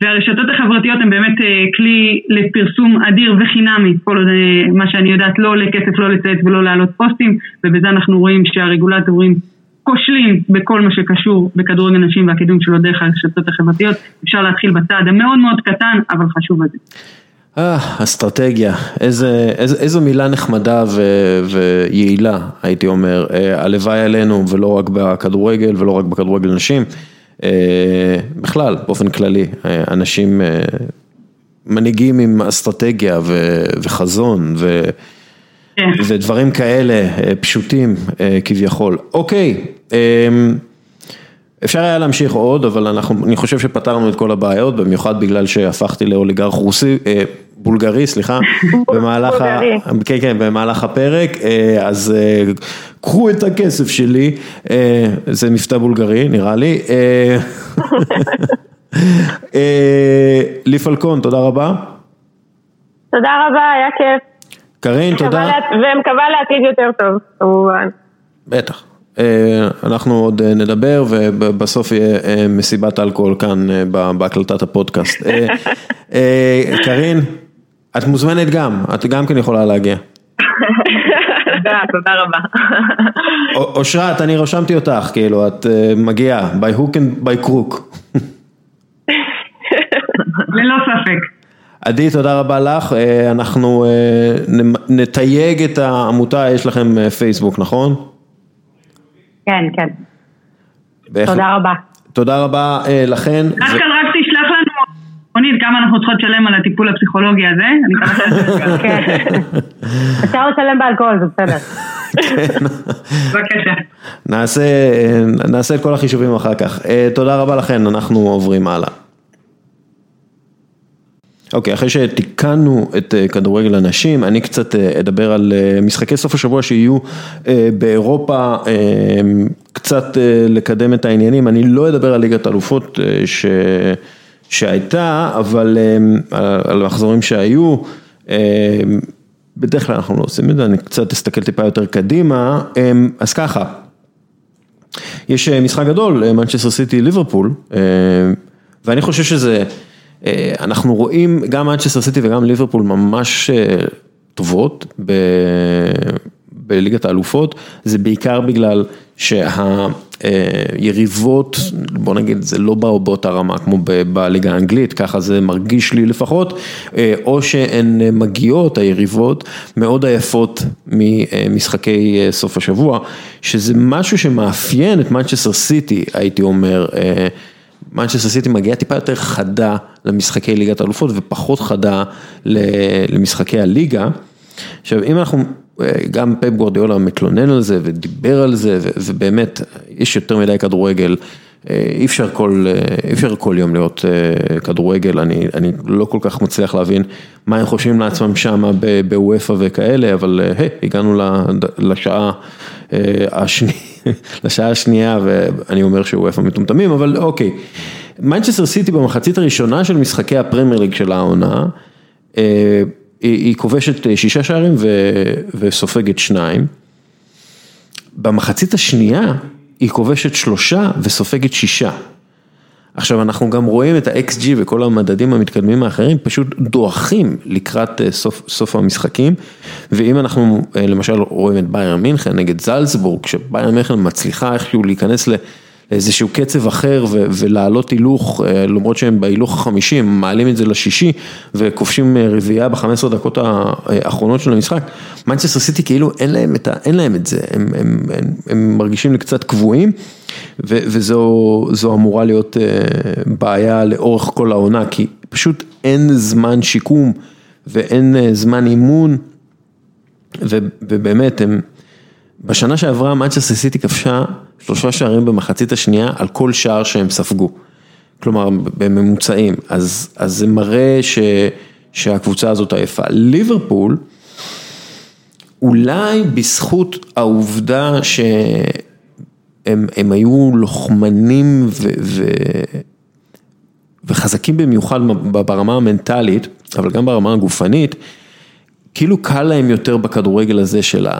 והרשתות החברתיות הן באמת אה, כלי לפרסום אדיר וחינמי, כל עוד אה, מה שאני יודעת לא עולה כסף לא לצייץ ולא להעלות פוסטים, ובזה אנחנו רואים שהרגולטורים כושלים בכל מה שקשור בכדורגל נשים והקידום שלו דרך הרשתות החברתיות. אפשר להתחיל בצעד המאוד מאוד קטן, אבל חשוב הזה. אה, אסטרטגיה, איזו, מילה נחמדה ו, ויעילה הייתי אומר, אה, הלוואי עלינו ולא רק בכדורגל ולא רק בכדורגל נשים. אה, בכלל, באופן כללי, אה, אנשים, אה, מנהיגים עם אסטרטגיה וחזון ו... כן. ודברים כאלה פשוטים כביכול. אוקיי, אפשר היה להמשיך עוד, אבל אנחנו, אני חושב שפתרנו את כל הבעיות, במיוחד בגלל שהפכתי לאוליגרך רוסי, בולגרי, סליחה, [LAUGHS] במהלך, ה... כן, כן, במהלך הפרק, אה, אז אה, קחו את הכסף שלי, אה, זה מבטא בולגרי נראה לי. [LAUGHS] לי פלקון, תודה רבה. תודה רבה, היה כיף. קרין, תודה. ומקווה לעתיד יותר טוב, כמובן. בטח. אנחנו עוד נדבר ובסוף יהיה מסיבת אלכוהול כאן בהקלטת הפודקאסט. קרין. את מוזמנת גם, את גם כן יכולה להגיע. תודה, תודה רבה. אושרת, אני רשמתי אותך, כאילו, את אה, מגיעה, by hook and by crook. ללא ספק. עדי, תודה רבה לך, אה, אנחנו אה, נתייג את העמותה, יש לכם פייסבוק, נכון? כן, כן. תודה רבה. תודה רבה לכן. רק רונית, כמה אנחנו צריכות לשלם על הטיפול הפסיכולוגי הזה? אני מקווה [LAUGHS] כן. אפשר לשלם באלכוהול, זה בסדר. בבקשה. נעשה את כל החישובים אחר כך. אה, תודה רבה לכן, אנחנו עוברים הלאה. אוקיי, אחרי שתיקנו את אה, כדורגל הנשים, אני קצת אה, אדבר על משחקי סוף השבוע שיהיו באירופה קצת לקדם את העניינים, אני לא אדבר על ליגת אלופות ש... שהייתה, אבל על המחזורים שהיו, בדרך כלל אנחנו לא עושים את זה, אני קצת אסתכל טיפה יותר קדימה, אז ככה, יש משחק גדול, מנצ'סטר סיטי ליברפול, ואני חושב שזה, אנחנו רואים גם מנצ'סטר סיטי וגם ליברפול ממש טובות בליגת האלופות, זה בעיקר בגלל שהיריבות, בוא נגיד, זה לא באו באותה רמה כמו בליגה האנגלית, ככה זה מרגיש לי לפחות, או שהן מגיעות, היריבות, מאוד עייפות ממשחקי סוף השבוע, שזה משהו שמאפיין את מנצ'סטר סיטי, הייתי אומר. מנצ'סטר סיטי מגיעה טיפה יותר חדה למשחקי ליגת האלופות ופחות חדה למשחקי הליגה. עכשיו אם אנחנו, גם פפ גורדיאולה מתלונן על זה ודיבר על זה ובאמת יש יותר מדי כדורגל, אי אפשר כל, אי אפשר כל יום להיות כדורגל, אני, אני לא כל כך מצליח להבין מה הם חושבים לעצמם שם בוופא וכאלה, אבל היי, הגענו לשעה השנייה. [LAUGHS] לשעה השנייה ואני אומר איפה מטומטמים, אבל אוקיי. מנצ'סטר סיטי במחצית הראשונה של משחקי הפרמייר ליג של העונה, היא כובשת שישה שערים וסופגת שניים. במחצית השנייה היא כובשת שלושה וסופגת שישה. עכשיו אנחנו גם רואים את ה-XG וכל המדדים המתקדמים האחרים פשוט דועכים לקראת סוף, סוף המשחקים ואם אנחנו למשל רואים את בייר מינכן נגד זלצבורג, שבייר מינכן מצליחה איכשהו להיכנס לאיזשהו קצב אחר ולעלות הילוך, למרות שהם בהילוך החמישי, הם מעלים את זה לשישי וכובשים רביעייה ב-15 דקות האחרונות של המשחק, מנצ'סטר סיטי כאילו אין להם את, אין להם את זה, הם, הם, הם, הם מרגישים לי קצת קבועים. וזו אמורה להיות בעיה לאורך כל העונה, כי פשוט אין זמן שיקום ואין זמן אימון, ובאמת הם, בשנה שעברה מנצ'סטר סיטי כבשה שלושה שערים במחצית השנייה על כל שער שהם ספגו, כלומר בממוצעים, אז, אז זה מראה ש, שהקבוצה הזאת עייפה. ליברפול, אולי בזכות העובדה ש... הם, הם היו לוחמנים ו, ו, וחזקים במיוחד ברמה המנטלית, אבל גם ברמה הגופנית, כאילו קל להם יותר בכדורגל הזה של ה...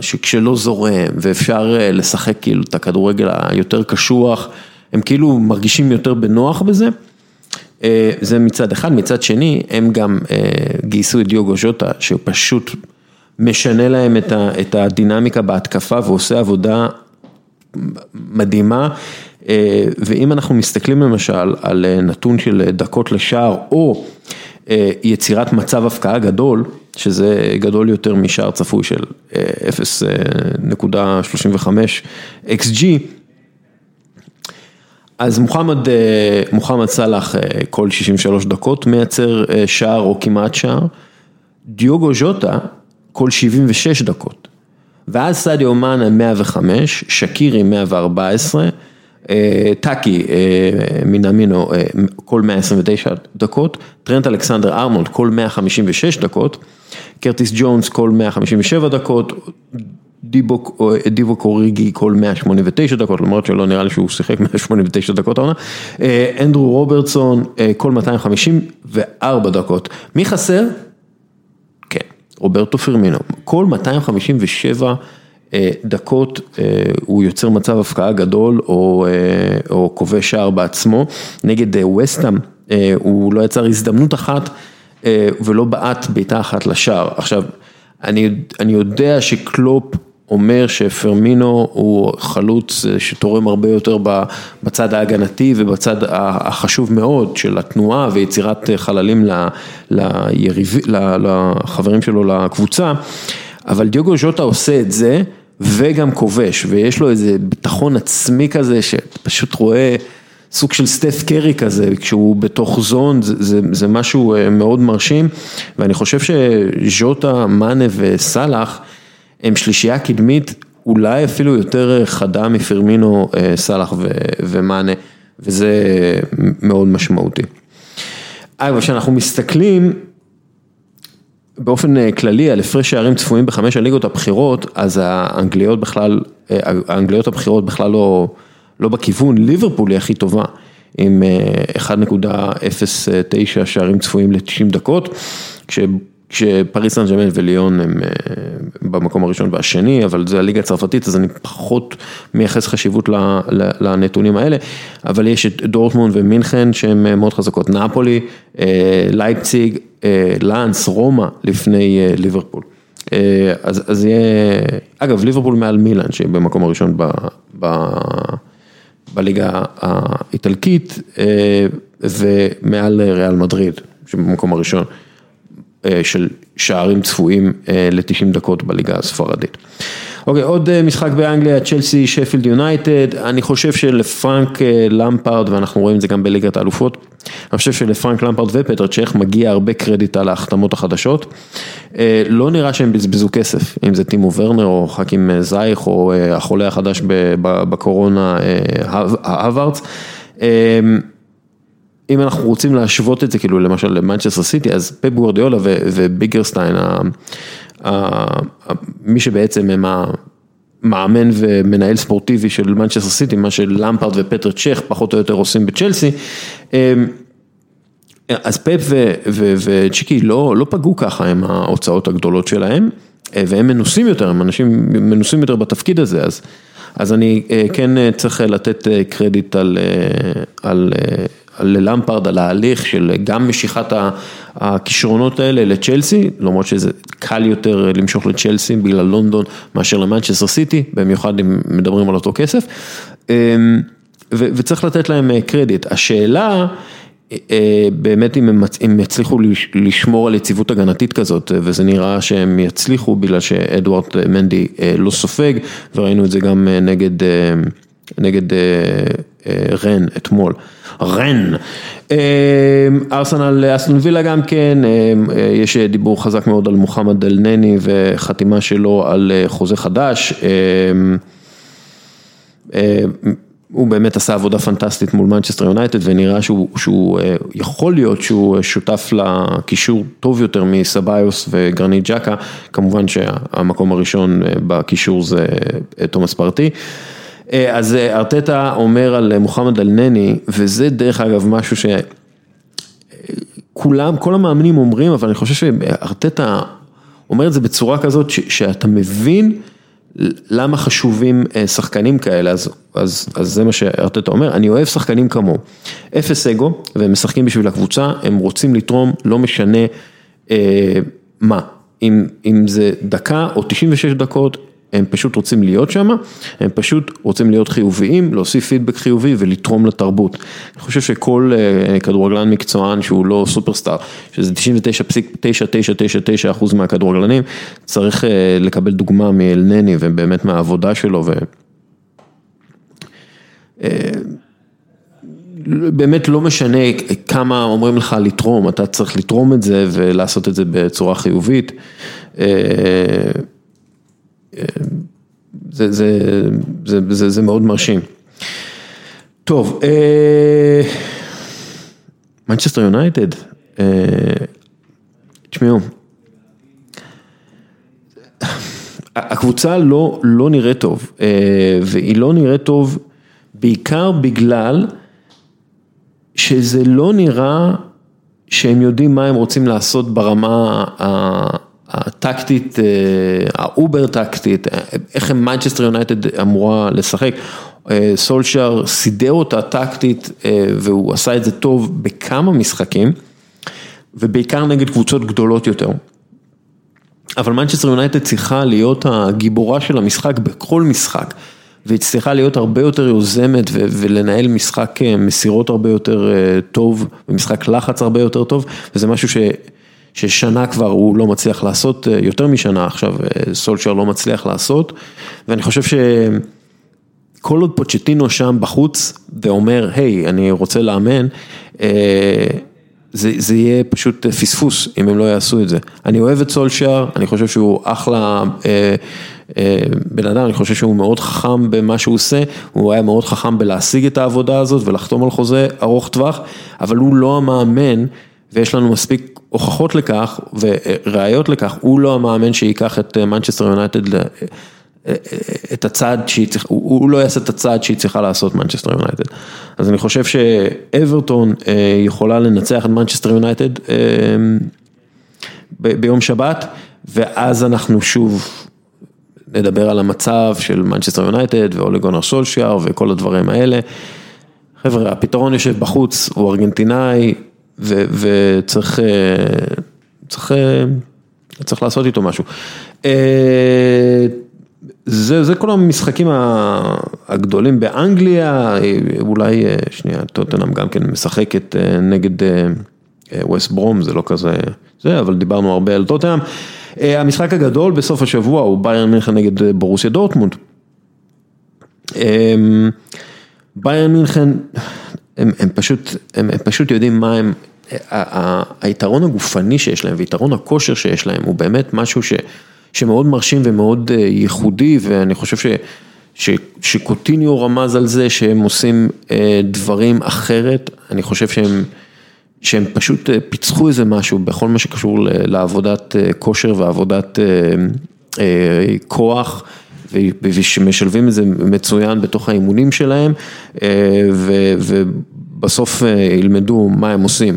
שכשלא זורם ואפשר לשחק כאילו את הכדורגל היותר קשוח, הם כאילו מרגישים יותר בנוח בזה. זה מצד אחד, מצד שני הם גם גייסו את דיוגו ז'וטה שהוא פשוט משנה להם את הדינמיקה בהתקפה ועושה עבודה מדהימה, ואם אנחנו מסתכלים למשל על נתון של דקות לשער או יצירת מצב הפקעה גדול, שזה גדול יותר משער צפוי של 0.35 XG, אז מוחמד, מוחמד סאלח כל 63 דקות מייצר שער או כמעט שער, דיוגו ז'וטה כל 76 דקות. ואז סעדיו מאנה 105, שקירי 114, טאקי מנאמינו כל 129 דקות, טרנט אלכסנדר ארמונד כל 156 דקות, קרטיס ג'ונס כל 157 דקות, דיבו קוריגי כל 189 דקות, למרות שלא נראה לי שהוא שיחק 189 דקות העונה, אנדרו רוברטסון כל 254 דקות, מי חסר? רוברטו פרמינו, כל 257 דקות הוא יוצר מצב הפקעה גדול או כובש שער בעצמו, נגד וסטאם הוא לא יצר הזדמנות אחת ולא בעט בעיטה אחת לשער, עכשיו אני יודע שקלופ אומר שפרמינו הוא חלוץ שתורם הרבה יותר בצד ההגנתי ובצד החשוב מאוד של התנועה ויצירת חללים לחברים שלו לקבוצה, אבל דיוגו ז'וטה עושה את זה וגם כובש ויש לו איזה ביטחון עצמי כזה שפשוט רואה סוג של סטף קרי כזה, כשהוא בתוך זון, זה, זה, זה משהו מאוד מרשים ואני חושב שז'וטה, מאנה וסאלח הם שלישייה קדמית, אולי אפילו יותר חדה מפרמינו, סאלח ומאנה, וזה מאוד משמעותי. אגב, כשאנחנו מסתכלים, באופן כללי על הפרש שערים צפויים בחמש הליגות הבכירות, אז האנגליות בכלל, האנגליות הבכירות בכלל לא, לא בכיוון, ליברפול היא הכי טובה. עם 1.09 שערים צפויים ל-90 דקות, כש... כשפריס סן ג'מאן וליון הם במקום הראשון והשני, אבל זה הליגה הצרפתית, אז אני פחות מייחס חשיבות לנתונים האלה, אבל יש את דורטמונד ומינכן שהן מאוד חזקות, נפולי, לייפציג, לאנס, רומא לפני ליברפול. אז, אז יהיה, אגב ליברפול מעל מילאן שהיא במקום הראשון ב, ב, בליגה האיטלקית ומעל ריאל מדריד שבמקום הראשון. של שערים צפויים ל-90 דקות בליגה הספרדית. אוקיי, עוד משחק באנגליה, צ'לסי, שפילד יונייטד, אני חושב שלפרנק למפרד, ואנחנו רואים את זה גם בליגת האלופות, אני חושב שלפרנק למפרד ופטר צ'ך מגיע הרבה קרדיט על ההחתמות החדשות. לא נראה שהם בזבזו כסף, אם זה טימו ורנר או חכים זייך או החולה החדש בקורונה, האברץ. אם אנחנו רוצים להשוות את זה כאילו למשל למנצ'סטר סיטי, אז פפ גוורדיאולה ובגיריסטיין, מי שבעצם הם המאמן ומנהל ספורטיבי של מנצ'סטר סיטי, מה שלמפרד ופטר צ'ך פחות או יותר עושים בצ'לסי, אז פפ וצ'יקי לא, לא פגעו ככה עם ההוצאות הגדולות שלהם, והם מנוסים יותר, הם אנשים מנוסים יותר בתפקיד הזה, אז, אז אני כן צריך לתת קרדיט על, על ללמפרד על ההליך של גם משיכת הכישרונות האלה לצ'לסי, למרות שזה קל יותר למשוך לצ'לסי בגלל לונדון מאשר למנצ'סטר סיטי, במיוחד אם מדברים על אותו כסף, וצריך לתת להם קרדיט. השאלה, באמת אם הם יצליחו לשמור על יציבות הגנתית כזאת, וזה נראה שהם יצליחו בגלל שאדוארד מנדי לא סופג, וראינו את זה גם נגד, נגד רן אתמול. רן. ארסנל אסטון וילה גם כן, יש דיבור חזק מאוד על מוחמד אל-נני וחתימה שלו על חוזה חדש. הוא באמת עשה עבודה פנטסטית מול מנצ'סטר יונייטד ונראה שהוא, שהוא יכול להיות שהוא שותף לקישור טוב יותר מסביוס וגרנית ג'קה, כמובן שהמקום הראשון בקישור זה תומאס פרטי. אז ארטטה אומר על מוחמד אל-נני, וזה דרך אגב משהו שכולם, כל המאמנים אומרים, אבל אני חושב שארטטה אומר את זה בצורה כזאת שאתה מבין למה חשובים שחקנים כאלה, אז, אז, אז זה מה שארטטה אומר, אני אוהב שחקנים כמוהו, אפס אגו, והם משחקים בשביל הקבוצה, הם רוצים לתרום, לא משנה אה, מה, אם, אם זה דקה או 96 דקות, הם פשוט רוצים להיות שם, הם פשוט רוצים להיות חיוביים, להוסיף פידבק חיובי ולתרום לתרבות. אני חושב שכל כדורגלן מקצוען שהוא לא סופרסטאר, שזה 99.999 אחוז מהכדורגלנים, צריך לקבל דוגמה מאלנני ובאמת מהעבודה שלו. ו... באמת לא משנה כמה אומרים לך לתרום, אתה צריך לתרום את זה ולעשות את זה בצורה חיובית. זה, זה, זה, זה, זה מאוד מרשים. טוב, מנצ'סטר יונייטד, תשמעו, הקבוצה לא, לא נראית טוב, והיא לא נראית טוב בעיקר בגלל שזה לא נראה שהם יודעים מה הם רוצים לעשות ברמה הטקטית, ה over טקטית, איך מנצ'סטר יונייטד אמורה לשחק, סולשר סידר אותה טקטית והוא עשה את זה טוב בכמה משחקים, ובעיקר נגד קבוצות גדולות יותר. אבל מנצ'סטר יונייטד צריכה להיות הגיבורה של המשחק בכל משחק, והיא צריכה להיות הרבה יותר יוזמת ולנהל משחק מסירות הרבה יותר טוב, ומשחק לחץ הרבה יותר טוב, וזה משהו. ששנה כבר הוא לא מצליח לעשות, יותר משנה עכשיו סולשר לא מצליח לעשות, ואני חושב שכל עוד פוצ'טינו שם בחוץ ואומר, היי, אני רוצה לאמן, זה, זה יהיה פשוט פספוס אם הם לא יעשו את זה. אני אוהב את סולשר, אני חושב שהוא אחלה בן אדם, אני חושב שהוא מאוד חכם במה שהוא עושה, הוא היה מאוד חכם בלהשיג את העבודה הזאת ולחתום על חוזה ארוך טווח, אבל הוא לא המאמן. ויש לנו מספיק הוכחות לכך וראיות לכך, הוא לא המאמן שייקח את מנצ'סטר יונייטד את הצעד שהיא צריכה, הוא לא יעשה את הצעד שהיא צריכה לעשות מנצ'סטר יונייטד. אז אני חושב שאברטון יכולה לנצח את מנצ'סטר יונייטד ביום שבת, ואז אנחנו שוב נדבר על המצב של מנצ'סטר יונייטד ואוליגונר סולשיאר וכל הדברים האלה. חבר'ה, הפתרון יושב בחוץ, הוא ארגנטינאי וצריך צריך, צריך לעשות איתו משהו. זה, זה כל המשחקים הגדולים באנגליה, אולי, שנייה, טוטנאם גם כן משחקת נגד ווסט ברום, זה לא כזה, זה, אבל דיברנו הרבה על טוטנאם. המשחק הגדול בסוף השבוע הוא ביירן מינכן נגד בורוסיה דורטמונד. ביירן מינכן, הם, הם, פשוט, הם, הם פשוט יודעים מה הם, היתרון הגופני שיש להם ויתרון הכושר שיש להם הוא באמת משהו ש... שמאוד מרשים ומאוד אה, ייחודי ואני חושב ש, ש, שקוטיניו רמז על זה שהם עושים אה, דברים אחרת, אני חושב שהם, שהם פשוט אה, פיצחו איזה משהו בכל מה שקשור לעבודת כושר ועבודת כוח. ושמשלבים את זה מצוין בתוך האימונים שלהם ובסוף ילמדו מה הם עושים,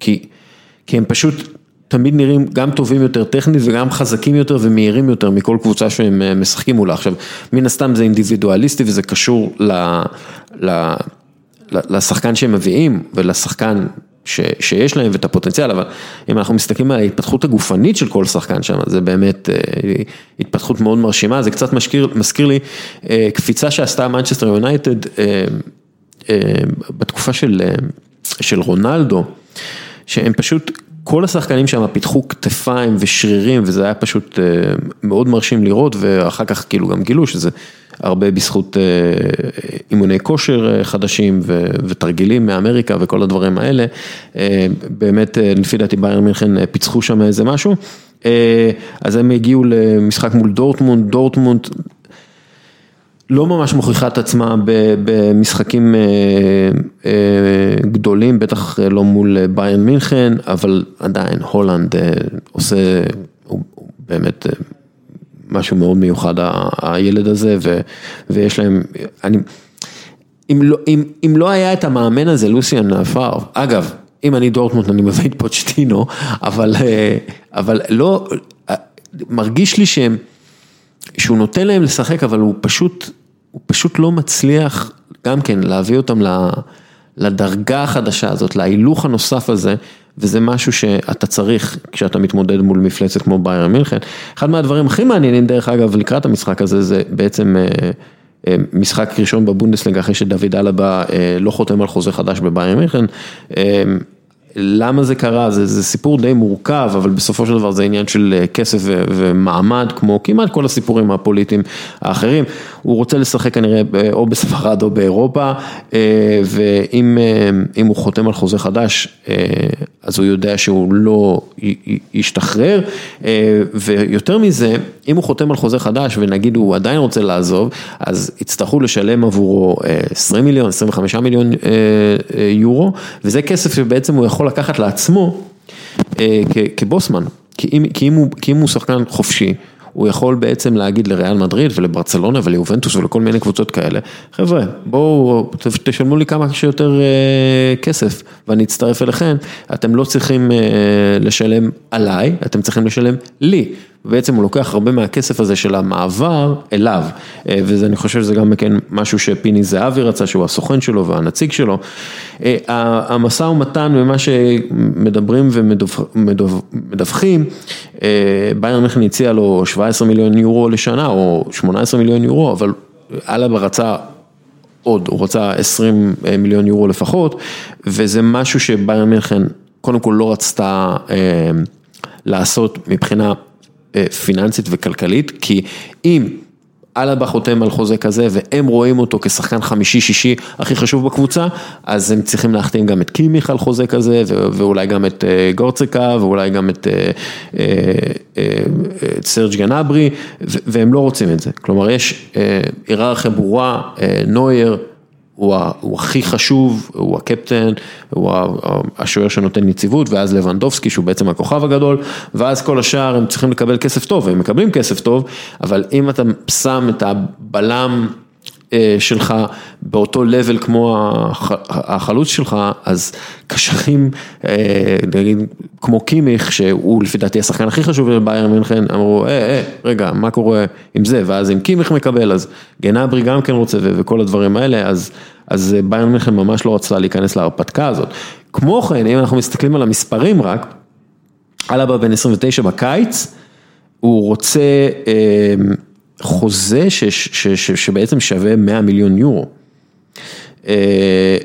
כי, כי הם פשוט תמיד נראים גם טובים יותר טכנית וגם חזקים יותר ומהירים יותר מכל קבוצה שהם אה, משחקים מולה. עכשיו, מן הסתם זה אינדיבידואליסטי וזה קשור ל, ל, לשחקן שהם מביאים ולשחקן ש, שיש להם ואת הפוטנציאל, אבל אם אנחנו מסתכלים על ההתפתחות הגופנית של כל שחקן שם, זה באמת אה, התפתחות מאוד מרשימה, זה קצת מזכיר, מזכיר לי אה, קפיצה שעשתה מנצ'סטר יונייטד בתקופה של, של רונלדו, שהם פשוט כל השחקנים שם פיתחו כתפיים ושרירים וזה היה פשוט אה, מאוד מרשים לראות ואחר כך כאילו גם גילו שזה הרבה בזכות אה, אימוני כושר אה, חדשים ותרגילים מאמריקה וכל הדברים האלה. באמת לפי דעתי בייר מינכן פיצחו שם איזה משהו. אז הם הגיעו למשחק מול דורטמונד, דורטמונד לא ממש מוכיחה את עצמה במשחקים אה, אה, גדולים, בטח לא מול ביירן מינכן, אבל עדיין הולנד אה, עושה, הוא באמת משהו מאוד מיוחד הילד הזה, ויש להם, אני, אם לא, אם, אם לא היה את המאמן הזה, לוסיאן פאר, אגב, אם אני דורטמונד אני מביא את פוצ'טינו, אבל, אבל לא, מרגיש לי שהם... שהוא נותן להם לשחק, אבל הוא פשוט, הוא פשוט לא מצליח גם כן להביא אותם לדרגה החדשה הזאת, להילוך הנוסף הזה, וזה משהו שאתה צריך כשאתה מתמודד מול מפלצת כמו ביירן מינכן. אחד מהדברים הכי מעניינים דרך אגב לקראת המשחק הזה זה בעצם אה, אה, משחק ראשון בבונדסליגה אחרי שדוד אלבה אה, לא חותם על חוזה חדש בביירן מינכן. למה זה קרה, זה, זה סיפור די מורכב, אבל בסופו של דבר זה עניין של אה, כסף ו, ומעמד, כמו כמעט כל הסיפורים הפוליטיים האחרים. הוא רוצה לשחק כנראה או בספרד או באירופה, אה, ואם אה, הוא חותם על חוזה חדש, אז הוא יודע שהוא לא ישתחרר, ויותר מזה, אם הוא חותם על חוזה חדש ונגיד הוא עדיין רוצה לעזוב, אז יצטרכו לשלם עבורו 20 מיליון, 25 מיליון יורו, וזה כסף שבעצם הוא יכול יכול לקחת לעצמו אה, כבוסמן, כי אם, כי, אם הוא, כי אם הוא שחקן חופשי, הוא יכול בעצם להגיד לריאל מדריד ולברצלונה וליובנטוס ולכל מיני קבוצות כאלה, חבר'ה, בואו תשלמו לי כמה שיותר אה, כסף ואני אצטרף אליכם, אתם לא צריכים אה, לשלם עליי, אתם צריכים לשלם לי. ובעצם הוא לוקח הרבה מהכסף הזה של המעבר אליו, אה, וזה אני חושב שזה גם כן משהו שפיני זהבי רצה, שהוא הסוכן שלו והנציג שלו. אה, המשא ומתן ומה שמדברים ומדווחים, אה, בייר מיכן הציע לו 17 מיליון יורו לשנה או 18 מיליון יורו, אבל אלבה רצה עוד, הוא רצה 20 מיליון יורו לפחות, וזה משהו שבייר מיכן קודם כל לא רצתה לעשות מבחינה אה, פיננסית וכלכלית, כי אם אלבה חותם על חוזה כזה והם רואים אותו כשחקן חמישי-שישי הכי חשוב בקבוצה, אז הם צריכים להחתים גם את קימיך על חוזה כזה ואולי גם את אה, גורצקה ואולי גם את, אה, את סרג' גנברי והם לא רוצים את זה. כלומר יש היררכיה ברורה, נוייר הוא, הוא הכי חשוב, הוא הקפטן, הוא השוער שנותן יציבות, ואז לבנדובסקי שהוא בעצם הכוכב הגדול, ואז כל השאר הם צריכים לקבל כסף טוב, והם מקבלים כסף טוב, אבל אם אתה שם את הבלם שלך באותו לבל כמו החלוץ שלך, אז קשרים, אה, נגיד, כמו קימיך, שהוא לפי דעתי השחקן הכי חשוב לביירן מינכן, אמרו, אה, אה, רגע, מה קורה עם זה, ואז אם קימיך מקבל, אז גנברי גם כן רוצה, וכל הדברים האלה, אז, אז ביירן מינכן ממש לא רצתה להיכנס להרפתקה הזאת. כמו כן, אם אנחנו מסתכלים על המספרים רק, אלבה בן 29 בקיץ, הוא רוצה, חוזה ש, ש, ש, ש, שבעצם שווה 100 מיליון יורו. אה,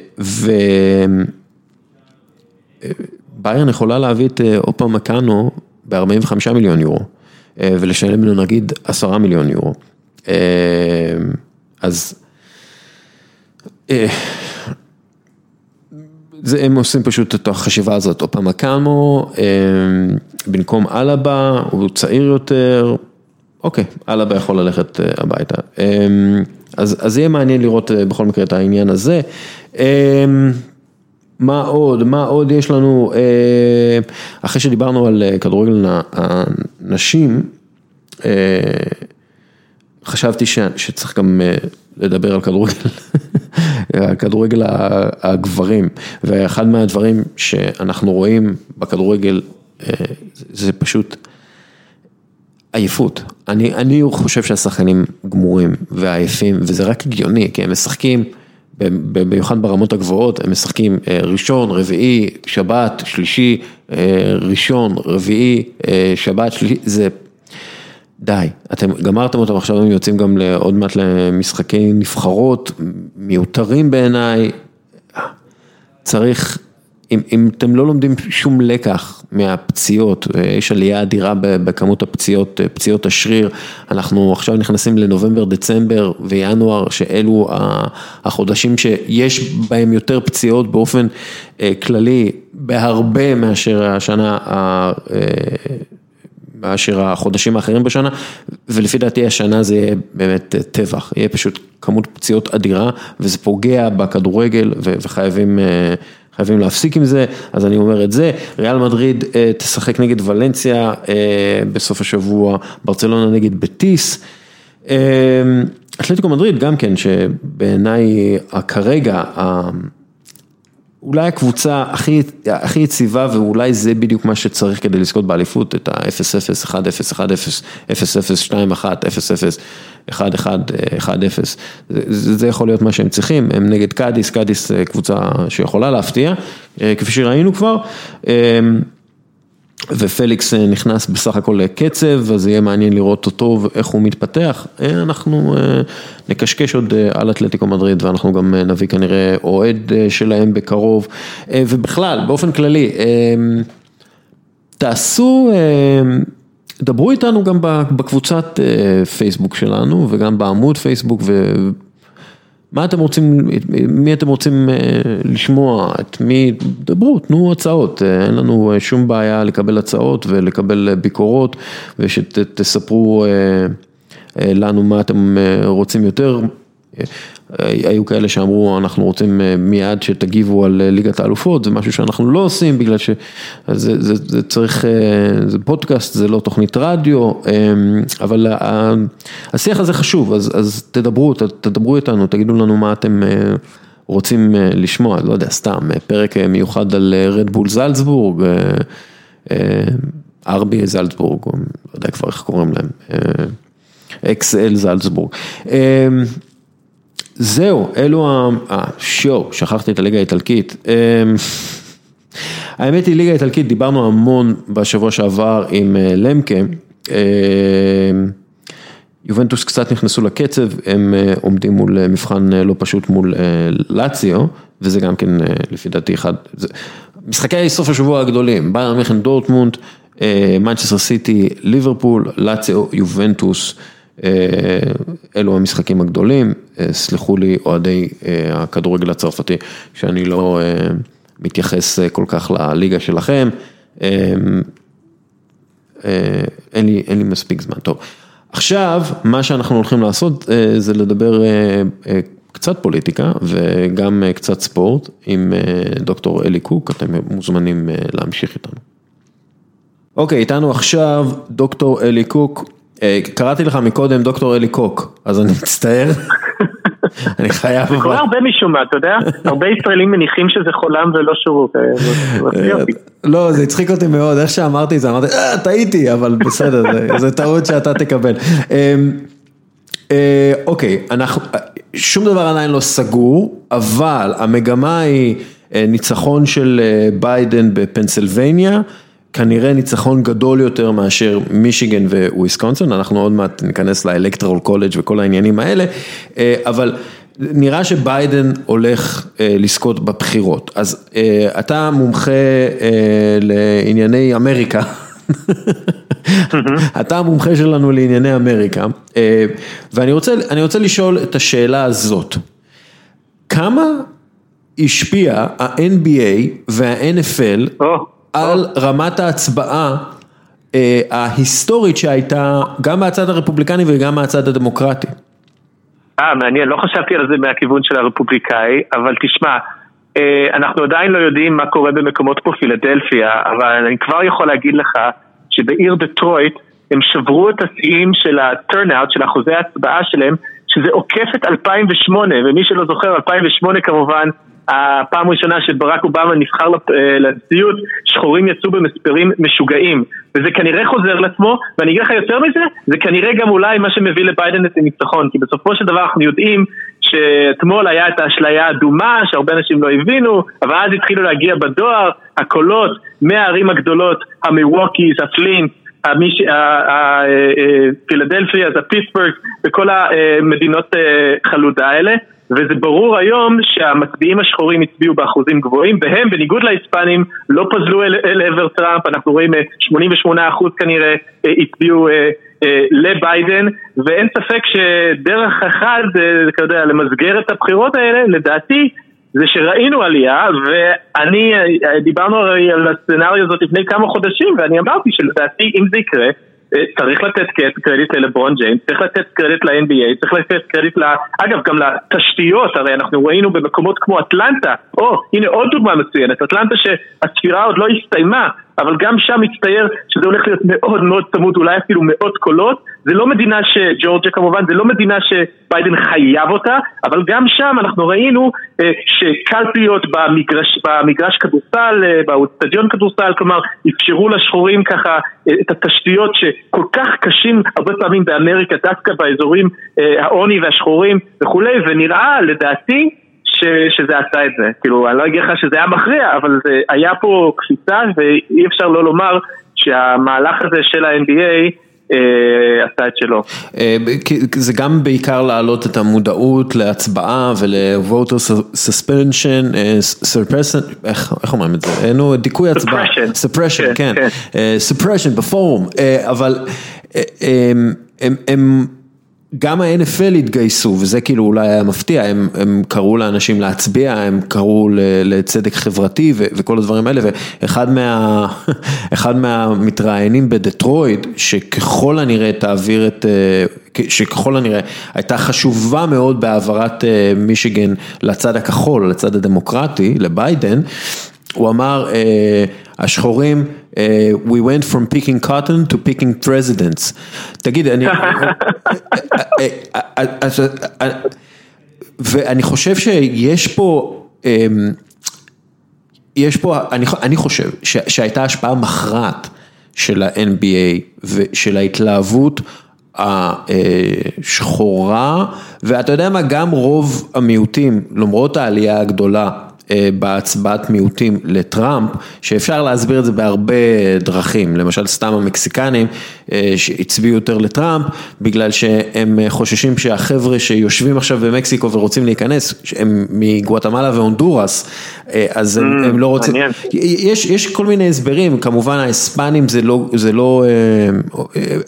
וביירן יכולה להביא את אה, אופה מקאנו ב-45 מיליון יורו, אה, ולשלם לו נגיד 10 מיליון יורו. אז זה, הם עושים פשוט את החשיבה הזאת, אופה מקאנו, במקום אלבה, הוא צעיר יותר, אוקיי, אלבה יכול ללכת אה, הביתה. אמ, אז, אז יהיה מעניין לראות אה, בכל מקרה את העניין הזה. אמ, מה עוד, מה עוד יש לנו, אה, אחרי שדיברנו על כדורגל הנשים, חשבתי שצריך גם לדבר על כדורגל, [LAUGHS] כדורגל הגברים, ואחד מהדברים שאנחנו רואים בכדורגל זה פשוט עייפות, אני, אני חושב שהשחקנים גמורים ועייפים וזה רק הגיוני כי הם משחקים, במיוחד ברמות הגבוהות, הם משחקים אה, ראשון, רביעי, שבת, שלישי, אה, ראשון, רביעי, אה, שבת, שלישי, זה די, אתם גמרתם אותם עכשיו הם יוצאים גם עוד מעט למשחקי נבחרות, מיותרים בעיניי, צריך אם אם אתם לא לומדים שום לקח מהפציעות, יש עלייה אדירה בכמות הפציעות, פציעות השריר, אנחנו עכשיו נכנסים לנובמבר, דצמבר וינואר, שאלו החודשים שיש בהם יותר פציעות באופן אה, כללי, בהרבה מאשר השנה, אה, מאשר החודשים האחרים בשנה, ולפי דעתי השנה זה יהיה באמת טבח, יהיה פשוט כמות פציעות אדירה, וזה פוגע בכדורגל וחייבים... חייבים להפסיק עם זה, אז אני אומר את זה, ריאל מדריד אה, תשחק נגד ולנסיה אה, בסוף השבוע, ברצלונה נגד בטיס. אה, אתלטיקו מדריד גם כן, שבעיניי כרגע, אולי הקבוצה הכי, הכי יציבה ואולי זה בדיוק מה שצריך כדי לזכות באליפות, את ה-0-0, 1-0, 1-0, 0-0, 2-1, 0-0, 1-1, 1-0, זה יכול להיות מה שהם צריכים, הם נגד קאדיס, קאדיס קבוצה שיכולה להפתיע, כפי שראינו כבר. ופליקס אה, נכנס בסך הכל לקצב, אז יהיה מעניין לראות אותו ואיך הוא מתפתח. אה, אנחנו אה, נקשקש עוד על אתלטיקו מדריד ואנחנו גם נביא כנראה אוהד שלהם בקרוב. ובכלל, באופן כללי, תעשו, דברו איתנו גם בקבוצת פייסבוק שלנו וגם בעמוד פייסבוק. מה אתם רוצים, מי אתם רוצים אה, לשמוע, את מי, דברו, תנו הצעות, אה, אין לנו אה, שום בעיה לקבל הצעות ולקבל ביקורות ושתספרו לנו מה אתם רוצים יותר. היו כאלה שאמרו, אנחנו רוצים אה, מיד שתגיבו על אה, ליגת האלופות, זה משהו שאנחנו לא עושים בגלל שזה זה, זה צריך, אה, זה פודקאסט, זה לא תוכנית רדיו, אבל השיח הזה חשוב, אז, אז תדברו, תדברו איתנו, תגידו לנו מה אתם רוצים לשמוע, לא יודע, סתם, פרק מיוחד על רדבול זלצבורג, ארבי זלצבורג, לא יודע כבר איך קוראים להם, אקסל זלצבורג. זהו, אלו השואו, שכחתי את הליגה האיטלקית. אמ, האמת היא, ליגה האיטלקית, דיברנו המון בשבוע שעבר עם אה, למקה. אמ, יובנטוס קצת נכנסו לקצב, הם אה, עומדים מול אה, מבחן לא פשוט מול לאציו, וזה גם כן לפי דעתי אחד, משחקי סוף השבוע הגדולים, באיירן מינכן דורטמונד, מנצ'סטר סיטי, ליברפול, לאציו, יובנטוס. אה, אלו המשחקים הגדולים, אה, סלחו לי אוהדי אה, הכדורגל הצרפתי, שאני לא מתייחס כל כך לליגה שלכם, אין לי, אין לי מספיק זמן. טוב, עכשיו, מה שאנחנו הולכים לעשות זה לדבר קצת פוליטיקה וגם קצת ספורט עם דוקטור אלי קוק, אתם מוזמנים להמשיך איתנו. אוקיי, איתנו עכשיו דוקטור אלי קוק, קראתי לך מקודם דוקטור אלי קוק, אז אני מצטער. [LAUGHS] אני חייב... זה קורה הרבה משום מה, אתה יודע? הרבה ישראלים מניחים שזה חולם ולא שורוק. לא, זה הצחיק אותי מאוד, איך שאמרתי את זה, אמרתי, אה, טעיתי, אבל בסדר, [LAUGHS] זה טעות שאתה תקבל. אמ, אה, אוקיי, אנחנו, שום דבר עדיין לא סגור, אבל המגמה היא אה, ניצחון של ביידן בפנסילבניה. כנראה ניצחון גדול יותר מאשר מישיגן וויסקונסין, אנחנו עוד מעט ניכנס ל electoral college וכל העניינים האלה, אה, אבל נראה שביידן הולך אה, לזכות בבחירות, אז אה, אתה מומחה לענייני אמריקה. אתה המומחה שלנו לענייני אמריקה, ואני רוצה, רוצה לשאול את השאלה הזאת, כמה השפיע ה-NBA וה-NFL oh. על רמת ההצבעה אה, ההיסטורית שהייתה גם מהצד הרפובליקני וגם מהצד הדמוקרטי. אה, מעניין, לא חשבתי על זה מהכיוון של הרפובליקאי, אבל תשמע, אה, אנחנו עדיין לא יודעים מה קורה במקומות כמו פילדלפיה, אבל אני כבר יכול להגיד לך שבעיר דטרויט הם שברו את השיאים של ה-turnout, של אחוזי ההצבעה שלהם, שזה עוקף את 2008, ומי שלא זוכר, 2008 כמובן הפעם הראשונה שברק אובמה נבחר אה, לנשיאות, שחורים יצאו במספרים משוגעים. וזה כנראה חוזר לעצמו, ואני אגיד לך יותר מזה, זה כנראה גם אולי מה שמביא לביידן את הניצחון, כי בסופו של דבר אנחנו יודעים שאתמול היה את האשליה האדומה, שהרבה אנשים לא הבינו, אבל אז התחילו להגיע בדואר הקולות מהערים הגדולות, המיווקיז, הפלינט, הפילדלפיה, אה, אה, הפיטסבורג וכל המדינות חלודה האלה וזה ברור היום שהמצביעים השחורים הצביעו באחוזים גבוהים והם בניגוד להיספנים לא פזלו אל, אל עבר טראמפ, אנחנו רואים 88% אה, כנראה אה, הצביעו אה, לביידן ואין ספק שדרך אחת, אתה יודע, למסגר את הבחירות האלה, לדעתי זה שראינו עלייה ואני, דיברנו הרי על הסצנריו הזאת לפני כמה חודשים ואני אמרתי שלדעתי אם זה יקרה אה, צריך לתת קרדיט ללברון ג'יימס, צריך לתת קרדיט ל-NBA, צריך לתת קרדיט, ל... אגב גם לתשתיות, הרי אנחנו ראינו במקומות כמו אטלנטה, או הנה עוד דוגמה מצוינת, אטלנטה שהספירה עוד לא הסתיימה, אבל גם שם מצטייר שזה הולך להיות מאוד מאוד צמוד, אולי אפילו מאות קולות. זה לא מדינה שג'ורג'ה כמובן, זה לא מדינה שביידן חייב אותה, אבל גם שם אנחנו ראינו אה, שקלפיות במגרש, במגרש כדורסל, אה, באצטדיון כדורסל, כלומר אפשרו לשחורים ככה אה, את התשתיות שכל כך קשים הרבה פעמים באמריקה, דווקא באזורים אה, העוני והשחורים וכולי, ונראה לדעתי ש, שזה עשה את זה. כאילו, אני לא אגיד לך שזה היה מכריע, אבל זה היה פה קפיצה ואי אפשר לא לומר שהמהלך הזה של ה-NBA אה, עשה את שלו. אה, זה גם בעיקר להעלות את המודעות להצבעה ול-voter suspension, אה, suppression, איך אומרים את זה? נו, דיכוי הצבעה. suppression, כן. כן. suppression בפורום, אבל הם... גם ה-NFL התגייסו, וזה כאילו אולי היה מפתיע, הם, הם קראו לאנשים להצביע, הם קראו לצדק חברתי ו, וכל הדברים האלה, ואחד מה, [LAUGHS] מהמתראיינים בדטרויד, שככל הנראה תעביר את, אה, שככל הנראה הייתה חשובה מאוד בהעברת אה, מישיגן לצד הכחול, לצד הדמוקרטי, לביידן, הוא אמר, אה, השחורים, we went from picking cotton to picking presidents. תגיד, אני... [LAUGHS] ואני חושב שיש פה, יש פה, אני, אני חושב שהייתה השפעה מכרעת של ה-NBA ושל ההתלהבות השחורה, ואתה יודע מה, גם רוב המיעוטים, למרות העלייה הגדולה בהצבעת מיעוטים לטראמפ, שאפשר להסביר את זה בהרבה דרכים, למשל סתם המקסיקנים אה, שהצביעו יותר לטראמפ, בגלל שהם חוששים שהחבר'ה שיושבים עכשיו במקסיקו ורוצים להיכנס, הם מגואטמלה והונדורס, אה, אז הם, ממ, הם לא רוצים, יש, יש כל מיני הסברים, כמובן ההספנים זה לא, זה לא,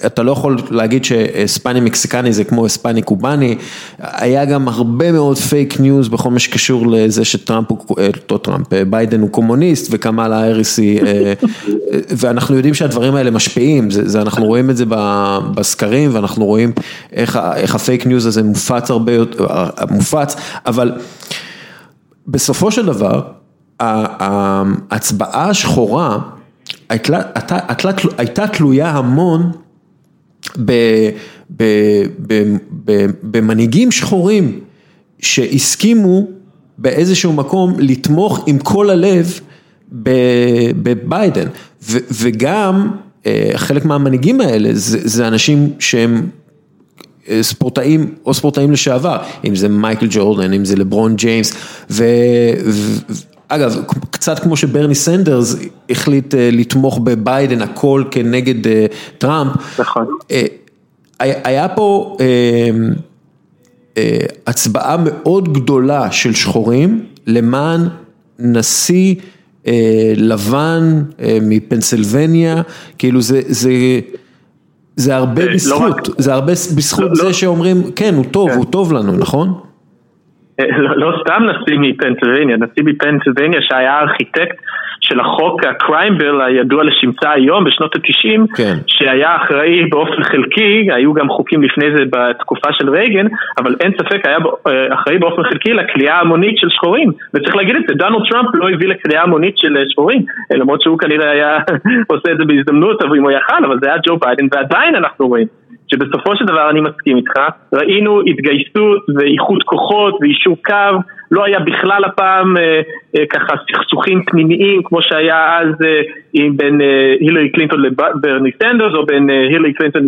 אתה לא יכול להגיד שהספני מקסיקני זה כמו הספני קובאני, היה גם הרבה מאוד פייק ניוז בכל מה שקשור לזה שטראמפ הוא אותו טראמפ, ביידן הוא קומוניסט וקמאלה האריס היא, ואנחנו יודעים שהדברים האלה משפיעים, זה, זה, אנחנו רואים את זה בסקרים ואנחנו רואים איך, איך הפייק ניוז הזה מופץ הרבה יותר, מופץ, אבל בסופו של דבר, ההצבעה השחורה הייתה, הייתה, תלויה המון ב, ב, ב, במנהיגים שחורים שהסכימו באיזשהו מקום לתמוך עם כל הלב בביידן, וגם אה, חלק מהמנהיגים האלה זה, זה אנשים שהם אה, ספורטאים או ספורטאים לשעבר, אם זה מייקל ג'ורדן, אם זה לברון ג'יימס, ואגב, קצת כמו שברני סנדרס החליט אה, לתמוך בביידן, הכל כנגד טראמפ. נכון. היה פה הצבעה מאוד גדולה של שחורים למען נשיא לבן מפנסילבניה, כאילו זה, זה זה הרבה לא בזכות, זה הרבה בזכות לא, זה לא. שאומרים, כן, הוא טוב, כן. הוא טוב לנו, נכון? אה, לא סתם נשיא מפנסילבניה, נשיא מפנסילבניה שהיה ארכיטקט של החוק הקריים ביל הידוע לשמצה היום בשנות התשעים, כן. שהיה אחראי באופן חלקי, היו גם חוקים לפני זה בתקופה של רייגן, אבל אין ספק היה אה, אחראי באופן חלקי לכליאה המונית של שחורים, וצריך להגיד את זה, דונלד טראמפ לא הביא לכליאה המונית של אה, שחורים, אה, למרות שהוא כנראה היה [LAUGHS] עושה את זה בהזדמנות, אם הוא יכל, אבל זה היה ג'ו ביידן, ועדיין אנחנו רואים. שבסופו של דבר אני מסכים איתך, ראינו התגייסות ואיחוד כוחות ויישור קו, לא היה בכלל הפעם אה, אה, ככה סכסוכים פנימיים כמו שהיה אז אה, בין אה, הילרי קלינטון לברני סנדרס או בין אה, הילרי קלינטון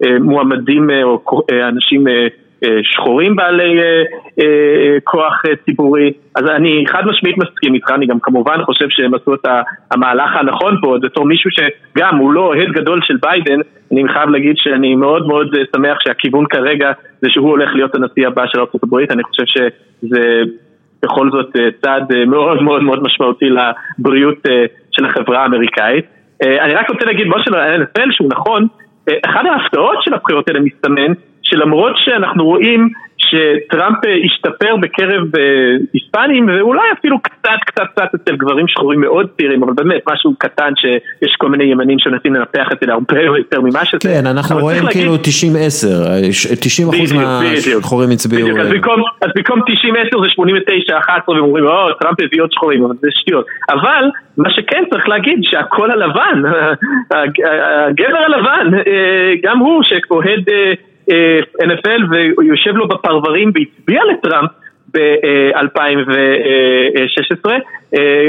למועמדים אה, או אה, אנשים אה, אה, שחורים בעלי אה, אה, כוח ציבורי, אז אני חד משמעית מסכים איתך, אני גם כמובן חושב שהם עשו את המהלך הנכון פה, בתור מישהו שגם הוא לא אוהד גדול של ביידן, אני חייב להגיד שאני מאוד מאוד שמח שהכיוון כרגע זה שהוא הולך להיות הנשיא הבא של ארה"ב, אני חושב שזה בכל זאת צעד מאוד מאוד מאוד משמעותי לבריאות של החברה האמריקאית. אני רק רוצה להגיד משהו על ה-NFL שהוא נכון, אחת ההפתעות של הבחירות האלה מסתמן שלמרות שאנחנו רואים שטראמפ השתפר בקרב אה, היספנים ואולי אפילו קצת קצת קצת אצל גברים שחורים מאוד צעירים אבל באמת משהו קטן שיש כל מיני ימנים שמנסים לנפח את זה להרבה יותר ממה שזה. כן אנחנו רואים כאילו 90-10 90 אחוז מהשחורים הצביעו אז במקום 90-10 זה 89-11 והם אומרים או טראמפ הביא עוד שחורים אבל זה שטויות. אבל מה שכן צריך להגיד שהקול הלבן [LAUGHS] הגבר הלבן אה, גם הוא שאוהד NFL והוא יושב לו בפרברים והצביע לטראמפ ב-2016,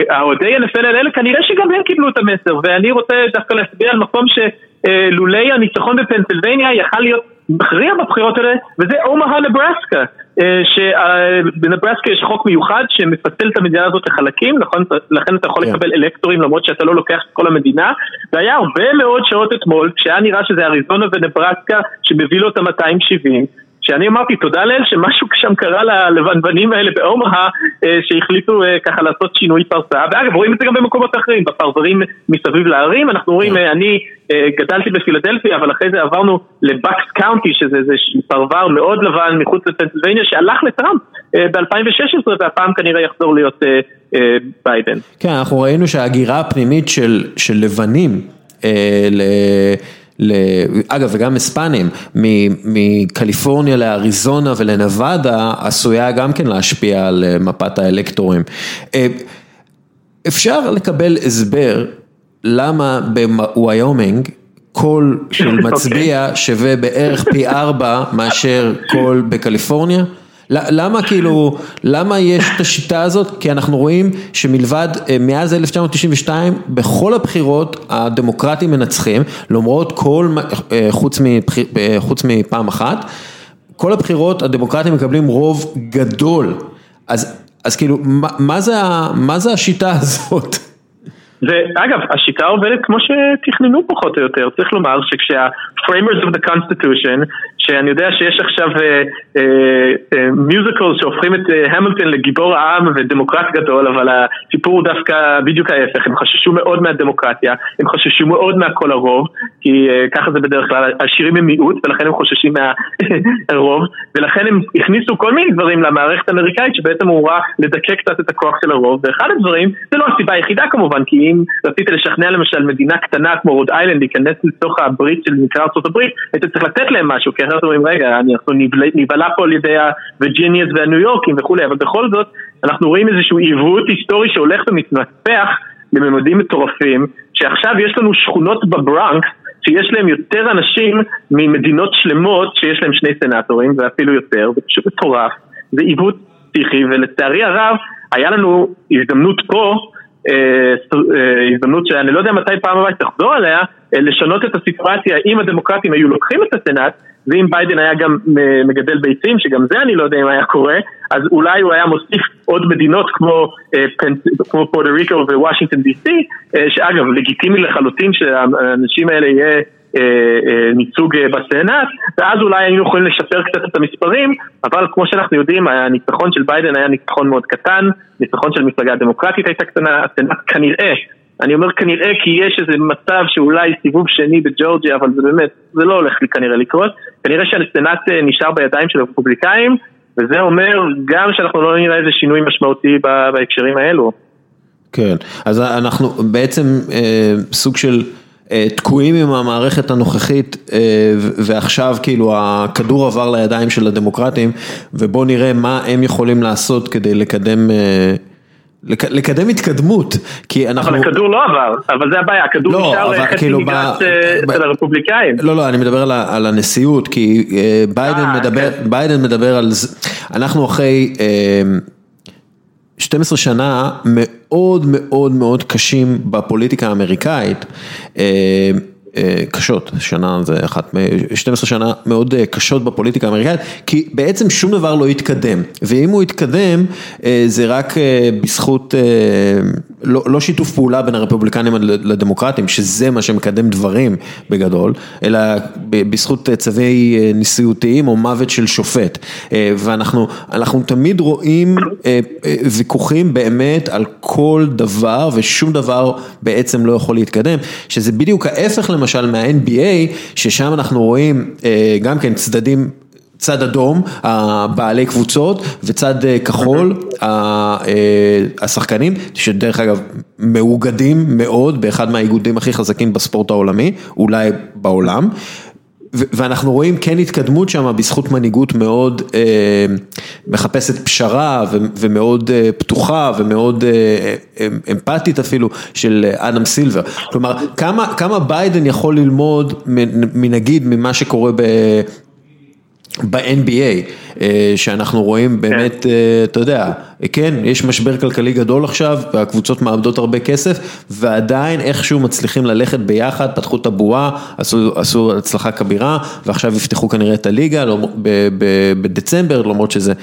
האוהדי NFL האלה כנראה שגם הם קיבלו את המסר ואני רוצה דווקא להצביע על מקום שלולי הניצחון בפנסילבניה יכל להיות מכריע בבחירות האלה וזה אומהה נברסקה אה, שבנברסקה יש חוק מיוחד שמפצל את המדינה הזאת לחלקים, נכון? לכן אתה יכול yeah. כן. לקבל אלקטורים למרות שאתה לא לוקח את כל המדינה והיה הרבה מאוד שעות אתמול כשהיה נראה שזה אריזונה ונברסקה שמביא לו את ה-270 שאני אמרתי תודה לאל שמשהו שם קרה ללבנבנים האלה באומהה אה, שהחליטו אה, ככה לעשות שינוי פרסה ואגב רואים את זה גם במקומות אחרים בפרברים מסביב לערים אנחנו רואים כן. אני גדלתי בפילדלפיה אבל אחרי זה עברנו לבקס קאונטי שזה איזה פרבר מאוד לבן מחוץ לפנסילבניה שהלך לטראמפ ב-2016 והפעם כנראה יחזור להיות ביידן. כן אנחנו ראינו שההגירה הפנימית של, של לבנים ל... אגב וגם היספנים, מקליפורניה לאריזונה ולנבדה עשויה גם כן להשפיע על אה, מפת האלקטורים. אה, אפשר לקבל הסבר למה בוויומינג קול של [LAUGHS] מצביע אוקיי. שווה בערך פי ארבע מאשר קול בקליפורניה? למה כאילו, למה יש את השיטה הזאת? כי אנחנו רואים שמלבד, אה, מאז 1992, בכל הבחירות הדמוקרטים מנצחים, למרות כל, אה, חוץ, מבחיר, אה, חוץ מפעם אחת, כל הבחירות הדמוקרטים מקבלים רוב גדול. אז, אז כאילו, מה, מה, זה, מה זה השיטה [LAUGHS] הזאת? ואגב, השיטה עובדת כמו שתכננו פחות או יותר, צריך לומר שכשה-framers of the constitution, שאני יודע שיש עכשיו מיוזיקל שהופכים את המילטון לגיבור העם ודמוקרט גדול, אבל הסיפור הוא דווקא בדיוק ההפך, הם חששו מאוד מהדמוקרטיה, הם חששו מאוד מהכל הרוב, כי ככה זה בדרך כלל, השירים הם מיעוט ולכן הם חוששים מהרוב, [LAUGHS] ולכן הם הכניסו כל מיני דברים למערכת האמריקאית שבעצם אמורה לדכא קצת את הכוח של הרוב, ואחד הדברים, זה לא הסיבה היחידה כמובן, כי אם רצית לשכנע למשל מדינה קטנה כמו רוד איילנד להיכנס לתוך הברית של נקרא ארה"ב, היית צריך לתת להם משהו, כי אומרים רגע, אנחנו נבלע פה על ידי הווירג'יניאס והניו יורקים וכולי, אבל בכל זאת אנחנו רואים איזשהו עיוות היסטורי שהולך ומתנפח לממדים מטורפים, שעכשיו יש לנו שכונות בברנקס שיש להם יותר אנשים ממדינות שלמות שיש להם שני סנטורים ואפילו יותר, זה פשוט מטורף, זה עיוות פסיכי ולצערי הרב היה לנו הזדמנות פה הזדמנות שאני לא יודע מתי פעם הבאה תחזור עליה, לשנות את הסיטואציה אם הדמוקרטים היו לוקחים את הסנאט ואם ביידן היה גם מגדל ביצים, שגם זה אני לא יודע אם היה קורה, אז אולי הוא היה מוסיף עוד מדינות כמו, כמו פורטו ריקו ווושינגטון די סי, שאגב לגיטימי לחלוטין שהאנשים האלה יהיה ייצוג בסנאט, ואז אולי היינו יכולים לשפר קצת את המספרים, אבל כמו שאנחנו יודעים, הניצחון של ביידן היה ניצחון מאוד קטן, ניצחון של מפלגה הדמוקרטית הייתה קטנה, הסנאט כנראה, אני אומר כנראה כי יש איזה מצב שאולי סיבוב שני בג'ורג'יה, אבל זה באמת, זה לא הולך לי כנראה לקרות, כנראה שהסנאט נשאר בידיים של הרפובליקאים, וזה אומר גם שאנחנו לא נראה איזה שינוי משמעותי בהקשרים האלו. כן, אז אנחנו בעצם אה, סוג של... תקועים עם המערכת הנוכחית ועכשיו כאילו הכדור עבר לידיים של הדמוקרטים ובואו נראה מה הם יכולים לעשות כדי לקדם לקדם התקדמנות, כי אנחנו... אבל הכדור לא עבר, אבל זה הבעיה, הכדור לא, נשאר חצי כאילו מגרש אצל הרפובליקאים. לא, לא, אני מדבר על, על הנשיאות, כי ביידן, 아, מדבר, כן. ביידן מדבר על זה, אנחנו אחרי 12 שנה מאוד מאוד מאוד קשים בפוליטיקה האמריקאית. קשות, שנה זה אחת, 12 שנה מאוד קשות בפוליטיקה האמריקאית, כי בעצם שום דבר לא התקדם, ואם הוא התקדם זה רק בזכות, לא, לא שיתוף פעולה בין הרפובליקנים לדמוקרטים, שזה מה שמקדם דברים בגדול, אלא בזכות צווי נשיאותיים או מוות של שופט, ואנחנו תמיד רואים ויכוחים באמת על כל דבר, ושום דבר בעצם לא יכול להתקדם, שזה בדיוק ההפך למה למשל מה-NBA, ששם אנחנו רואים גם כן צדדים, צד אדום, הבעלי קבוצות, וצד כחול, השחקנים, שדרך אגב מאוגדים מאוד באחד מהאיגודים הכי חזקים בספורט העולמי, אולי בעולם. ואנחנו רואים כן התקדמות שם בזכות מנהיגות מאוד אה, מחפשת פשרה ומאוד אה, פתוחה ומאוד אה, אמפתית אפילו של אדם סילבר. כלומר, כמה, כמה ביידן יכול ללמוד מנגיד ממה שקורה. ב-NBA, שאנחנו רואים באמת, אתה יודע, כן, יש משבר כלכלי גדול עכשיו, והקבוצות מאבדות הרבה כסף, ועדיין איכשהו מצליחים ללכת ביחד, פתחו את הבועה, עשו, עשו הצלחה כבירה, ועכשיו יפתחו כנראה את הליגה בדצמבר, למרות שזה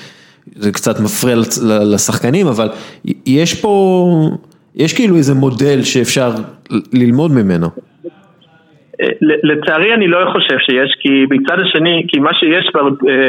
קצת מפריע לשחקנים, אבל יש פה, יש כאילו איזה מודל שאפשר ללמוד ממנו. לצערי אני לא חושב שיש, כי מצד השני, כי מה שיש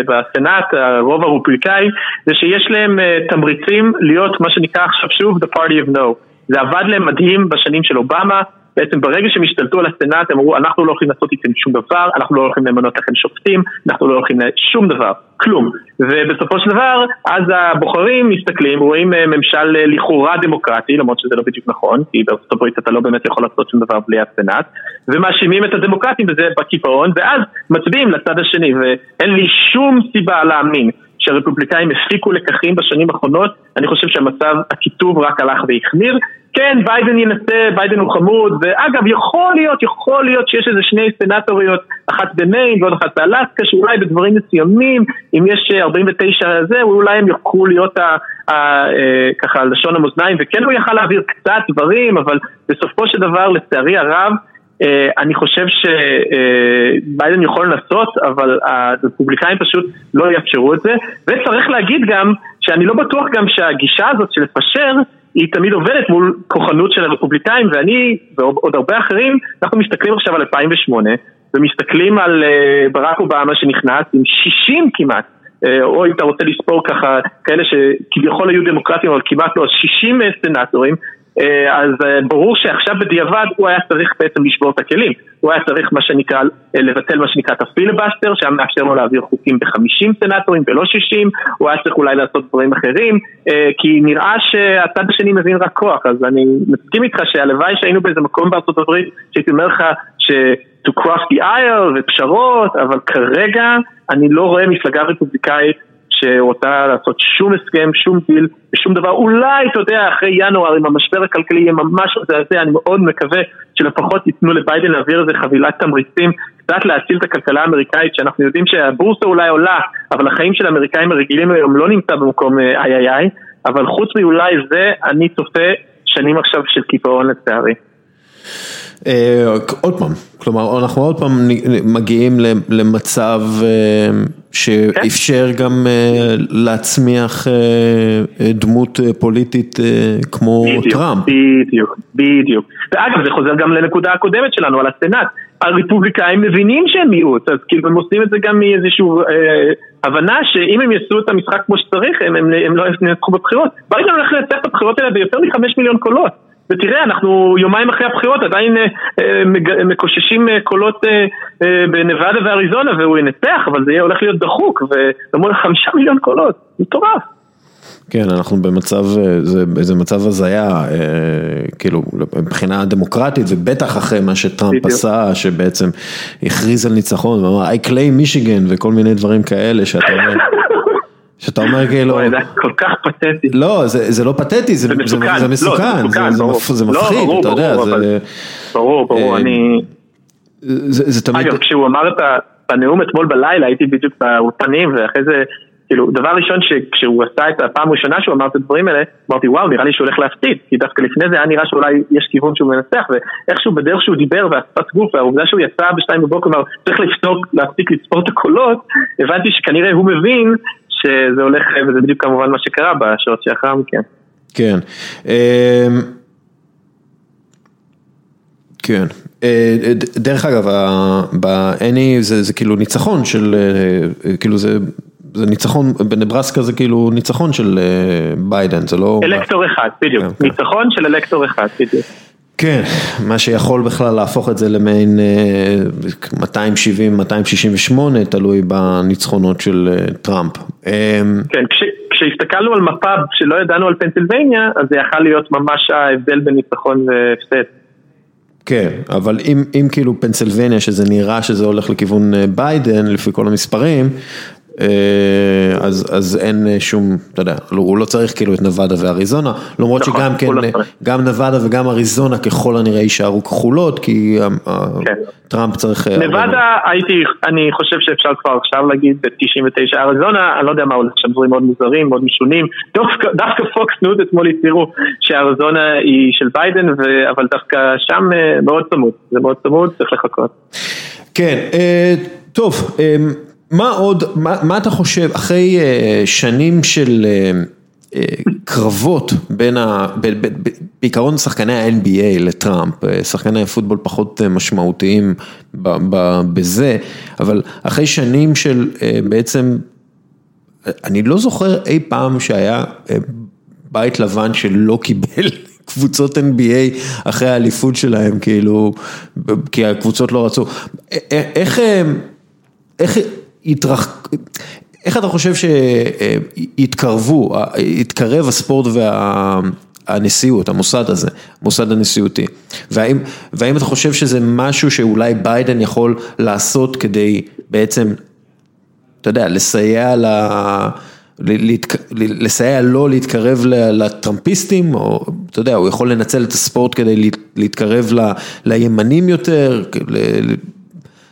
בסנאט, הרוב הרופליקאי, זה שיש להם תמריצים להיות מה שנקרא עכשיו שוב the party of no. זה עבד להם מדהים בשנים של אובמה, בעצם ברגע שהם השתלטו על הסנאט הם אמרו אנחנו לא הולכים לעשות איתם שום דבר, אנחנו לא הולכים למנות לכם שופטים, אנחנו לא הולכים לשום דבר, כלום. ובסופו של דבר, אז הבוחרים מסתכלים, רואים ממשל לכאורה דמוקרטי, למרות שזה לא בדיוק נכון, כי בארצות הברית אתה לא באמת יכול לעשות שום דבר בלי הסנאט, ומאשימים את הדמוקרטים בזה בקיפאון, ואז מצביעים לצד השני, ואין לי שום סיבה להאמין. שהרפובליקאים הפיקו לקחים בשנים האחרונות, אני חושב שהמצב, הקיטוב רק הלך והחמיר. כן, ביידן ינסה, ביידן הוא חמוד, ואגב, יכול להיות, יכול להיות שיש איזה שני סנטוריות, אחת במיין ועוד אחת באלסקה, שאולי בדברים מסוימים, אם יש 49 זה, אולי הם יוכלו להיות ה, ה, ה, ככה לשון המאזניים, וכן הוא יכל להעביר קצת דברים, אבל בסופו של דבר, לצערי הרב, אני חושב שביידן יכול לנסות, אבל הרפובליקאים פשוט לא יאפשרו את זה. וצריך להגיד גם, שאני לא בטוח גם שהגישה הזאת של לפשר, היא תמיד עובדת מול כוחנות של הרפובליקאים, ואני ועוד הרבה אחרים, אנחנו מסתכלים עכשיו על 2008, ומסתכלים על ברק אובמה שנכנס עם 60 כמעט או אם אתה רוצה לספור ככה כאלה שכביכול היו דמוקרטים אבל כמעט לא, 60 סנטורים אה, אז אה, ברור שעכשיו בדיעבד הוא היה צריך בעצם לשבור את הכלים. הוא היה צריך מה שנקרא, אה, לבטל מה שנקרא את הפיליבסטר שהיה מאפשר לו להעביר חוקים ב-50 סנטורים ולא 60 הוא היה צריך אולי לעשות דברים אחרים כי נראה שהצד השני מבין רק כוח. אז אני מסכים איתך שהלוואי שהיינו באיזה מקום בארצות הברית שהייתי אומר לך ש... to cross the aisle ופשרות אבל כרגע אני לא רואה מפלגה רפובליקאית שרוצה לעשות שום הסכם, שום דיל, ושום דבר, אולי, אתה יודע, אחרי ינואר, אם המשבר הכלכלי יהיה ממש מזעזע, אני מאוד מקווה שלפחות ייתנו לביידן להעביר איזה חבילת תמריצים, קצת להציל את הכלכלה האמריקאית, שאנחנו יודעים שהבורסה אולי עולה, אבל החיים של האמריקאים הרגילים היום לא נמצא במקום אה, איי איי איי, אבל חוץ מאולי זה, אני צופה שנים עכשיו של קיפאון לצערי. אה, עוד פעם, כלומר אנחנו עוד פעם מגיעים למצב שאפשר גם להצמיח דמות פוליטית כמו טראמפ. בדיוק, בדיוק. ואגב זה חוזר גם לנקודה הקודמת שלנו על הסנאט. הרפובליקאים מבינים שהם מיעוט, אז כאילו הם עושים את זה גם מאיזושהי אה, הבנה שאם הם יעשו את המשחק כמו שצריך, הם, הם, הם לא ינצחו בבחירות. ברגע הולך לנצח את הבחירות האלה ביותר מחמש מיליון קולות. ותראה, אנחנו יומיים אחרי הבחירות עדיין אה, אה, מקוששים אה, קולות בנבדה ואריזונה והוא ינצח, אבל זה יהיה הולך להיות דחוק, ולמול חמישה מיליון קולות, מטורף. כן, אנחנו במצב, זה, זה מצב הזיה, אה, כאילו, מבחינה דמוקרטית, ובטח אחרי מה שטראמפ בדיוק. עשה, שבעצם הכריז על ניצחון, ואמר, I claim מישיגן, וכל מיני דברים כאלה, שאתה אומר... [LAUGHS] שאתה אומר כאילו... זה כל כך פתטי. לא, זה לא פתטי, זה מסוכן, זה מפחיד, אתה יודע. ברור, ברור, אני... זה תמיד... אגב, כשהוא אמר את הנאום אתמול בלילה, הייתי בדיוק באולפנים, ואחרי זה, כאילו, דבר ראשון שכשהוא עשה את הפעם הראשונה שהוא אמר את הדברים האלה, אמרתי וואו, נראה לי שהוא הולך להפסיד, כי דווקא לפני זה היה נראה שאולי יש כיוון שהוא מנצח, ואיכשהו בדרך שהוא דיבר והשפת גוף, והעובדה שהוא יצא בשתיים בבוקר, כלומר, צריך להפסיק לצפור את הקולות, הבנתי שכנראה הוא מבין שזה הולך, וזה בדיוק כמובן מה שקרה בשעות שאחר מכן. כן. אמ, כן. אה, דרך אגב, באני זה, זה כאילו ניצחון של, אה, כאילו זה, זה ניצחון, בנברסקה זה כאילו ניצחון של אה, ביידן, זה לא... אלקטור אחד, בדיוק. כן, כן. ניצחון של אלקטור אחד, בדיוק. כן, מה שיכול בכלל להפוך את זה למעין 270, אה, 268, תלוי בניצחונות של אה, טראמפ. אמ, כן, כש, כשהסתכלנו על מפה שלא ידענו על פנסילבניה, אז זה יכל להיות ממש ההבדל בין ניצחון והפסד. כן, אבל אם, אם כאילו פנסילבניה, שזה נראה שזה הולך לכיוון אה, ביידן, לפי כל המספרים, אז אז אין שום, אתה יודע, הוא לא צריך כאילו את נבדה ואריזונה, למרות נכון, שגם כן, לא גם נבדה וגם אריזונה ככל הנראה יישארו כחולות, כי כן. טראמפ צריך... אה, נבדה הייתי, אני חושב שאפשר כבר עכשיו להגיד ב-99 אריזונה, אני לא יודע מה הולך שם דברים מאוד מוזרים, מאוד משונים, דווקא פוקס ניוז אתמול הצהירו שאריזונה היא של ביידן, אבל דווקא שם אה, מאוד צמוד, זה מאוד צמוד, צריך לחכות. כן, טוב. מה עוד, מה, מה אתה חושב, אחרי אה, שנים של אה, קרבות בין, ה, ב, ב, ב, בעיקרון שחקני ה-NBA לטראמפ, שחקני הפוטבול פחות משמעותיים ב, ב, בזה, אבל אחרי שנים של uh, בעצם, אני לא זוכר אי פעם שהיה uh, בית לבן שלא קיבל [LAUGHS] קבוצות NBA אחרי האליפות שלהם, כאילו, כי הקבוצות לא רצו. איך, איך, התרח... איך אתה חושב שהתקרבו, התקרב הספורט והנשיאות, המוסד הזה, מוסד הנשיאותי, והאם, והאם אתה חושב שזה משהו שאולי ביידן יכול לעשות כדי בעצם, אתה יודע, לסייע ל... לסייע לו להתקרב לטראמפיסטים, או אתה יודע, הוא יכול לנצל את הספורט כדי להתקרב לימנים יותר,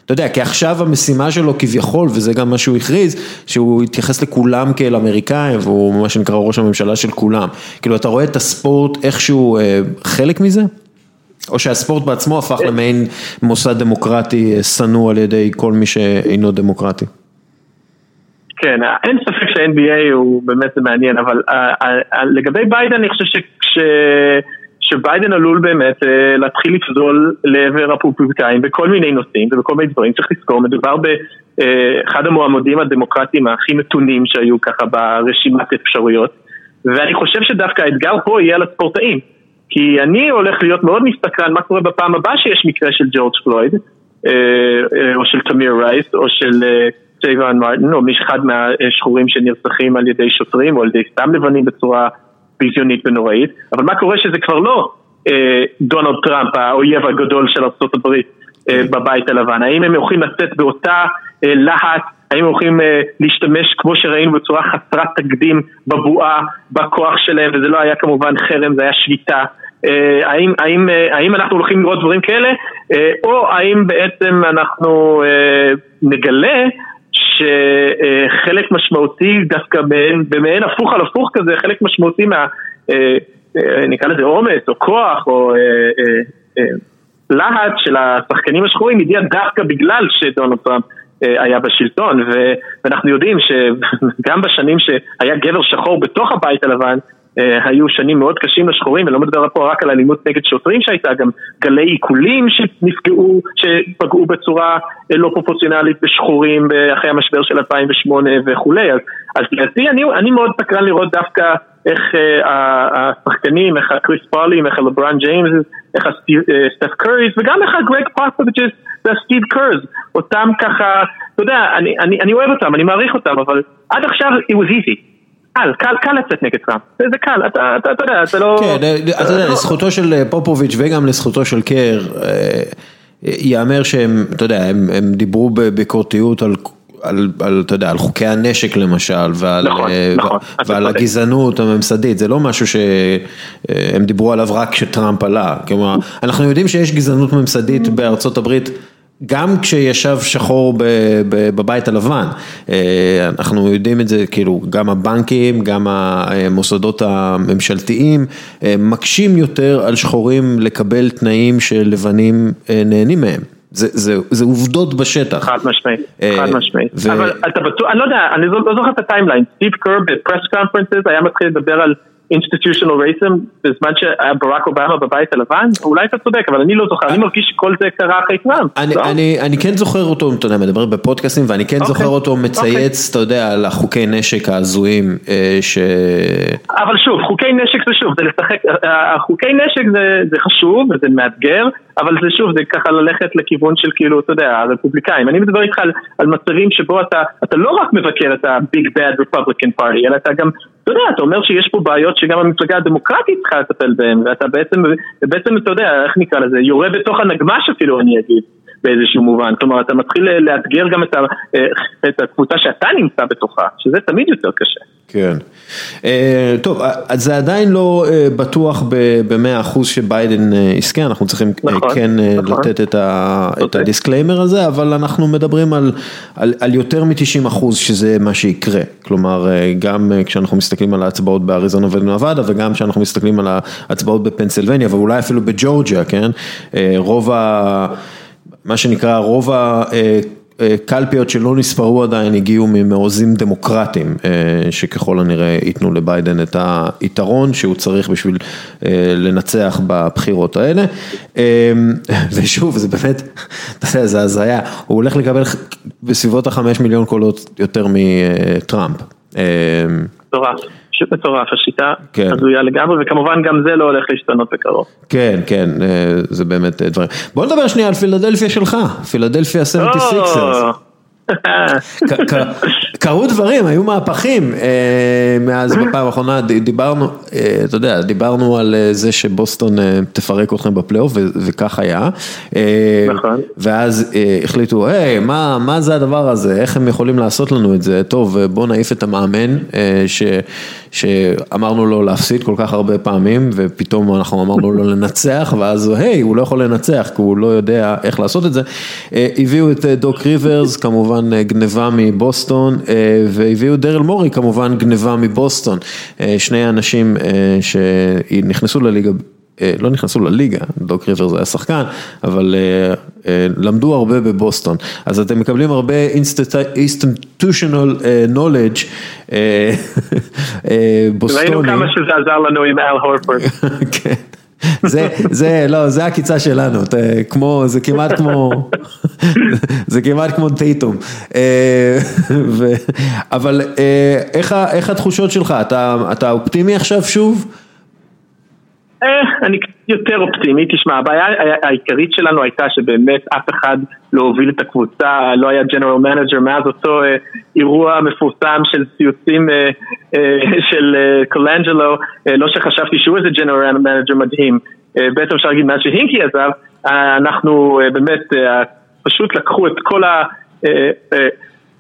אתה יודע, כי עכשיו המשימה שלו כביכול, וזה גם מה שהוא הכריז, שהוא התייחס לכולם כאל אמריקאים, והוא מה שנקרא ראש הממשלה של כולם. כאילו, אתה רואה את הספורט איכשהו אה, חלק מזה? או שהספורט בעצמו הפך למעין מוסד דמוקרטי אה, שנוא על ידי כל מי שאינו דמוקרטי? כן, אין ספק שה-NBA הוא באמת מעניין, אבל uh, uh, לגבי ביידן אני חושב שכש... שביידן עלול באמת אה, להתחיל לפזול לעבר הרפובליקאים בכל מיני נושאים ובכל מיני דברים, צריך לזכור, מדובר באחד המועמדים הדמוקרטיים הכי מתונים שהיו ככה ברשימת אפשרויות ואני חושב שדווקא האתגר פה יהיה על הספורטאים כי אני הולך להיות מאוד מסתקרן מה קורה בפעם הבאה שיש מקרה של ג'ורג' פלויד או של תמיר רייס או של טרייבון מרטין או אחד מהשחורים שנרצחים על ידי שוטרים או על ידי סתם לבנים בצורה ביזיונית ונוראית, אבל מה קורה שזה כבר לא אה, דונלד טראמפ, האויב הגדול של ארה"ב אה, בבית הלבן, האם הם יכולים לצאת באותה אה, להט, האם הם יכולים אה, להשתמש כמו שראינו בצורה חסרת תקדים בבועה, בכוח שלהם, וזה לא היה כמובן חרם, זה היה שביתה. אה, האם, האם, אה, האם אנחנו הולכים לראות דברים כאלה, או האם בעצם אנחנו נגלה שחלק משמעותי דווקא במעין, במעין הפוך על הפוך כזה, חלק משמעותי מה, אה, אה, נקרא לזה אומץ או כוח או אה, להט של השחקנים השחורים הגיע דווקא בגלל שדונלד טראמפ היה בשלטון. ואנחנו יודעים שגם [LAUGHS] בשנים שהיה גבר שחור בתוך הבית הלבן היו שנים מאוד קשים לשחורים, אני לא מדבר פה רק על אלימות נגד שוטרים שהייתה, גם גלי עיקולים שנפגעו, שפגעו בצורה אה, לא פרופורציונלית בשחורים אחרי המשבר של 2008 וכולי, אז, אז לדעתי אני, אני מאוד סקרן לראות דווקא איך uh, השחקנים, איך הקריס פולי, איך הלברן ג'יימס, איך הסטף קוריס וגם איך הגרג פרסוביצ'ס והסטיב קרז, אותם ככה, אתה יודע, אני, אני, אני אוהב אותם, אני מעריך אותם, אבל עד עכשיו it was easy. קל, קל, קל לצאת נגד טראמפ, זה קל, אתה, אתה, אתה יודע, אתה לא... כן, אתה יודע, לזכותו של אה, פופוביץ' וגם לזכותו של קר, אה, ייאמר שהם, אתה יודע, הם, הם דיברו בביקורתיות על... על, על, אתה יודע, על חוקי הנשק למשל, ועל, נכון, אה, נכון, ועל הגזענות הממסדית, זה לא משהו שהם דיברו עליו רק כשטראמפ עלה, כלומר, אנחנו יודעים שיש גזענות ממסדית בארצות הברית גם כשישב שחור בבית הלבן, אה, אנחנו יודעים את זה, כאילו, גם הבנקים, גם המוסדות הממשלתיים, אה, מקשים יותר על שחורים לקבל תנאים שלבנים אה, נהנים מהם. זה, זה, זה עובדות בשטח. חד משמעית, חד משמעית. ו... אבל אתה בטוח, אני לא יודע, אני לא, זוכר את ה timeline. סטיב קר ב press conferences היה מתחיל לדבר על institutional racism בזמן שהיה ברק אובמה בבית הלבן? אולי אתה צודק, אבל אני לא זוכר, אני מרגיש שכל זה קרה אחרי טראמפ. אני, לא? כן זוכר אותו, אתה יודע, מדבר בפודקאסטים, ואני כן okay. זוכר אוקיי, אותו מצייץ, okay. אתה יודע, על החוקי נשק ההזויים אה, ש... אבל שוב, חוקי נשק זה שוב, זה לשחק, החוקי נשק זה, זה חשוב וזה מאתגר, אבל זה שוב, זה ככה ללכת לכיוון של כאילו, אתה יודע, הרפובליקאים. אני מדבר איתך על, מצבים שבו אתה, אתה לא רק מבקר את ה-big bad Republican party, אלא אתה גם אתה יודע, אתה אומר שיש פה בעיות שגם המפלגה הדמוקרטית צריכה לטפל בהן, ואתה בעצם, בעצם, אתה יודע, איך נקרא לזה, יורה בתוך הנגמש אפילו, אני אגיד. באיזשהו מובן, כלומר אתה מתחיל לאתגר גם את, ה, את הקבוצה שאתה נמצא בתוכה, שזה תמיד יותר קשה. כן, אה, טוב, אז זה עדיין לא אה, בטוח במאה אחוז שביידן אה, יזכה, אנחנו צריכים נכון, כן נכון. לתת את, ה, את הדיסקליימר הזה, אבל אנחנו מדברים על, על, על יותר מ-90 אחוז שזה מה שיקרה, כלומר גם כשאנחנו מסתכלים על ההצבעות באריזונה ונבדה וגם כשאנחנו מסתכלים על ההצבעות בפנסילבניה ואולי אפילו בג'ורג'יה, כן, רוב ה... מה שנקרא רוב הקלפיות שלא נספרו עדיין הגיעו ממעוזים דמוקרטיים אה, שככל הנראה ייתנו לביידן את היתרון שהוא צריך בשביל אה, לנצח בבחירות האלה אה, ושוב זה באמת, אתה יודע זה הזיה, הוא הולך לקבל בסביבות החמש מיליון קולות יותר מטראמפ. מטורף. פשוט מטורף, השיטה כן. הזויה לגמרי, וכמובן גם זה לא הולך להשתנות בקרוב. כן, כן, אה, זה באמת אה, דברים. בוא נדבר שנייה על פילדלפיה שלך, פילדלפיה 76ers. [LAUGHS] קרו דברים, היו מהפכים אה, מאז בפעם האחרונה, דיברנו, אה, אתה יודע, דיברנו על אה, זה שבוסטון תפרק אתכם בפלייאוף וכך היה. נכון. ואז החליטו, היי, מה זה הדבר הזה, איך הם יכולים לעשות לנו את זה, טוב, בוא נעיף את המאמן שאמרנו לו להפסיד כל כך הרבה פעמים ופתאום אנחנו אמרנו לו לנצח ואז היי, הוא לא יכול לנצח כי הוא לא יודע איך לעשות את זה. הביאו את דוק ריברס, כמובן גניבה מבוסטון. והביאו דרל מורי כמובן גניבה מבוסטון, אה, שני אנשים אה, שנכנסו לליגה. אה, לא נכנסו לליגה, דוק ריבר זה היה שחקן, אבל למדו הרבה בבוסטון. אז אתם מקבלים הרבה institutional knowledge בוסטוני. [LAUGHS] ראינו כמה שזה עזר לנו עם אל הורפורד. [LAUGHS] כן. זה, זה, לא, זה העקיצה שלנו, כמו, זה כמעט כמו, זה כמעט כמו טייטום. אה, אבל אה, איך, איך התחושות שלך? אתה, אתה אופטימי עכשיו שוב? אה, אני יותר אופטימי, תשמע, הבעיה העיקרית שלנו הייתה שבאמת אף אחד לא הוביל את הקבוצה, לא היה ג'נרל מנג'ר מאז אותו אה, אירוע מפורסם של ציוצים אה, אה, [LAUGHS] של אה, קולנג'לו, אה, לא שחשבתי שהוא איזה ג'נרל מנג'ר מדהים, אה, בעצם אפשר להגיד מאז שהינקי עזב, אה, אנחנו אה, באמת אה, פשוט לקחו את כל ה...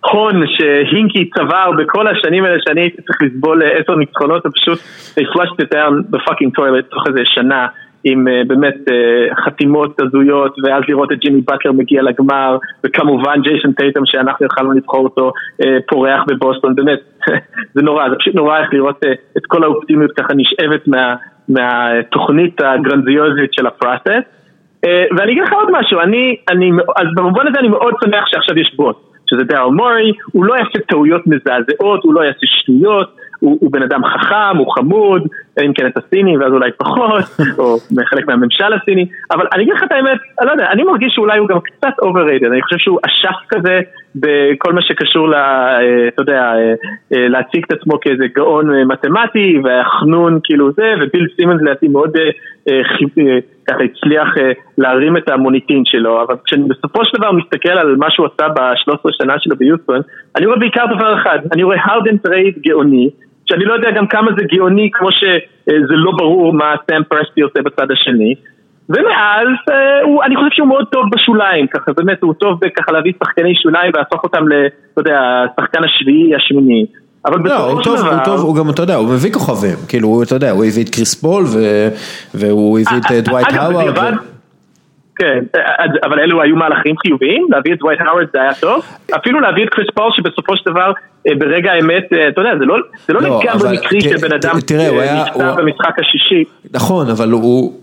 הון שהינקי צבר בכל השנים האלה שאני הייתי צריך לסבול אה, עשר ניצחונות ופשוט they flushed it down ב fucking toilet תוך איזה שנה עם אה, באמת אה, חתימות הזויות ואז לראות את ג'ימי באטלר מגיע לגמר וכמובן ג'ייסון טייטם שאנחנו יכלנו לבחור אותו אה, פורח בבוסטון באמת [LAUGHS] זה נורא זה פשוט נורא איך לראות אה, את כל האופטימיות ככה נשאבת מה, מהתוכנית הגרנזיוזית של הפרסס uh, ואני אגיד לך עוד משהו אני, אני אז במובן הזה אני מאוד שמח שעכשיו יש בוס שזה דארל מורי, הוא לא יעשה טעויות מזעזעות, הוא לא יעשה שטויות, הוא, הוא בן אדם חכם, הוא חמוד, אם כן את הסיני ואז אולי פחות, [LAUGHS] או חלק מהממשל הסיני, אבל אני אגיד לך את האמת, אני לא יודע, אני מרגיש שאולי הוא גם קצת overrated, אני חושב שהוא אשף כזה בכל מה שקשור ל... אה, אתה יודע, אה, אה, להציג את עצמו כאיזה גאון מתמטי, והחנון כאילו זה, ובן סימנס לדעתי מאוד ככה הצליח להרים את המוניטין שלו, אבל כשאני בסופו של דבר מסתכל על מה שהוא עשה ב-13 שנה שלו ביוסטון, אני רואה בעיקר דבר אחד, אני רואה הרדן trade גאוני, שאני לא יודע גם כמה זה גאוני כמו שזה לא ברור מה סאם פרסטי עושה בצד השני ומאז הוא, אני חושב שהוא מאוד טוב בשוליים, ככה באמת הוא טוב ככה להביא שחקני שוליים ולהפוך אותם ל, אתה יודע, השחקן השביעי, השמיני אבל לא, הוא טוב, הוא טוב, הוא גם, אתה יודע, הוא מביא כוכבים, כאילו, אתה יודע, הוא הביא את קריס פול והוא הביא את דווייט האווארד. כן, אבל אלו היו מהלכים חיוביים, להביא את דווייט האוורד זה היה טוב, אפילו להביא את קריס פול שבסופו של דבר ברגע האמת, אתה יודע, זה לא, זה לא לגמרי מקרי שבן אדם נפצע במשחק השישי. נכון, אבל הוא...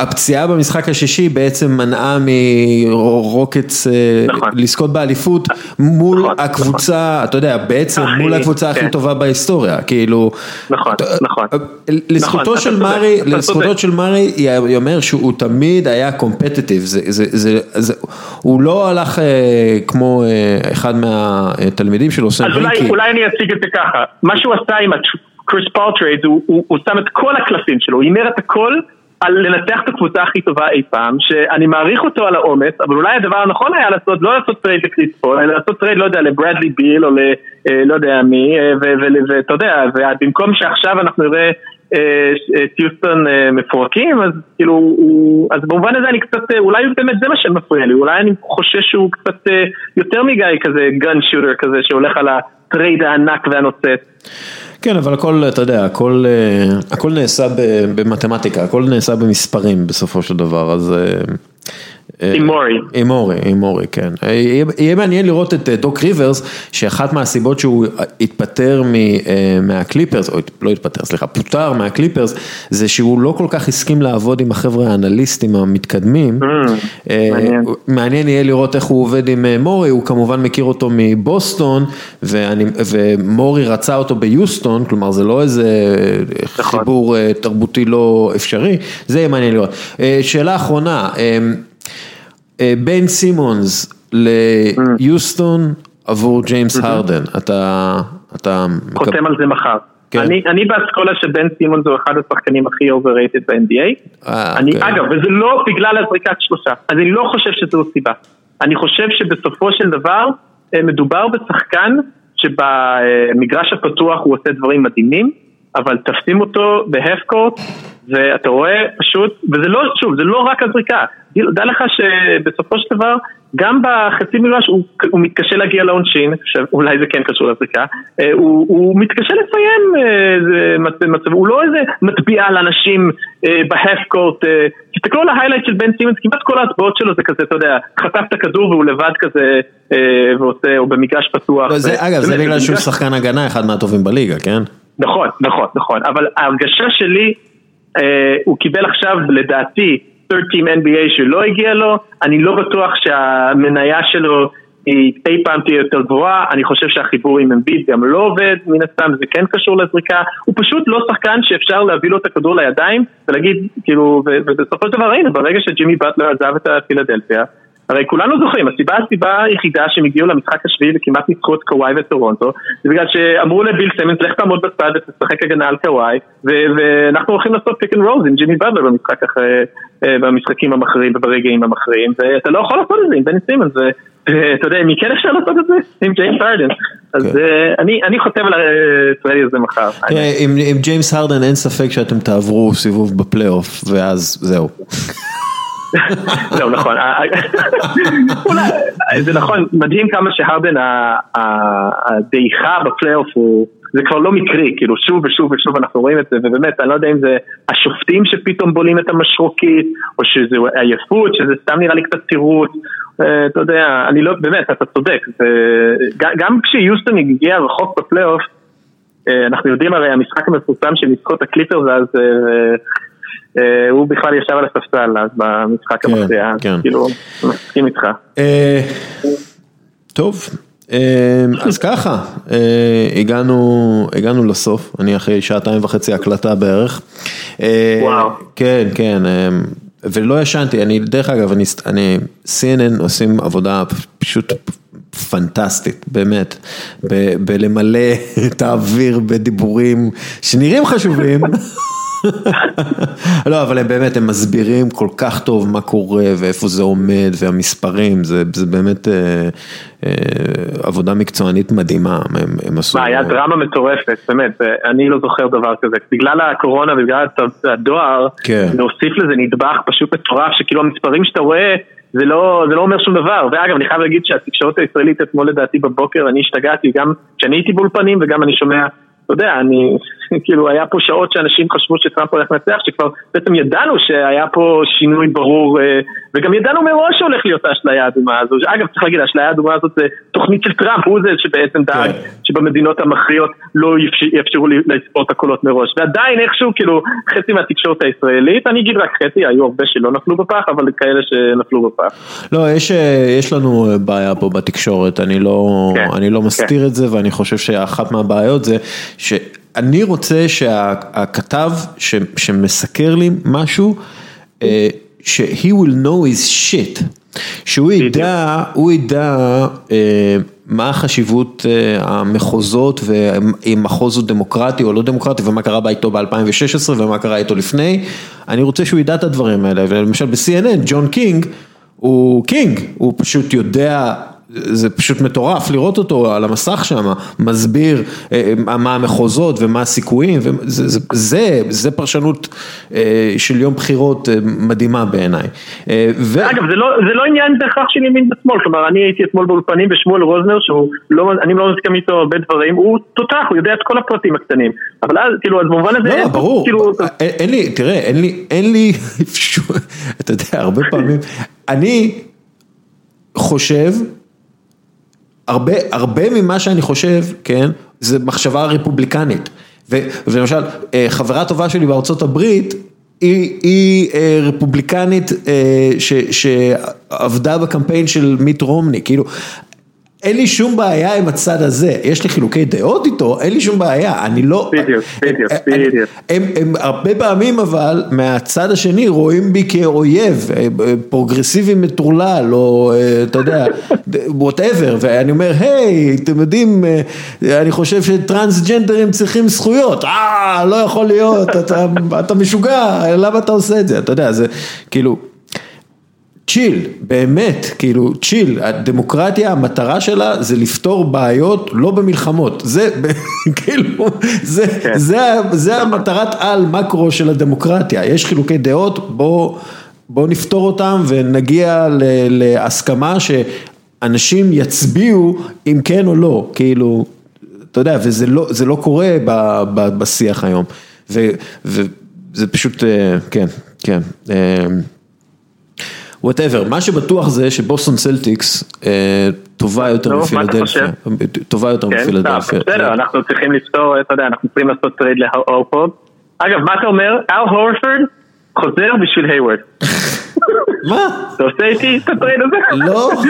הפציעה במשחק השישי בעצם מנעה מרוקץ נכון. לזכות באליפות מול נכון, הקבוצה, נכון. אתה יודע, בעצם אחי, מול הקבוצה כן. הכי טובה בהיסטוריה, כאילו, נכון, נכון, לזכותו נכון, של מארי, לזכותו של מארי, היא אומר שהוא תמיד היה competitive, זה, זה, זה, זה, הוא לא הלך אה, כמו אה, אחד מהתלמידים שלו, אז אולי, אולי אני אציג את זה ככה, מה שהוא עשה עם הקריס פול trade, הוא, הוא, הוא שם את כל הקלפים שלו, הוא הימר את הכל על לנצח את הקבוצה הכי טובה אי פעם, שאני מעריך אותו על האומץ, אבל אולי הדבר הנכון היה לעשות, לא לעשות trade לקריס פול, אלא לעשות trade, לא יודע, לברדלי ביל או ללא יודע מי, ואתה יודע, ובמקום שעכשיו אנחנו נראה טיוסטון מפורקים, אז כאילו, אז במובן הזה אני קצת, אולי באמת זה מה שמפריע לי, אולי אני חושש שהוא קצת יותר מגיא כזה גן שוטר כזה שהולך על הטרייד הענק והנוצץ. כן, אבל הכל, אתה יודע, הכל, הכל נעשה במתמטיקה, הכל נעשה במספרים בסופו של דבר, אז... עם מורי. עם מורי, עם מורי, כן. יהיה מעניין לראות את דוק ריברס, שאחת מהסיבות שהוא התפטר מהקליפרס, או לא התפטר, סליחה, פוטר מהקליפרס, זה שהוא לא כל כך הסכים לעבוד עם החבר'ה האנליסטים המתקדמים. מעניין. מעניין יהיה לראות איך הוא עובד עם מורי, הוא כמובן מכיר אותו מבוסטון, ומורי רצה אותו ביוסטון, כלומר זה לא איזה חיבור תרבותי לא אפשרי, זה יהיה מעניין לראות. שאלה אחרונה, בן סימונס ליוסטון עבור ג'יימס הרדן, אתה... חותם על זה מחר. כן. אני, אני באסכולה שבן סימונס הוא אחד השחקנים הכי overrated ב-NBA. אני, אוקיי. אגב, וזה לא בגלל הזריקת שלושה, אז אני לא חושב שזו סיבה. אני חושב שבסופו של דבר מדובר בשחקן שבמגרש הפתוח הוא עושה דברים מדהימים, אבל תפסים אותו בהפקורט ואתה רואה פשוט, וזה לא, שוב, זה לא רק הזריקה, דע לך שבסופו של דבר, גם בחצי מגרש הוא, הוא מתקשה להגיע לעונשין, שאולי זה כן קשור לזריקה, הוא, הוא מתקשה לסיים, זה מצב, הוא לא איזה מטביע לאנשים בהפקורט, תסתכלו על ההיילייט של בן סימנס, כמעט כל ההצבעות שלו זה כזה, אתה יודע, חטף את הכדור והוא לבד כזה, ועושה, הוא במגרש פתוח. זה, ו- אגב, זה בגלל שהוא שחקן הגנה, אחד מהטובים בליגה, כן? נכון, נכון, נכון, אבל ההרגשה שלי, הוא קיבל עכשיו, לדעתי, third team NBA שלא הגיע לו, אני לא בטוח שהמניה שלו היא אי פעם תהיה יותר גבוהה, אני חושב שהחיבור עם אמביט גם לא עובד, מן הסתם זה כן קשור לזריקה, הוא פשוט לא שחקן שאפשר להביא לו את הכדור לידיים ולהגיד, כאילו, ובסופו של דבר ראינו, ברגע שג'ימי באטלר עזב את הפילדלפיה, הרי כולנו זוכרים, הסיבה הסיבה היחידה שהם הגיעו למשחק השביעי וכמעט ניצחו את קוואי וטורונטו זה בגלל שאמרו לבן סימנס לך תעמוד בצד ותשחק הגנה על קוואי ואנחנו הולכים לעשות pick and rolls עם ג'ימי באטלר במשחק אחרי, אה, במשחקים המכריעים וברגעים המכריעים ואתה לא יכול לעשות את זה עם בן סימנס ואתה יודע, מי כן אפשר לעשות את זה? עם ג'יימס הרדן אז כן. אה, אני חותם על הישר אליי הזה מחר עם ג'יימס הרדן אין ספק שאתם תעברו סיבוב בפלייאוף ואז זהו זהו נכון, זה נכון, מדהים כמה שהרדן הדעיכה בפלייאוף הוא, זה כבר לא מקרי, כאילו שוב ושוב ושוב אנחנו רואים את זה, ובאמת אני לא יודע אם זה השופטים שפתאום בולים את המשרוקית, או שזה עייפות, שזה סתם נראה לי קצת תירוץ, אה, אתה יודע, אני לא, באמת, אתה צודק, גם כשיוסטון הגיע רחוק בפלייאוף, אה, אנחנו יודעים הרי המשחק המפורסם של את הקליפר ואז אה, הוא בכלל ישב על הספסל אז במשחק כן, המכריע, כן. כאילו, מסכים איתך. אה, טוב, אה, אז ככה, הגענו, הגענו לסוף, אני אחרי שעתיים וחצי הקלטה בערך. וואו. כן, כן, ולא ישנתי, אני, דרך אגב, אני, אני, CNN עושים עבודה פשוט פנטסטית, באמת, ב, בלמלא את האוויר בדיבורים שנראים חשובים. [LAUGHS] לא, אבל הם באמת, הם מסבירים כל כך טוב מה קורה ואיפה זה עומד והמספרים, זה, זה באמת אה, אה, עבודה מקצוענית מדהימה, הם, הם עשו... מה, היה דרמה מטורפת, באמת, אני לא זוכר דבר כזה, בגלל הקורונה, בגלל הדואר, כן. להוסיף לזה נדבך פשוט מטורף, שכאילו המספרים שאתה רואה, זה לא, זה לא אומר שום דבר, ואגב אני חייב להגיד שהתקשורת הישראלית אתמול לדעתי בבוקר, אני השתגעתי גם כשאני הייתי באולפנים וגם אני שומע אתה יודע, אני, [LAUGHS] כאילו היה פה שעות שאנשים חשבו שטראמפ הולך לנצח, שכבר בעצם ידענו שהיה פה שינוי ברור, אה, וגם ידענו מראש שהולך להיות האשליה האדומה הזו. אגב, צריך להגיד, האשליה האדומה הזאת זה תוכנית של טראמפ, הוא זה שבעצם דאג כן. שבמדינות המכריעות לא יאפשרו לספור את הקולות מראש. ועדיין איכשהו, כאילו, חצי מהתקשורת הישראלית, אני אגיד רק חצי, היו הרבה שלא נפלו בפח, אבל כאלה שנפלו בפח. לא, יש, אה, יש לנו בעיה פה בתקשורת, אני לא, כן, אני לא מסתיר כן. את זה, ואני חושב שאחת מהבעיות זה שאני רוצה שהכתב שמסקר לי משהו, אה, ש-he will know his shit, שהוא ידע, הוא ידע אה, מה החשיבות אה, המחוזות ואם מחוז הוא דמוקרטי או לא דמוקרטי ומה קרה איתו ב-2016 ומה קרה איתו לפני, אני רוצה שהוא ידע את הדברים האלה, ולמשל ב-CNN ג'ון קינג הוא king, הוא פשוט יודע זה פשוט מטורף לראות אותו על המסך שם, מסביר אה, מה המחוזות ומה הסיכויים, וזה, זה, זה, זה פרשנות אה, של יום בחירות אה, מדהימה בעיניי. ו... אגב, זה לא, זה לא עניין בהכרח של ימין בשמאל, כלומר אני הייתי אתמול באולפנים בשמואל רוזנר, שהוא לא, אני לא מסכים איתו הרבה דברים, הוא תותח, הוא יודע את כל הפרטים הקטנים, אבל אז, כאילו, אז במובן הזה... לא, ברור, כאילו... אין, אין לי, תראה, אין לי, אין לי, [LAUGHS] אתה יודע, הרבה פעמים, אני חושב, הרבה, הרבה ממה שאני חושב, כן, זה מחשבה רפובליקנית. ולמשל, אה, חברה טובה שלי בארצות הברית, היא, היא אה, רפובליקנית אה, ש, שעבדה בקמפיין של מיט רומני, כאילו, אין לי שום בעיה עם הצד הזה, יש לי חילוקי דעות איתו, אין לי שום בעיה, אני לא... בדיוק, בדיוק, בדיוק. הם, הם הרבה פעמים אבל מהצד השני רואים בי כאויב, אה, פרוגרסיבי מטורלל, או אה, אתה יודע, [LAUGHS] whatever, ואני אומר, היי, אתם יודעים, אה, אני חושב שטרנסג'נדרים צריכים זכויות, אה, לא יכול להיות, אתה, אתה משוגע, למה אתה עושה את זה, אתה יודע, זה כאילו... chill, באמת, כאילו chill, הדמוקרטיה המטרה שלה זה לפתור בעיות לא במלחמות, זה [LAUGHS] כאילו, זה, כן. זה, זה המטרת על מקרו של הדמוקרטיה, יש חילוקי דעות, בוא, בוא נפתור אותם ונגיע ל, להסכמה שאנשים יצביעו אם כן או לא, כאילו, אתה יודע, וזה לא, לא קורה ב, ב, בשיח היום, ו, וזה פשוט, אה, כן, כן. whatever, מה שבטוח זה שבוסטון סלטיקס אה, טובה יותר מפילדלפיה, טובה יותר כן, מפילדלפיה. בסדר, אנחנו צריכים לפתור, אתה יודע, אנחנו צריכים לעשות trade להורפורד. אגב, מה אתה אומר? אל הורפורד חוזר בשביל הייוורד. [LAUGHS] מה? אתה עושה איתי את הטרייד הזה? לא. [LAUGHS]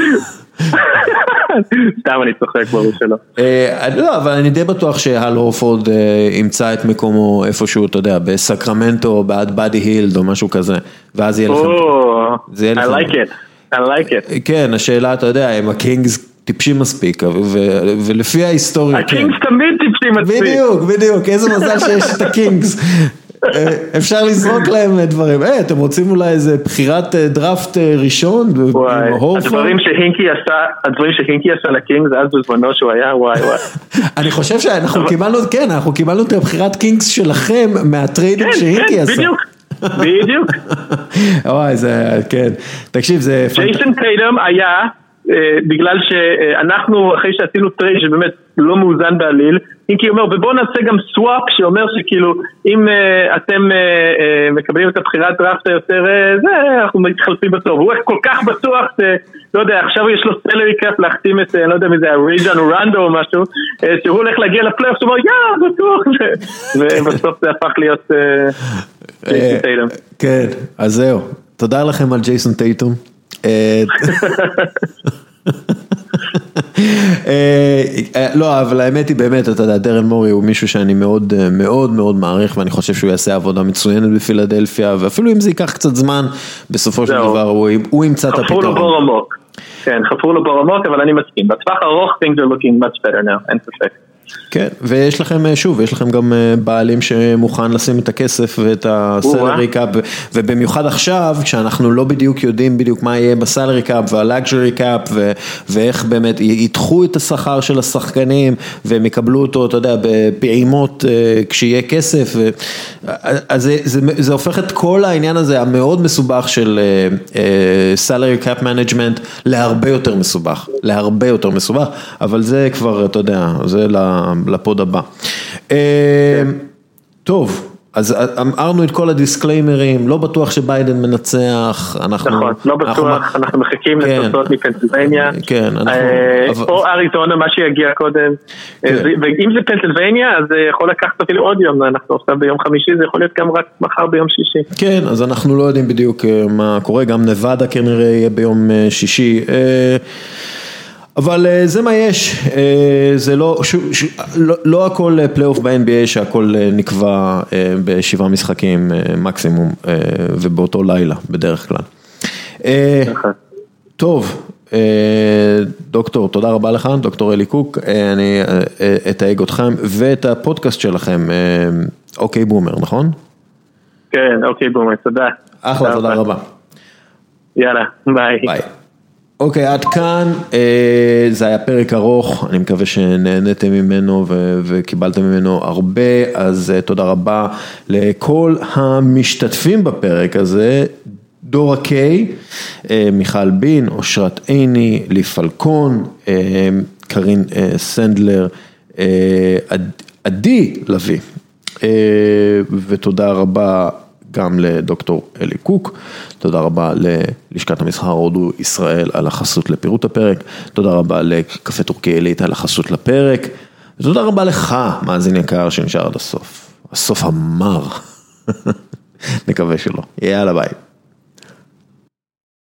סתם אני צוחק ברור שלא. אה, לא, אבל אני די בטוח שאל הורפורד אה, ימצא את מקומו איפשהו, אתה יודע, בסקרמנטו, בעד באדי הילד או משהו כזה, ואז יהיה לכם... או, זה יהיה I לכם- like it, I like it. כן, השאלה, אתה יודע, אם הקינגס טיפשים מספיק, ולפי ההיסטוריה, כן. הקינגס תמיד טיפשים מספיק. בדיוק, בדיוק, איזה מזל שיש את הקינגס. אה, אפשר לזרוק להם אה, דברים, אה, אתם רוצים אולי איזה בחירת אה, דראפט ראשון? וואי? הדברים שהינקי עשה, הדברים שהינקי עשה לקינגס אז בזמנו שהוא היה, וואי וואי. [LAUGHS] אני חושב שאנחנו קיבלנו, כן, אנחנו קיבלנו את הבחירת קינגס שלכם מהטריידים כן, שהינקי כן, עשה. בדיוק, בדיוק. [LAUGHS] וואי, זה, כן. תקשיב, זה... ג'ייסון טייטום היה, בגלל שאנחנו, אחרי שעשינו טרייד שבאמת לא מאוזן בעליל, הינקי אומר, ובואו נעשה גם swap שאומר שכאילו, אם אה, אתם אה, אה, מקבלים את הבחירת דראפט היותר אה, זה, אנחנו מתחלפים בסוף. הוא כל כך בטוח, ש- לא יודע, עכשיו יש לו salary cap להחתים את, אה, לא יודע מי זה, רייג'ון רונדו או משהו, אה, שהוא הולך להגיע לפלייאוף, הוא אומר, יא, בטוח, ובסוף זה הפך להיות טייטום. כן, אז זהו. תודה לכם על ג'ייסון טייטום. [LAUGHS] אה, לא, אבל האמת היא באמת, אתה יודע, דרן מורי הוא מישהו שאני מאוד אה, מאוד מאוד מעריך ואני חושב שהוא יעשה עבודה מצוינת בפילדלפיה ואפילו אם זה ייקח קצת זמן, בסופו של. דבר הוא- ימצא את חפרו לו הפתרון. בור עמוק. כן, חפרו לו בור עמוק, אבל אני מסכים. בטווח הארוך things are looking much better now, אין ספק. כן, ויש לכם, אה, שוב, יש לכם גם אה, בעלים שמוכן לשים את הכסף ואת הסלרי קאפ, ובמיוחד עכשיו, כשאנחנו לא בדיוק יודעים בדיוק מה יהיה ב salary cap וה luxury cap, ואיך באמת ידחו את השכר של השחקנים, והם יקבלו אותו, אתה יודע, בפעימות אה, כשיהיה כסף, ו... אז זה, זה, זה הופך את כל העניין הזה המאוד מסובך של salary cap management להרבה יותר מסובך, להרבה יותר מסובך, אבל זה כבר, אתה יודע, זה ל- לפוד הבא. אה, טוב. אז אמרנו את כל הדיסקליימרים, לא בטוח שביידן מנצח, אנחנו... נכון, לא בטוח, אנחנו מחכים כן. לתוצאות מפנסילבניה. כן, אנחנו... אה, או אריזונה, מה שיגיע קודם. אה, כן. ואם זה פנסילבניה, אז זה יכול לקחת אפילו עוד יום, אנחנו עכשיו ביום חמישי, זה יכול להיות גם רק מחר ביום שישי. כן, אז אנחנו לא יודעים בדיוק אה, מה קורה, גם נבדה כנראה יהיה ביום אה, שישי. אבל אה, זה מה יש, אה, זה לא, ש, ש, לא, לא הכל אה, פלייאוף ב-NBA שהכל נקבע בשבעה משחקים מקסימום ובאותו לילה בדרך כלל. טוב, דוקטור, תודה רבה לך, דוקטור אלי קוק, אני אתייג אתכם ואת הפודקאסט שלכם, אוקיי בומר, נכון? כן, אוקיי בומר, תודה. אחלה, תודה רבה. יאללה, ביי. ביי. אוקיי, עד כאן, אה, זה היה פרק ארוך, אני מקווה שנהניתם ממנו וקיבלתם ממנו הרבה, אז אה, תודה רבה לכל המשתתפים בפרק הזה, דורה קיי, אה, מיכל בין, אושרת עיני, לי פלקון, אה, קרין אה, סנדלר, אה, עד- עדי לביא, אה, ותודה רבה גם לדוקטור אלי קוק, תודה רבה ללשכת המסחר הודו ישראל על החסות לפירוט הפרק, תודה רבה לקפה טורקי עילית על החסות לפרק, ותודה רבה לך, מאזין יקר שנשאר עד הסוף, הסוף המר, [LAUGHS] נקווה שלא, יאללה ביי.